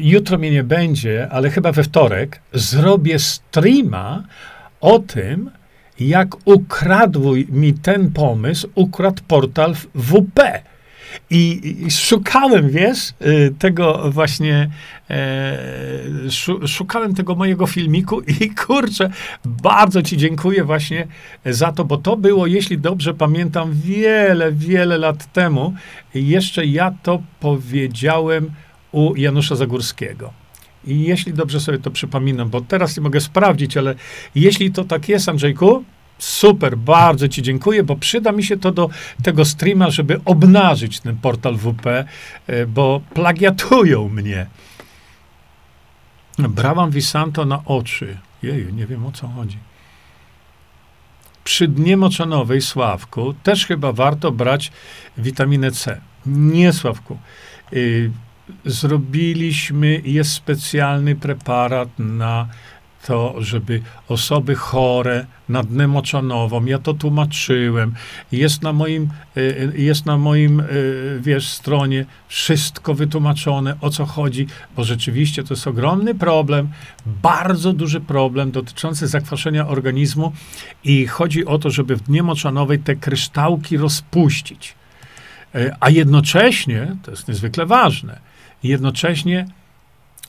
jutro mnie nie będzie, ale chyba we wtorek zrobię streama o tym, jak ukradł mi ten pomysł, ukradł portal WP. I, i szukałem, wiesz, y, tego właśnie, e, szukałem tego mojego filmiku i kurczę, bardzo ci dziękuję właśnie za to, bo to było, jeśli dobrze pamiętam, wiele, wiele lat temu. Jeszcze ja to powiedziałem u Janusza Zagórskiego. I jeśli dobrze sobie to przypominam, bo teraz nie mogę sprawdzić, ale jeśli to tak jest, Andrzejku, super, bardzo Ci dziękuję, bo przyda mi się to do tego streama, żeby obnażyć ten portal WP, e, bo plagiatują mnie. Brałam Visanto na oczy. Jeju, nie wiem o co chodzi. Przy dnie moczanowej, Sławku, też chyba warto brać witaminę C. Nie, Sławku. Y, zrobiliśmy, jest specjalny preparat na to, żeby osoby chore na dnę ja to tłumaczyłem, jest na moim, e, e, jest na moim, e, wiesz, stronie wszystko wytłumaczone, o co chodzi, bo rzeczywiście to jest ogromny problem, bardzo duży problem dotyczący zakwaszenia organizmu i chodzi o to, żeby w dnie moczanowej te kryształki rozpuścić. A jednocześnie, to jest niezwykle ważne, jednocześnie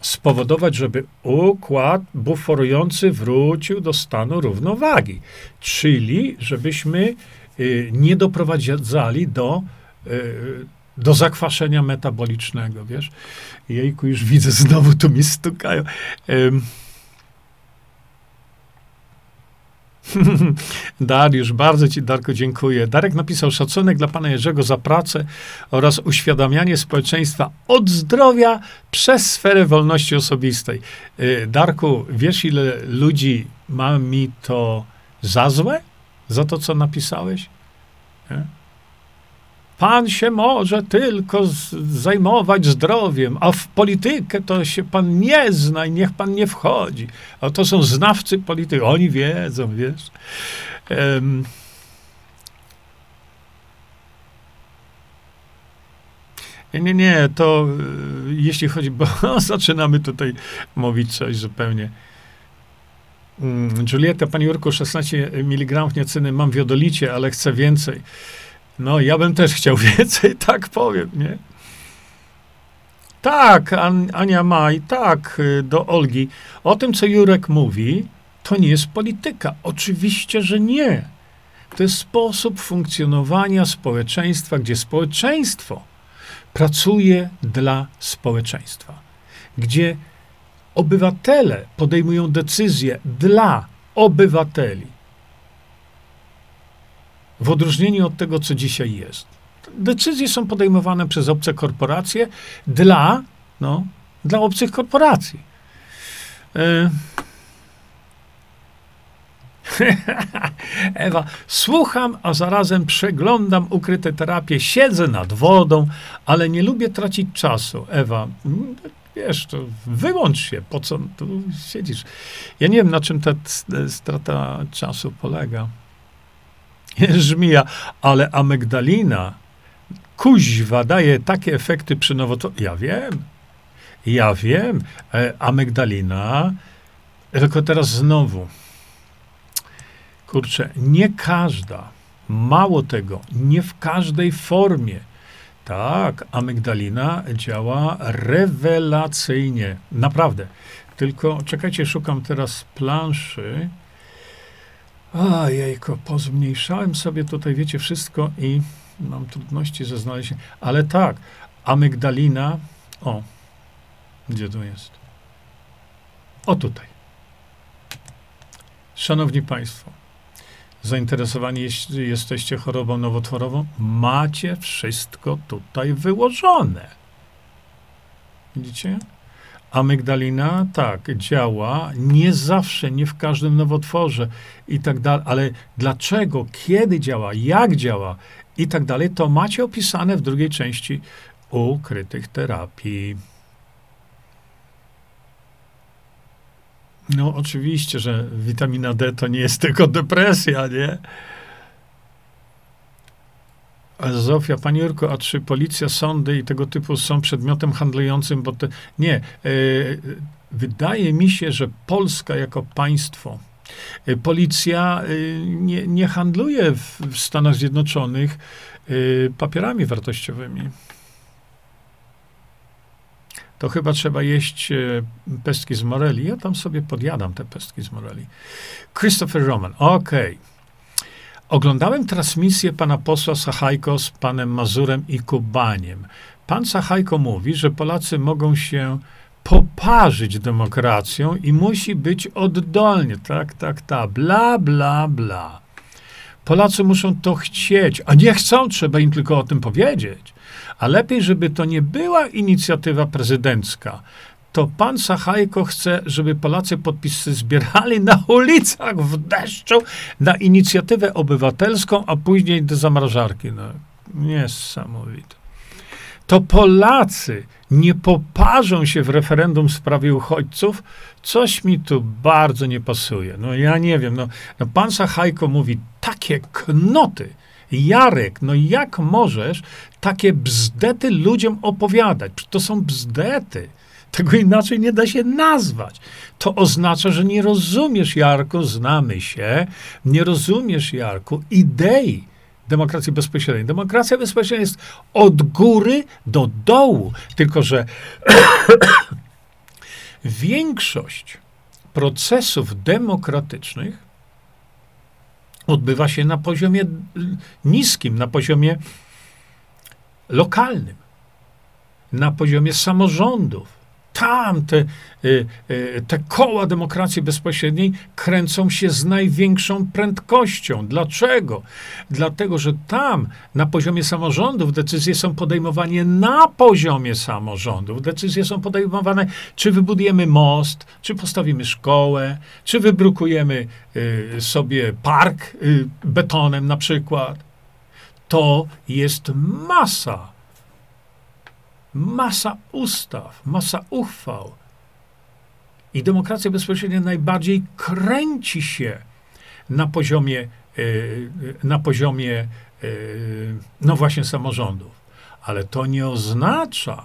spowodować, żeby układ buforujący wrócił do stanu równowagi. Czyli, żebyśmy y, nie doprowadzali do, y, do zakwaszenia metabolicznego, wiesz. Jejku, już widzę, znowu tu mi stukają. Dariusz, bardzo Ci, Darko, dziękuję. Darek napisał szacunek dla Pana Jerzego za pracę oraz uświadamianie społeczeństwa od zdrowia przez sferę wolności osobistej. Y, Darku, wiesz, ile ludzi ma mi to za złe? Za to, co napisałeś? Nie? Pan się może tylko zajmować zdrowiem, a w politykę to się pan nie zna i niech pan nie wchodzi. A to są znawcy polityki. Oni wiedzą, wiesz. Um, Nie, nie, nie, to y, jeśli chodzi, bo zaczynamy tutaj mówić coś zupełnie. Mm, Julieta, pani Jurku, 16 mg niecyny, mam wiodolicie, ale chcę więcej. No, ja bym też chciał więcej, tak powiem, nie? Tak, An Ania ma i tak y, do Olgi. O tym, co Jurek mówi, to nie jest polityka. Oczywiście, że nie. To jest sposób funkcjonowania społeczeństwa, gdzie społeczeństwo pracuje dla społeczeństwa, gdzie obywatele podejmują decyzje dla obywateli w odróżnieniu od tego, co dzisiaj jest. Decyzje są podejmowane przez obce korporacje dla, no, dla obcych korporacji. E... Ewa, słucham, a zarazem przeglądam ukryte terapie, siedzę nad wodą, ale nie lubię tracić czasu. Ewa, wiesz, to wyłącz się, po co tu siedzisz? Ja nie wiem, na czym ta strata czasu polega. Żmija, ale amygdalina, kuźwa, daje takie efekty przy nowotworze. Ja wiem, ja wiem, e, amygdalina, tylko teraz znowu, kurczę, nie każda, mało tego, nie w każdej formie. Tak, amygdalina działa rewelacyjnie, naprawdę. Tylko czekajcie, szukam teraz planszy. A jejko, pozmniejszałem sobie tutaj, wiecie, wszystko i mam trudności ze znalezieniem. Ale tak, amygdalina, o, gdzie to jest? O tutaj. Szanowni Państwo, zainteresowani jeśli jesteście chorobą nowotworową, macie wszystko tutaj wyłożone. Widzicie? Amygdalina, tak, działa, nie zawsze, nie w każdym nowotworze i tak dalej, ale dlaczego, kiedy działa, jak działa i tak dalej, to macie opisane w drugiej części ukrytych terapii. No, oczywiście, że witamina D to nie jest tylko depresja, nie? Zofia, Pani Jurko, a czy policja, sądy i tego typu są przedmiotem handlującym? Bo te, nie. Y, wydaje mi się, że Polska jako państwo, y, policja y, nie, nie handluje w, w Stanach Zjednoczonych papierami wartościowymi. To chyba trzeba jeść pestki z moreli. Ja tam sobie podjadam te pestki z moreli. Christopher Roman, okej. Okay. Oglądałem transmisję pana posła Sachajko z panem Mazurem i Kubaniem. Pan Sachajko mówi, że Polacy mogą się poparzyć demokracją i musi być oddolnie. Tak, tak, tak. Bla, bla, bla. Polacy muszą to chcieć, a nie chcą, trzeba im tylko o tym powiedzieć. A lepiej, żeby to nie była inicjatywa prezydencka. To pan Sachajko chce, żeby Polacy podpisy zbierali na ulicach w deszczu na inicjatywę obywatelską, a później do zamrażarki. No, niesamowite to Polacy nie poparzą się w referendum w sprawie uchodźców, coś mi tu bardzo nie pasuje. No ja nie wiem, no, no pan Sachajko mówi takie knoty. Jarek, no jak możesz takie bzdety ludziom opowiadać? To są bzdety. Tego inaczej nie da się nazwać. To oznacza, że nie rozumiesz, Jarku, znamy się, nie rozumiesz, Jarku, idei demokracji bezpośredniej. Demokracja bezpośrednia jest od góry do dołu, tylko że większość procesów demokratycznych odbywa się na poziomie niskim, na poziomie lokalnym, na poziomie samorządów tam te, y, y, te koła demokracji bezpośredniej kręcą się z największą prędkością. Dlaczego? Dlatego, że tam na poziomie samorządów decyzje są podejmowane na poziomie samorządów. Decyzje są podejmowane, czy wybudujemy most, czy postawimy szkołę, czy wybrukujemy y, sobie park betonem na przykład. To jest masa masa ustaw, masa uchwał. I demokracja bezpośrednia najbardziej kręci się na poziomie, e, na poziomie e, no właśnie samorządów. Ale to nie oznacza,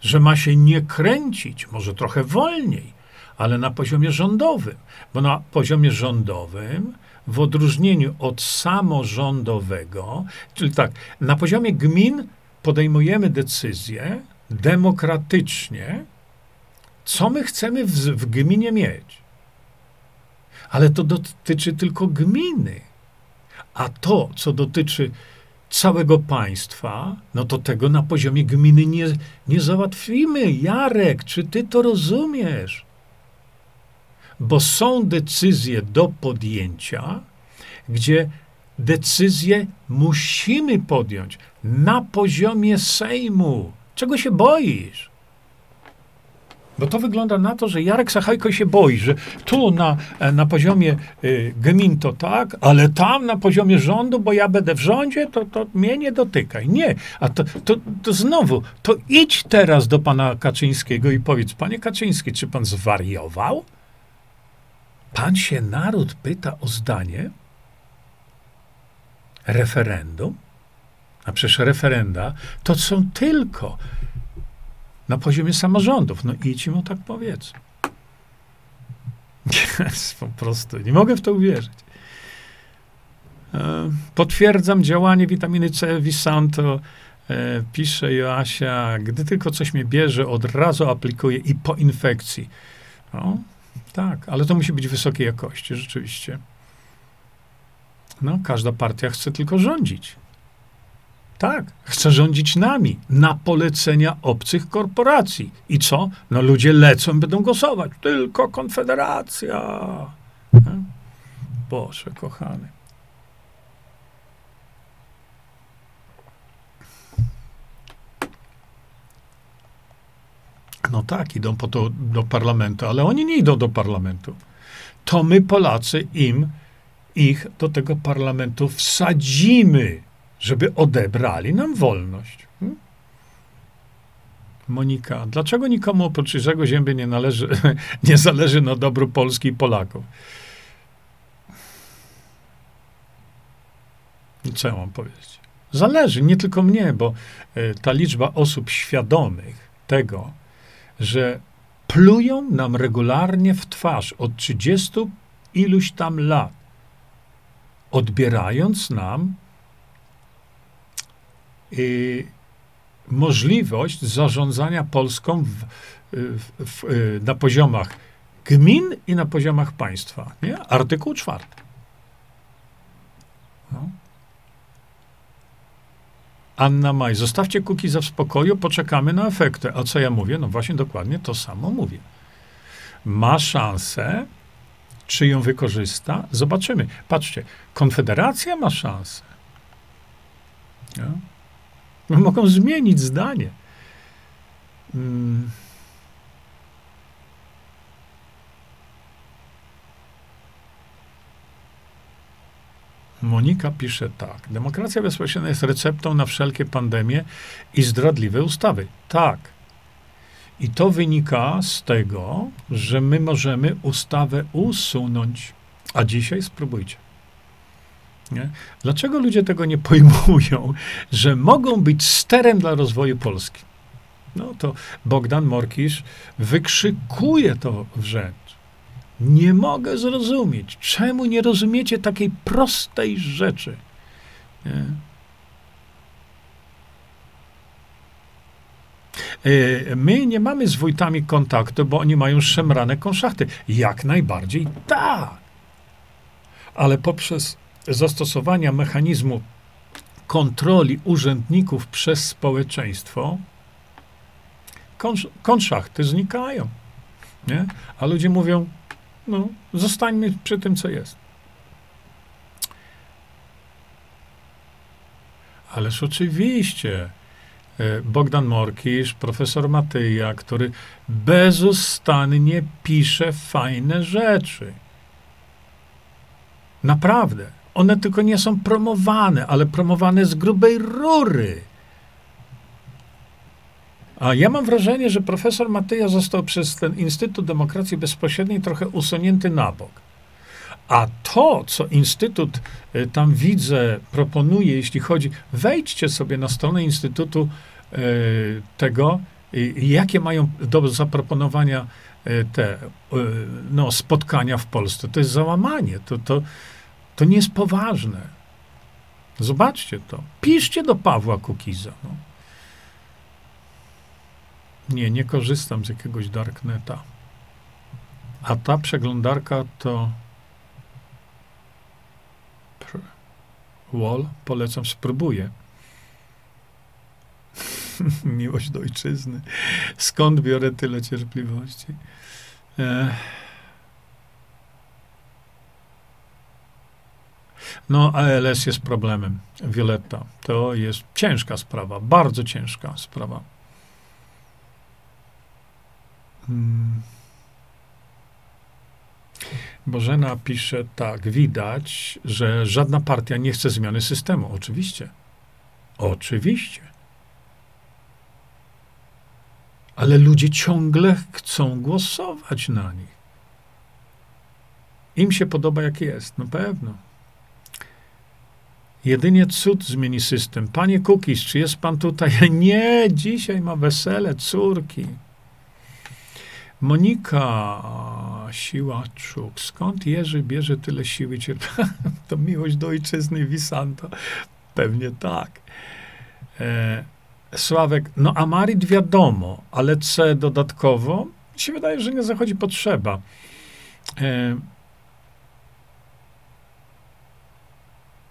że ma się nie kręcić, może trochę wolniej, ale na poziomie rządowym. Bo na poziomie rządowym, w odróżnieniu od samorządowego, czyli tak, na poziomie gmin podejmujemy decyzję demokratycznie, co my chcemy w, w gminie mieć. Ale to dotyczy tylko gminy. A to, co dotyczy całego państwa, no to tego na poziomie gminy nie, nie załatwimy. Jarek, czy ty to rozumiesz? Bo są decyzje do podjęcia, gdzie decyzję musimy podjąć na poziomie Sejmu. Czego się boisz? Bo to wygląda na to, że Jarek Sachajko się boi, że tu na, na poziomie y, gmin to tak, ale tam na poziomie rządu, bo ja będę w rządzie, to, to mnie nie dotykaj. Nie, a to, to, to znowu, to idź teraz do pana Kaczyńskiego i powiedz, panie Kaczyński, czy pan zwariował? Pan się naród pyta o zdanie? Referendum, a przecież referenda to są tylko na poziomie samorządów. No idź im o tak powiedz. Jest po prostu, nie mogę w to uwierzyć. E, potwierdzam działanie witaminy C Visanto, e, pisze Joasia, gdy tylko coś mnie bierze, od razu aplikuję i po infekcji. No, tak, ale to musi być wysokiej jakości, rzeczywiście. No, każda partia chce tylko rządzić. Tak, chce rządzić nami na polecenia obcych korporacji. I co? No ludzie lecą, będą głosować. Tylko Konfederacja. Boże, kochany. No tak, idą po to do parlamentu, ale oni nie idą do parlamentu. To my, Polacy, im ich do tego parlamentu wsadzimy, żeby odebrali nam wolność. Hmm? Monika, dlaczego nikomu oprócz Jerzego Zięby nie, należy, nie zależy na dobru Polski i Polaków? Co ja mam powiedzieć? Zależy, nie tylko mnie, bo e, ta liczba osób świadomych tego, że plują nam regularnie w twarz od 30 iluś tam lat, odbierając nam y, możliwość zarządzania Polską w, w, w, y, na poziomach gmin i na poziomach państwa. Nie? Artykuł czwarty. No. Anna Maj, zostawcie kuki za w spokoju, poczekamy na efekty. A co ja mówię? No właśnie dokładnie to samo mówię. Ma szansę, czy ją wykorzysta? Zobaczymy. Patrzcie, Konfederacja ma szansę. Ja? No, mogą zmienić zdanie. Hmm. Monika pisze tak. Demokracja bezpośrednia jest receptą na wszelkie pandemie i zdradliwe ustawy. Tak. I to wynika z tego, że my możemy ustawę usunąć. A dzisiaj spróbujcie. Nie? Dlaczego ludzie tego nie pojmują, że mogą być sterem dla rozwoju Polski? No to Bogdan Morkisz wykrzykuje to wręcz. Nie mogę zrozumieć, czemu nie rozumiecie takiej prostej rzeczy. Nie? My nie mamy z wójtami kontaktu, bo oni mają szemrane konszachty. Jak najbardziej tak. Ale poprzez zastosowania mechanizmu kontroli urzędników przez społeczeństwo, konszachty znikają. Nie? A ludzie mówią, no, zostańmy przy tym, co jest. Ależ oczywiście. E, Bogdan Morkisz, profesor Matyja, który bezustannie pisze fajne rzeczy. Naprawdę. One tylko nie są promowane, ale promowane z grubej rury. A ja mam wrażenie, że profesor Matyja został przez ten Instytut Demokracji Bezpośredniej trochę usunięty na bok. A to, co Instytut y, tam widzę, proponuje, jeśli chodzi, wejdźcie sobie na stronę Instytutu tego, jakie mają do zaproponowania y, te no, spotkania w Polsce. To jest załamanie. To, to, to nie jest poważne. Zobaczcie to. Piszcie do Pawła Kukiza. No. Nie, nie korzystam z jakiegoś darkneta. A ta przeglądarka to Wall, polecam, spróbuję. Miłość do ojczyzny. Skąd biorę tyle cierpliwości? Ech. No, ALS jest problemem. Violetta. To jest ciężka sprawa, bardzo ciężka sprawa. Hmm. Bożena pisze tak, widać, że żadna partia nie chce zmiany systemu. Oczywiście. Oczywiście. Ale ludzie ciągle chcą głosować na nich. Im się podoba, jak jest. No pewno. Jedynie cud zmieni system. Panie Kukis, czy jest pan tutaj? Nie, dzisiaj ma wesele córki. Monika Siłaczuk. Skąd Jerzy bierze tyle siły cierpienia? To miłość do ojczyzny Wisanto. Pewnie tak. E, Sławek, no Amarit wiadomo, ale C dodatkowo, mi się wydaje, że nie zachodzi potrzeba. E,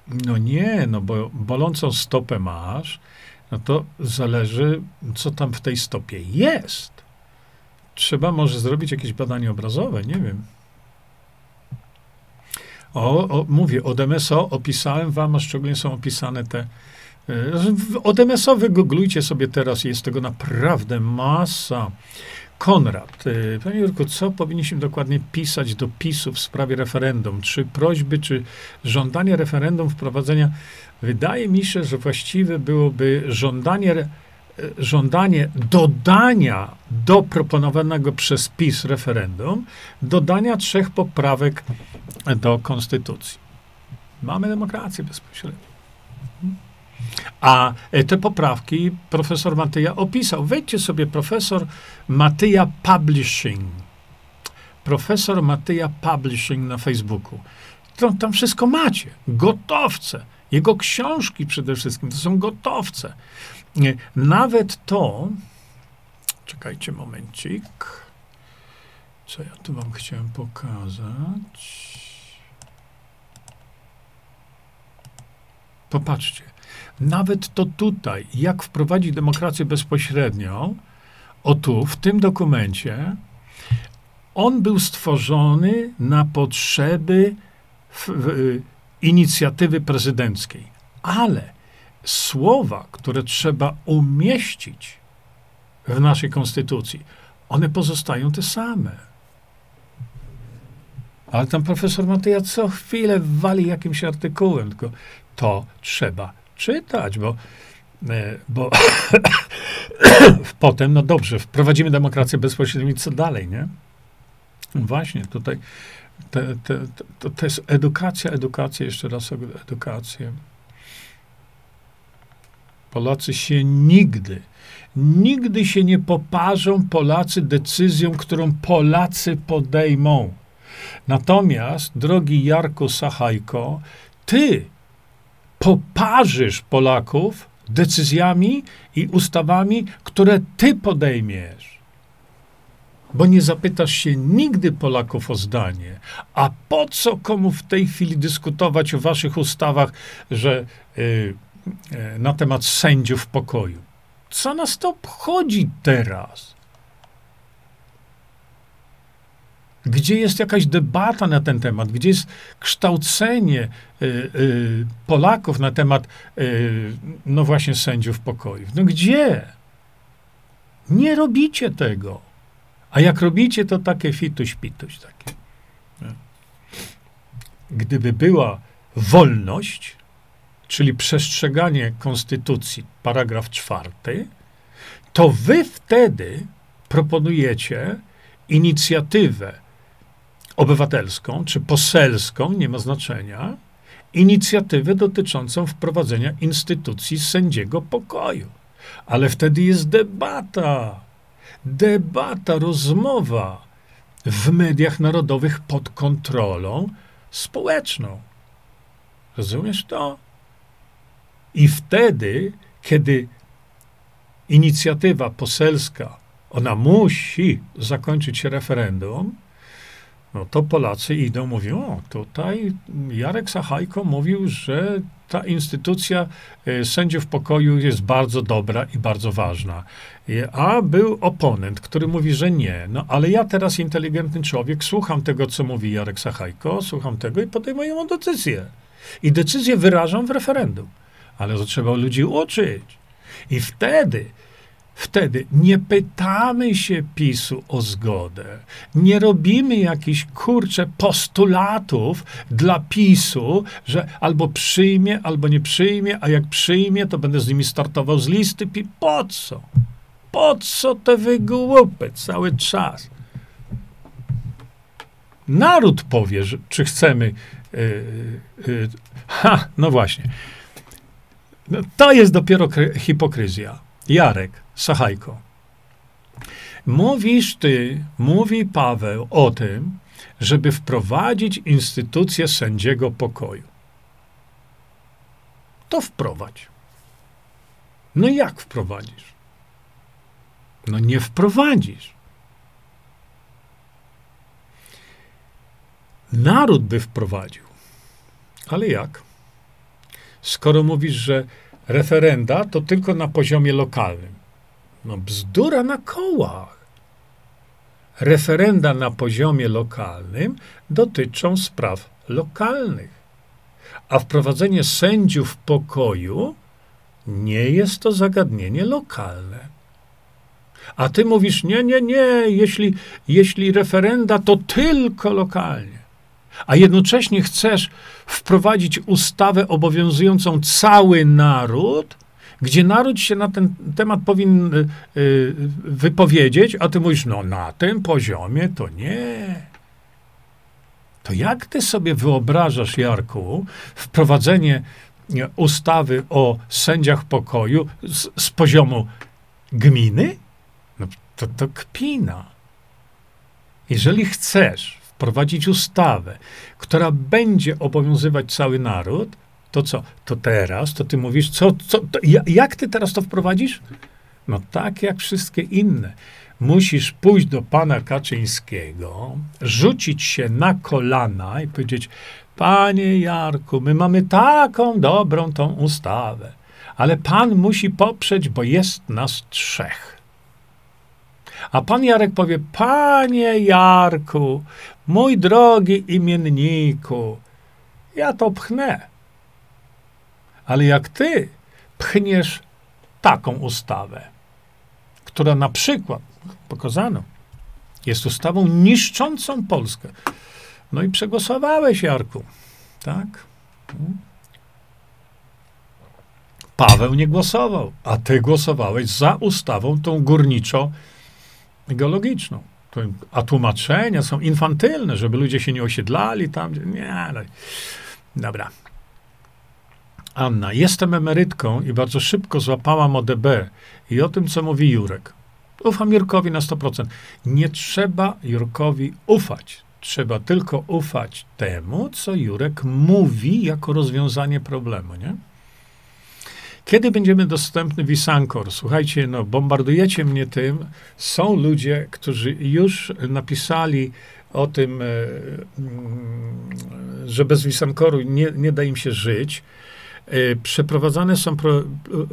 no nie, no bo bolącą stopę masz, no to zależy, co tam w tej stopie jest. Trzeba może zrobić jakieś badanie obrazowe, nie wiem. O, o mówię, od MSO opisałem wam, a szczególnie są opisane te. E, od MSO wygooglujcie sobie teraz, jest tego naprawdę masa. Konrad, e, panie Jurku, co powinniśmy dokładnie pisać do PiSu w sprawie referendum? Czy prośby, czy żądanie referendum wprowadzenia? Wydaje mi się, że właściwe byłoby żądanie żądanie dodania do proponowanego przez PiS referendum, dodania trzech poprawek do konstytucji. Mamy demokrację bezpośrednią. A te poprawki profesor Matyja opisał. Wejdźcie sobie profesor Matyja Publishing. Profesor Matyja Publishing na Facebooku. Tam, tam wszystko macie. Gotowce Jego książki przede wszystkim to są gotowce. Nie, Nawet to. Czekajcie momencik. Co ja tu wam chciałem pokazać? Popatrzcie. Nawet to tutaj, jak wprowadzić demokrację bezpośrednią, o tu, w tym dokumencie, on był stworzony na potrzeby w, w, inicjatywy prezydenckiej. Ale słowa, które trzeba umieścić w naszej konstytucji, one pozostają te same. Ale tam profesor Matyja co chwilę wali jakimś artykułem, tylko to trzeba czytać, bo, e, bo potem, no dobrze, wprowadzimy demokrację bezpośrednią i co dalej, nie? Właśnie, tutaj te, te, to, to jest edukacja, edukacja, jeszcze raz edukację. Polacy się nigdy, nigdy się nie poparzą Polacy decyzją, którą Polacy podejmą. Natomiast, drogi Jarku Sachajko, ty poparzysz Polaków decyzjami i ustawami, które ty podejmiesz. Bo nie zapytasz się nigdy Polaków o zdanie. A po co komu w tej chwili dyskutować o waszych ustawach, że y, y, na temat sędziów pokoju? Co nas to obchodzi teraz? Gdzie jest jakaś debata na ten temat? Gdzie jest kształcenie y, y, Polaków na temat, y, no właśnie, sędziów pokoju? No gdzie? Nie robicie tego. A jak robicie, to takie fituś, pituś takie. Gdyby była wolność, czyli przestrzeganie konstytucji, paragraf czwarty, to wy wtedy proponujecie inicjatywę obywatelską czy poselską, nie ma znaczenia, inicjatywę dotyczącą wprowadzenia instytucji sędziego pokoju. Ale wtedy jest debata, debata, rozmowa w mediach narodowych pod kontrolą społeczną. Rozumiesz to? I wtedy, kiedy inicjatywa poselska, ona musi zakończyć się referendum, no to Polacy idą, mówią, o, tutaj Jarek Sachajko mówił, że ta instytucja e, sędziów pokoju jest bardzo dobra i bardzo ważna. A był oponent, który mówi, że nie. No ale ja teraz, inteligentny człowiek, słucham tego, co mówi Jarek Sachajko, słucham tego i podejmuję decyzję. I decyzję wyrażam w referendum. Ale to trzeba ludzi uczyć. I wtedy Wtedy nie pytamy się PiSu o zgodę. Nie robimy jakichś kurcze postulatów dla PiSu, że albo przyjmie, albo nie przyjmie, a jak przyjmie, to będę z nimi startował z listy. Po co? Po co te wygłupy cały czas? Naród powie, że, czy chcemy. Yy, yy, ha, no właśnie. No, to jest dopiero hipokryzja. Jarek, Sachajko. Mówisz ty, mówi Paweł o tym, żeby wprowadzić instytucję sędziego pokoju. To wprowadź. No jak wprowadzisz? No nie wprowadzisz. Naród by wprowadził. Ale jak? Skoro mówisz, że referenda to tylko na poziomie lokalnym. No bzdura na kołach. Referenda na poziomie lokalnym dotyczą spraw lokalnych. A wprowadzenie sędziów pokoju nie jest to zagadnienie lokalne. A ty mówisz, nie, nie, nie, jeśli, jeśli referenda, to tylko lokalnie. A jednocześnie chcesz wprowadzić ustawę obowiązującą cały naród, gdzie naród się na ten temat powinien y, y, wypowiedzieć, a ty mówisz, no na tym poziomie to nie. To jak ty sobie wyobrażasz, Jarku, wprowadzenie ustawy o sędziach pokoju z, z poziomu gminy? No to, to kpina. Jeżeli chcesz wprowadzić ustawę, która będzie obowiązywać cały naród, To co? To teraz, to ty mówisz, co, co, to, jak ty teraz to wprowadzisz? No tak jak wszystkie inne. Musisz pójść do pana Kaczyńskiego, rzucić się na kolana i powiedzieć: Panie Jarku, my mamy taką dobrą tą ustawę, ale pan musi poprzeć, bo jest nas trzech. A pan Jarek powie: Panie Jarku, mój drogi imienniku, ja to pchnę. Ale jak ty pchniesz taką ustawę, która na przykład, pokazano, jest ustawą niszczącą Polskę. No i przegłosowałeś, Jarku. Tak? Paweł nie głosował, a ty głosowałeś za ustawą tą górniczo-geologiczną. A tłumaczenia są infantylne, żeby ludzie się nie osiedlali tam. Nie, no. Dobra. Anna, jestem emerytką i bardzo szybko złapałam ODB i o tym, co mówi Jurek. Ufam Jurkowi na 100%. Nie trzeba Jurkowi ufać. Trzeba tylko ufać temu, co Jurek mówi jako rozwiązanie problemu, nie? Kiedy będziemy dostępny Wisankor? Słuchajcie, no bombardujecie mnie tym. Są ludzie, którzy już napisali o tym, e, mm, że bez Wisankoru nie, nie da im się żyć. E, przeprowadzane są, pro,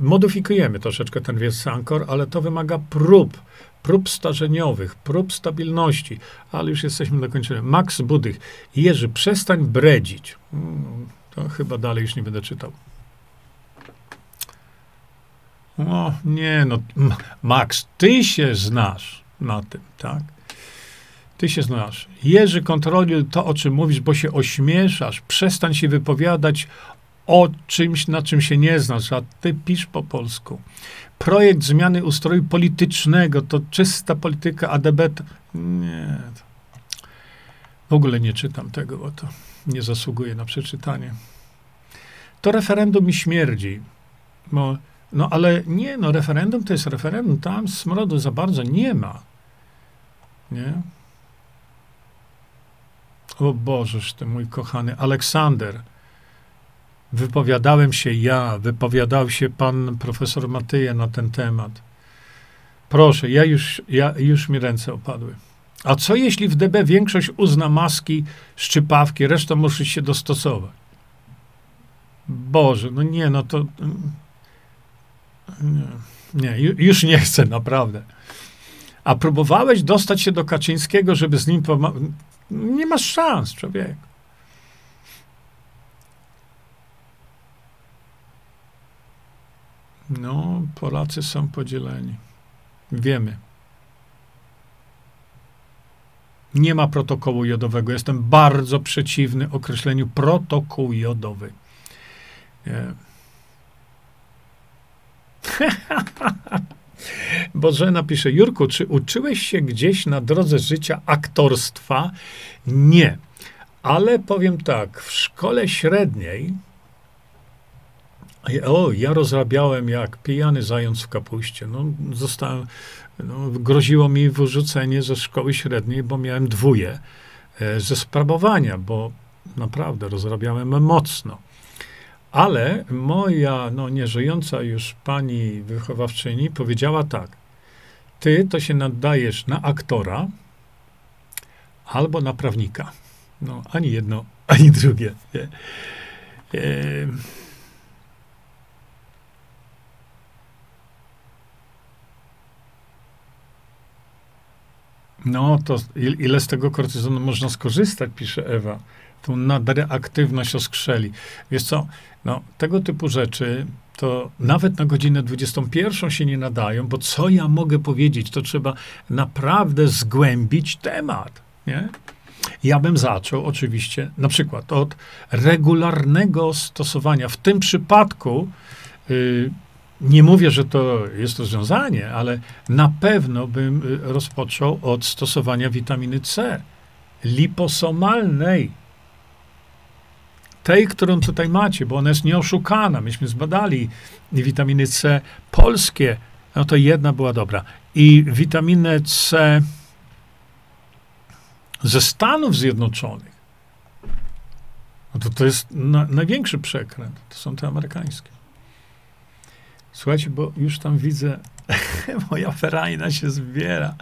modyfikujemy troszeczkę ten Wisankor, ale to wymaga prób, prób starzeniowych, prób stabilności, ale już jesteśmy końcu. Max Budych. Jerzy, przestań bredzić. Mm, to chyba dalej już nie będę czytał. O, nie, no, Max, ty się znasz na tym, tak? Ty się znasz. Jerzy, kontroluj to, o czym mówisz, bo się ośmieszasz. Przestań się wypowiadać o czymś, na czym się nie znasz, a ty pisz po polsku. Projekt zmiany ustroju politycznego to czysta polityka ADB. Nie. W ogóle nie czytam tego, bo to nie zasługuje na przeczytanie. To referendum mi śmierdzi, bo no ale nie, no referendum to jest referendum, tam smrodu za bardzo nie ma. Nie? O Bożeż, ty mój kochany Aleksander. Wypowiadałem się ja, wypowiadał się pan profesor Matyja na ten temat. Proszę, ja już, ja, już mi ręce opadły. A co jeśli w DB większość uzna maski, szczypawki, reszta musi się dostosować? Boże, no nie, no to... Nie, nie, już nie chcę, naprawdę. A próbowałeś dostać się do Kaczyńskiego, żeby z nim pomagać? Nie masz szans, człowiek. No, Polacy są podzieleni. Wiemy. Nie ma protokołu jodowego. Jestem bardzo przeciwny określeniu protokół jodowy. Nie. Bożena pisze, Jurku, czy uczyłeś się gdzieś na drodze życia aktorstwa? Nie. Ale powiem tak, w szkole średniej, o, ja rozrabiałem jak pijany zając w kapuście. No, zostałem, no, groziło mi wyrzucenie ze szkoły średniej, bo miałem dwóje e, ze sprawowania, bo naprawdę rozrabiałem mocno. Ale moja, no nieżyjąca już pani wychowawczyni powiedziała tak, ty to się nadajesz na aktora albo na prawnika. No, ani jedno, ani drugie. Nie? E, no, to ile z tego kortyzonu można skorzystać, pisze Ewa tą nadreaktywność oskrzeli. Wiesz co, no, tego typu rzeczy to nawet na godzinę 21 się nie nadają, bo co ja mogę powiedzieć, to trzeba naprawdę zgłębić temat, nie? Ja bym zaczął oczywiście na przykład od regularnego stosowania. W tym przypadku yy, nie mówię, że to jest rozwiązanie, ale na pewno bym y, rozpoczął od stosowania witaminy C liposomalnej tej, którą tutaj macie, bo ona jest nieoszukana. Myśmy zbadali witaminy C polskie, no to jedna była dobra. I witaminę C ze Stanów Zjednoczonych. No to to jest na, największy przekręt. To są te amerykańskie. Słuchajcie, bo już tam widzę, moja ferajna się zbiera.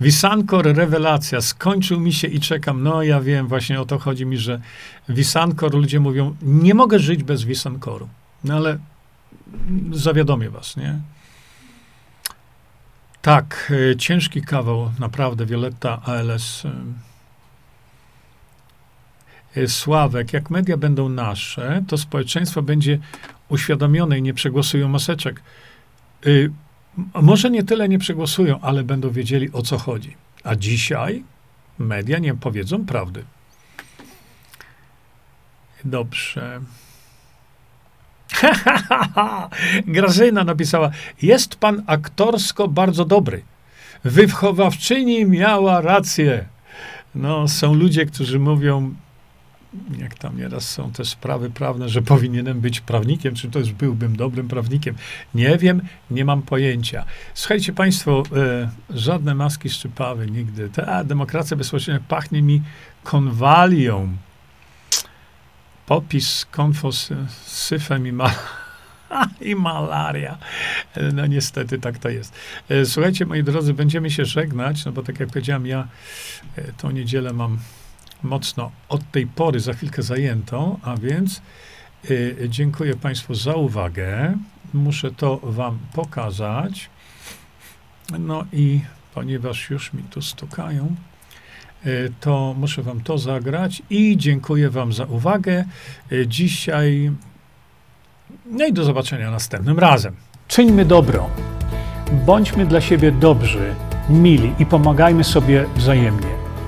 Wisankor rewelacja, skończył mi się i czekam. No ja wiem, właśnie o to chodzi mi, że Wisankor, ludzie mówią, nie mogę żyć bez Wisankoru. No ale zawiadomię was, nie? Tak, y, ciężki kawał, naprawdę, Violetta ALS. Y, y, Sławek, jak media będą nasze, to społeczeństwo będzie uświadomione i nie przegłosują maseczek. Y, może nie tyle nie przegłosują, ale będą wiedzieli o co chodzi. A dzisiaj media nie powiedzą prawdy. Dobrze. Grażyna napisała: Jest pan aktorsko bardzo dobry. Wychowawczyni miała rację. No, są ludzie, którzy mówią, jak tam nieraz są te sprawy prawne, że powinienem być prawnikiem, czy też byłbym dobrym prawnikiem. Nie wiem, nie mam pojęcia. Słuchajcie Państwo, e, żadne maski szczypawy nigdy. Ta demokracja bezpośrednio pachnie mi konwalią. Popis, konfos, syfem i, ma i malaria. E, no niestety tak to jest. E, słuchajcie, moi drodzy, będziemy się żegnać, no bo tak jak powiedziałem, ja e, tą niedzielę mam mocno od tej pory za chwilkę zajętą, a więc y, dziękuję Państwu za uwagę. Muszę to Wam pokazać. No i ponieważ już mi tu stukają, y, to muszę Wam to zagrać i dziękuję Wam za uwagę. Y, dzisiaj. No i do zobaczenia następnym razem. Czyńmy dobro. Bądźmy dla siebie dobrzy, mili i pomagajmy sobie wzajemnie